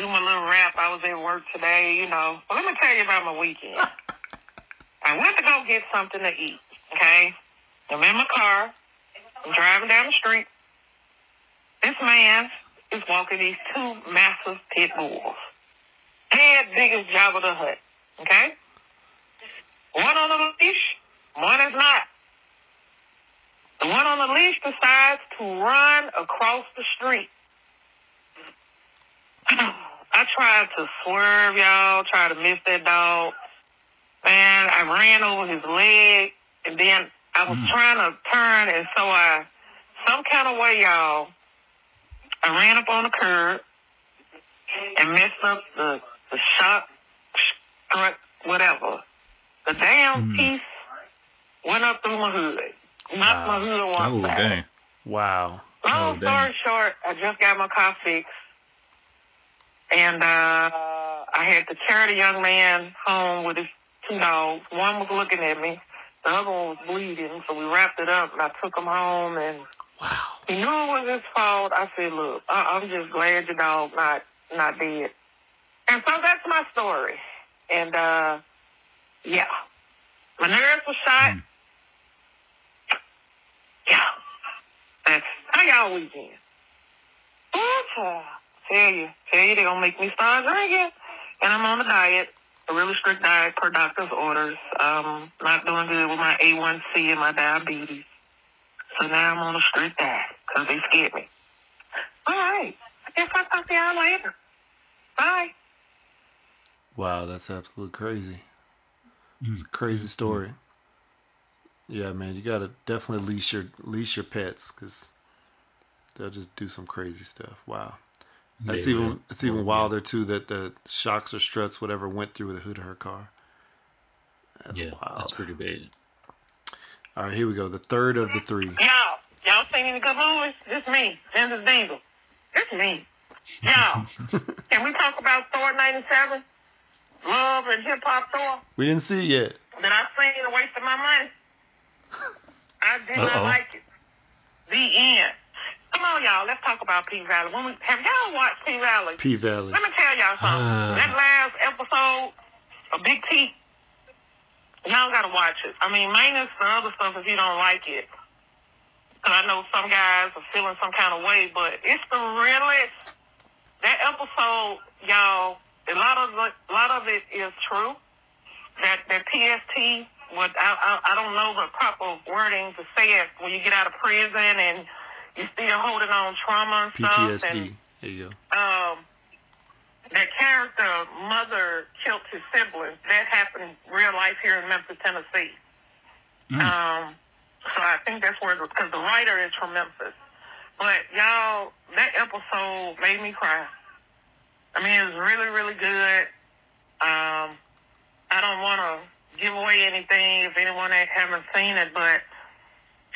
Speaker 1: do my little rap. I was at work today, you know. But let me tell you about my weekend. *laughs* I went to go get something to eat, okay? I'm in my car. I'm driving down the street. This man is walking these two massive pit bulls. Head big as Jabba the Hutt, okay? One on the leash, one is not. The one on the leash decides to run across the street. *clears throat* I tried to swerve, y'all, try to miss that dog. Man, I ran over his leg, and then I was mm. trying to turn, and so I, some kind of way, y'all, I ran up on the curb and messed up the, the shock, strut, whatever. The damn
Speaker 3: Mhm.
Speaker 1: piece went up through my hood. Knocked my hood on one
Speaker 3: Oh
Speaker 1: side.
Speaker 3: dang.
Speaker 2: Wow.
Speaker 1: Long
Speaker 3: Oh,
Speaker 1: story
Speaker 3: dang.
Speaker 1: short, I just got my car fixed, and uh, I had to carry the young man home with his two dogs. One was looking at me, the other one was bleeding. So we wrapped it up, and I took him home, and
Speaker 2: Wow.
Speaker 1: he knew it was his fault. I said, "Look, I- I'm just glad your dog not not dead." And so that's my story. And uh, yeah, my nerves were shot.
Speaker 3: Mm.
Speaker 1: Yeah, that's how y'all weekend. Ooh. Tell you, tell you, they gonna make me start drinking, and I'm on a diet, a really strict diet per doctor's orders. Um, not doing good with my A1C and my diabetes. So now I'm on a street diet because they scared me. All right. I guess I'll talk to y'all later. Bye.
Speaker 2: Wow, that's absolutely crazy.
Speaker 3: Mm.
Speaker 2: It's a crazy story. Yeah, man, you gotta definitely leash your leash your pets because they'll just do some crazy stuff. Wow, that's
Speaker 3: Yeah,
Speaker 2: even
Speaker 3: yeah.
Speaker 2: it's even wilder too that the shocks or struts whatever went through the hood of her car. That's
Speaker 3: Yeah,
Speaker 2: wild.
Speaker 3: that's pretty bad.
Speaker 2: All right, here we go. The third of the three.
Speaker 1: Y'all, y'all seen any good movies? This me, Ginger Dingle. It's me. Y'all, *laughs* can we talk about Thor 97? Love and Hip Hop Thor?
Speaker 2: We didn't see it yet.
Speaker 1: That I seen and wasted my money? I did not
Speaker 3: Uh-oh.
Speaker 1: like it. The end. Come on, y'all. Let's talk about P Valley. When we, have y'all watched P Valley?
Speaker 2: P Valley.
Speaker 1: Let me tell y'all something.
Speaker 3: Uh.
Speaker 1: that last episode of Big T, y'all gotta watch it. I mean, minus the other stuff if you don't like it. Because I know some guys are feeling some kind of way, but it's the realest. That episode, y'all, a lot of the, a lot of it is true. That that PST, what I, I I don't know the proper wording to say it. When you get out of prison and you're still holding on trauma and stuff. And,
Speaker 2: PTSD. There you go.
Speaker 1: um, that character mother killed his siblings. That happened real life here in Memphis, Tennessee.
Speaker 3: Mm.
Speaker 1: Um, so I think that's where because the writer is from Memphis. But y'all, that episode made me cry. I mean, it was really, really good. Um, I don't want to give away anything if anyone that haven't seen it, but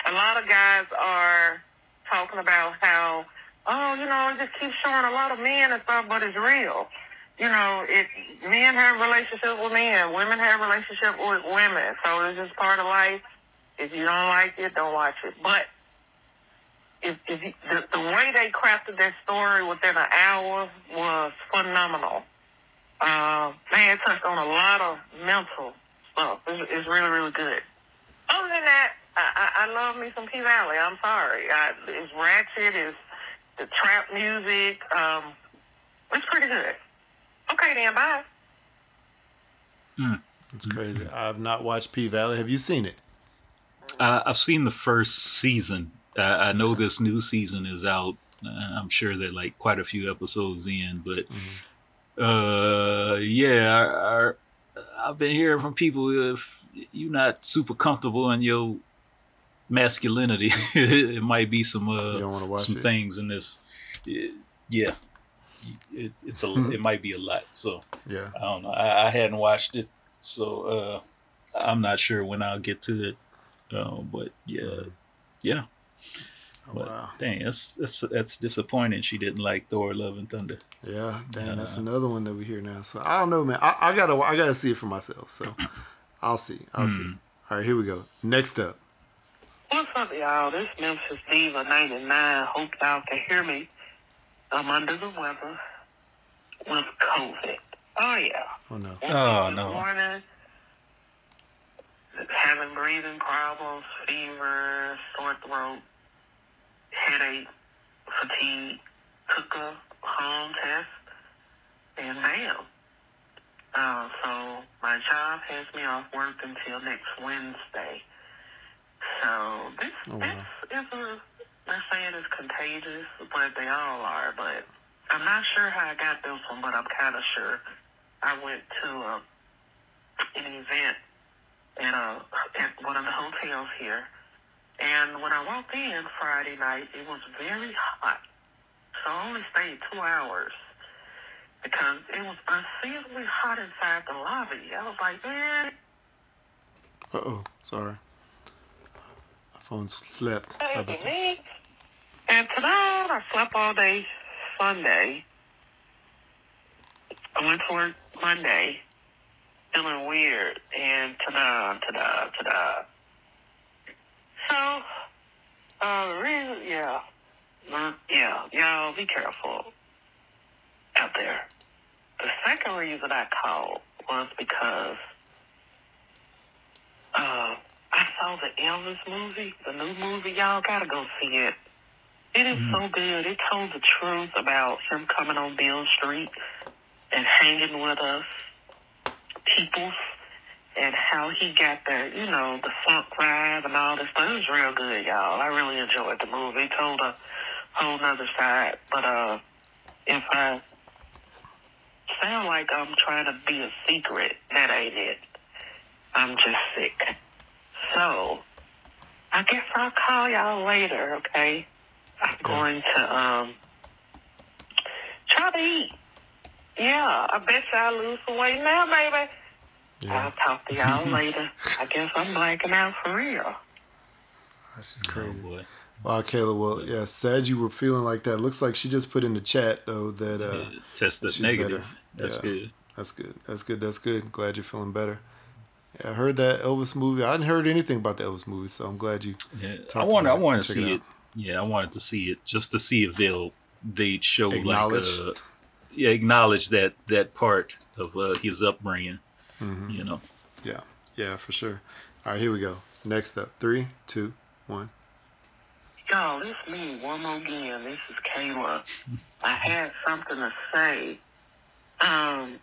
Speaker 1: a lot of guys are talking about how, oh, you know, it just keeps showing a lot of men and stuff, but it's real. You know, it men have relationships with men, women have relationships with women, so it's just part of life. If you don't like it, don't watch it. But if, if the, the way they crafted that story within an hour was phenomenal. Uh, man, it touched on a lot of mental stuff. It's, it's really, really good. Other than that, I, I, I love me some P Valley. I'm sorry. I, it's ratchet. It's the trap music. Um, it's pretty good. Okay, then. Bye.
Speaker 2: It's crazy. I've not watched P Valley. Have you seen it?
Speaker 3: I, I've seen the first season. I, I know this new season is out. Uh, I'm sure that like quite a few episodes in, but uh, yeah, I, I, I've been hearing from people if you're not super comfortable in your masculinity, *laughs* it might be some uh some
Speaker 2: it.
Speaker 3: things in this. Yeah, it, it's a
Speaker 2: Mhm.
Speaker 3: it might be a lot. So
Speaker 2: Yeah.
Speaker 3: I don't know. I, I hadn't watched it, so uh, I'm not sure when I'll get to it. Uh, but yeah, yeah. But
Speaker 2: wow.
Speaker 3: dang, that's that's that's disappointing. She didn't like Thor: Love and Thunder.
Speaker 2: Yeah, damn, that's
Speaker 3: Uh,
Speaker 2: another one that we hear now. So I don't know, man. I, I gotta I gotta see it for myself. So *clears throat* I'll see. I'll
Speaker 3: Hmm.
Speaker 2: see. All right, here we go. Next up.
Speaker 1: What's up, y'all? This Memphis Diva 99. Hope y'all can hear me. I'm under the weather with COVID. Oh, yeah.
Speaker 2: Oh no.
Speaker 3: Oh,
Speaker 1: This
Speaker 3: no.
Speaker 1: Morning, having breathing problems, fever, sore throat, headache, fatigue. Took a home test, and bam. Uh, so my job has me off work until next Wednesday. So this
Speaker 2: Oh,
Speaker 1: this is a they're saying it's contagious, but they all are. But I'm not sure how I got this one, but I'm kind of sure. I went to a, an event at a at one of the hotels here, and when I walked in Friday night, it was very hot. So I only stayed two hours because it was unseasonably hot inside the lobby. I was like, man,
Speaker 2: Uh oh. Sorry. Phone slept. Sorry about that.
Speaker 1: And tonight I slept all day Sunday. I went to work Monday, feeling weird, and ta-da, ta-da, ta-da. So, uh, reason, yeah, yeah, y'all be careful out there. The second reason I called was because uh, I saw the Elvis movie, the new movie. Y'all gotta go see it. It is so good. It told the truth about him coming on Beale Street and hanging with us, peoples, and how he got the, you know, the funk vibe and all this stuff. It was real good, y'all. I really enjoyed the movie. It told a whole nother side. But uh, if I sound like I'm trying to be a secret, that ain't it. I'm just sick. So, I guess I'll call y'all later, okay? I'm going to um try to eat. Yeah, I bet y'all lose some weight now, baby.
Speaker 2: Yeah.
Speaker 1: I'll talk to y'all *laughs* later. I guess I'm blanking out for real.
Speaker 2: That's just
Speaker 3: Oh
Speaker 2: crazy.
Speaker 3: boy.
Speaker 2: Wow, Kayla. Well, yeah, sad you were feeling like that. Looks like she just put in the chat though that uh,
Speaker 3: Yeah, tested negative.
Speaker 2: better.
Speaker 3: That's
Speaker 2: Yeah.
Speaker 3: good.
Speaker 2: That's good. That's good. That's good. Glad you're feeling better. Yeah, I heard that Elvis movie. I hadn't heard anything about the Elvis movie, so I'm glad you.
Speaker 3: Yeah,
Speaker 2: Talk
Speaker 3: I want. I
Speaker 2: about
Speaker 3: want to see
Speaker 2: it
Speaker 3: it. Yeah, I wanted to see it just to see if they'll they show
Speaker 2: Acknowledge.
Speaker 3: like uh, yeah acknowledge that that part of uh, his upbringing.
Speaker 2: Mm-hmm.
Speaker 3: You know.
Speaker 2: Yeah, yeah, for sure. All right, here we go. Next up, three, two, one.
Speaker 1: Y'all, it's me one more again. This is Kayla. *laughs* I had something to say. Um,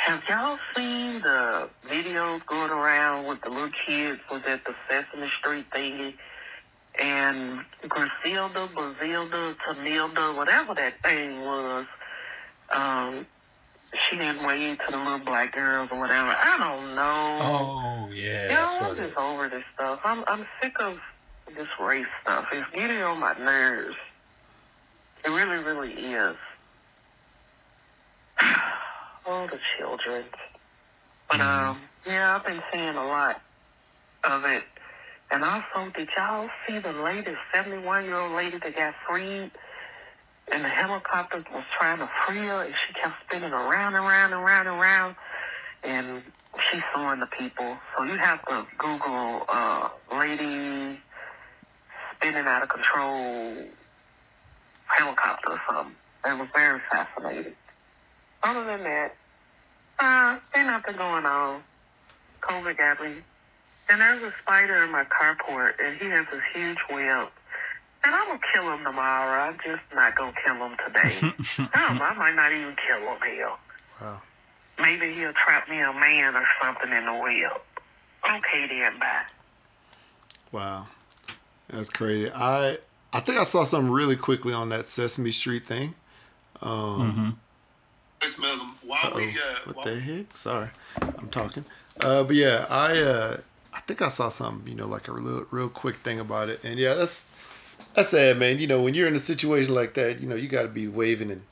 Speaker 1: have y'all seen the videos going around with the little kids was at the Sesame Street thingy? And Griselda, Bazilda, Tamilda, whatever that thing was, um, she didn't wave to the little black girls or whatever. I don't know.
Speaker 3: Oh yeah,
Speaker 1: Y'all,
Speaker 3: saw
Speaker 1: I'm just over this stuff. I'm I'm sick of this race stuff. It's getting on my nerves. It really, really is. Oh, the children. But um, yeah, I've been seeing a lot of it. And also, did y'all see the latest 71 year old lady that got freed? And the helicopter was trying to free her, and she kept spinning around and around and around and around. And she's suing the people. So you have to Google uh, lady spinning out of control helicopter or something. It was very fascinating. Other than that, uh, ain't nothing going on. COVID got me. And there's a spider in my carport, and he has this huge web. And I'm gonna kill him tomorrow. I'm just not gonna kill him today. *laughs* I I might not even kill him here.
Speaker 2: Wow.
Speaker 1: Maybe he'll trap me a man or something in the web. Okay then, bye.
Speaker 2: Wow, that's crazy. I I think I saw something really quickly on that Sesame Street thing. Um,
Speaker 4: While we, uh,
Speaker 2: what
Speaker 4: while-
Speaker 2: the heck? Sorry, I'm talking. Uh, but yeah, I uh, I think I saw something, you know, like a real real quick thing about it, and yeah, that's that's sad, man. You know, when you're in a situation like that, you know, you got to be waving and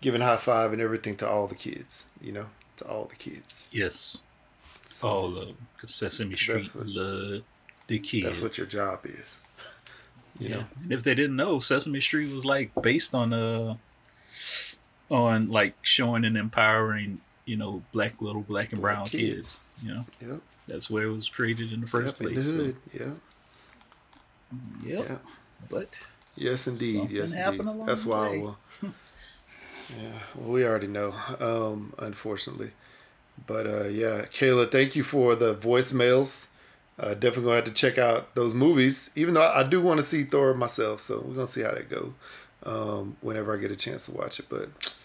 Speaker 2: giving high five and everything to all the kids. You know, to all the kids.
Speaker 3: Yes. All of them. 'Cause Sesame Street
Speaker 2: That's what-
Speaker 3: loved the kids.
Speaker 2: That's what your job is. *laughs* You
Speaker 3: yeah.
Speaker 2: know,
Speaker 3: And if they didn't know, Sesame Street was like based on uh on like showing and empowering, you know, black little black and
Speaker 2: Black
Speaker 3: brown
Speaker 2: kids.
Speaker 3: kids. You know,
Speaker 2: yep.
Speaker 3: that's where it was created in the first
Speaker 2: Yep,
Speaker 3: place. so-
Speaker 2: Yeah.
Speaker 3: Yep.
Speaker 2: Yeah.
Speaker 3: But
Speaker 2: Yes, indeed.
Speaker 3: Something
Speaker 2: yes,
Speaker 3: happened
Speaker 2: indeed.
Speaker 3: along
Speaker 2: That's why. *laughs* yeah, well, we already know. Um, unfortunately, but uh, yeah, Kayla, thank you for the voicemails. Uh, definitely gonna have to check out those movies. Even though I, I do want to see Thor myself, so we're gonna see how that goes um, whenever I get a chance to watch it. But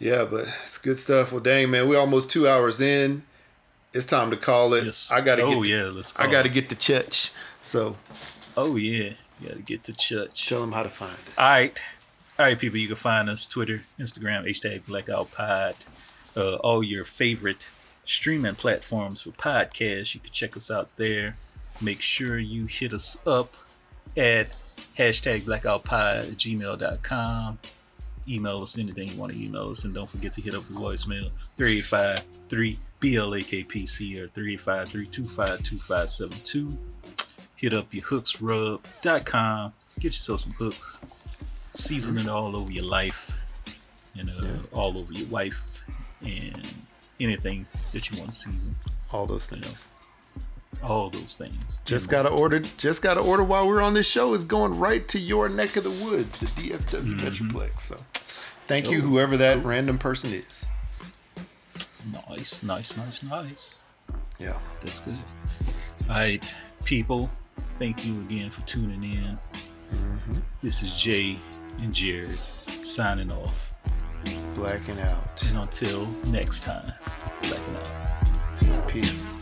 Speaker 2: yeah, but it's good stuff. Well, dang man, we're almost two hours in. It's time to call it.
Speaker 3: yes.
Speaker 2: I gotta
Speaker 3: Oh
Speaker 2: get.
Speaker 3: yeah, let's
Speaker 2: I gotta
Speaker 3: it.
Speaker 2: get to church. So
Speaker 3: Oh yeah. You gotta get to church.
Speaker 2: tell them how to find us.
Speaker 3: All right. All right, people, you can find us Twitter, Instagram, hashtag Blackout Pod, uh, all your favorite streaming platforms for podcasts. You can check us out there. Make sure you hit us up at hashtag Blackout Pod at gmail.com. Email us anything you want to email us. And don't forget to hit up the voicemail 385 3 BLAKPC or 385 325 2572 hit up your hooksrub.com get yourself some hooks season it all over your life and uh, all over your wife and anything that you want to season
Speaker 2: All those things.
Speaker 3: all those things
Speaker 2: Just gotta order. Just gotta order while we're on this show. Is going right to your neck of the woods, the DFW Metroplex. So, thank you, whoever that random person is.
Speaker 3: nice nice nice nice.
Speaker 2: Yeah.
Speaker 3: that's good. All right people thank you again for tuning in. Mm-hmm. This is jay and jared signing off.
Speaker 2: Blacking out.
Speaker 3: and until next time blacking out.
Speaker 2: Peace.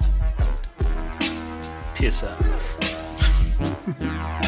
Speaker 3: piss out *laughs*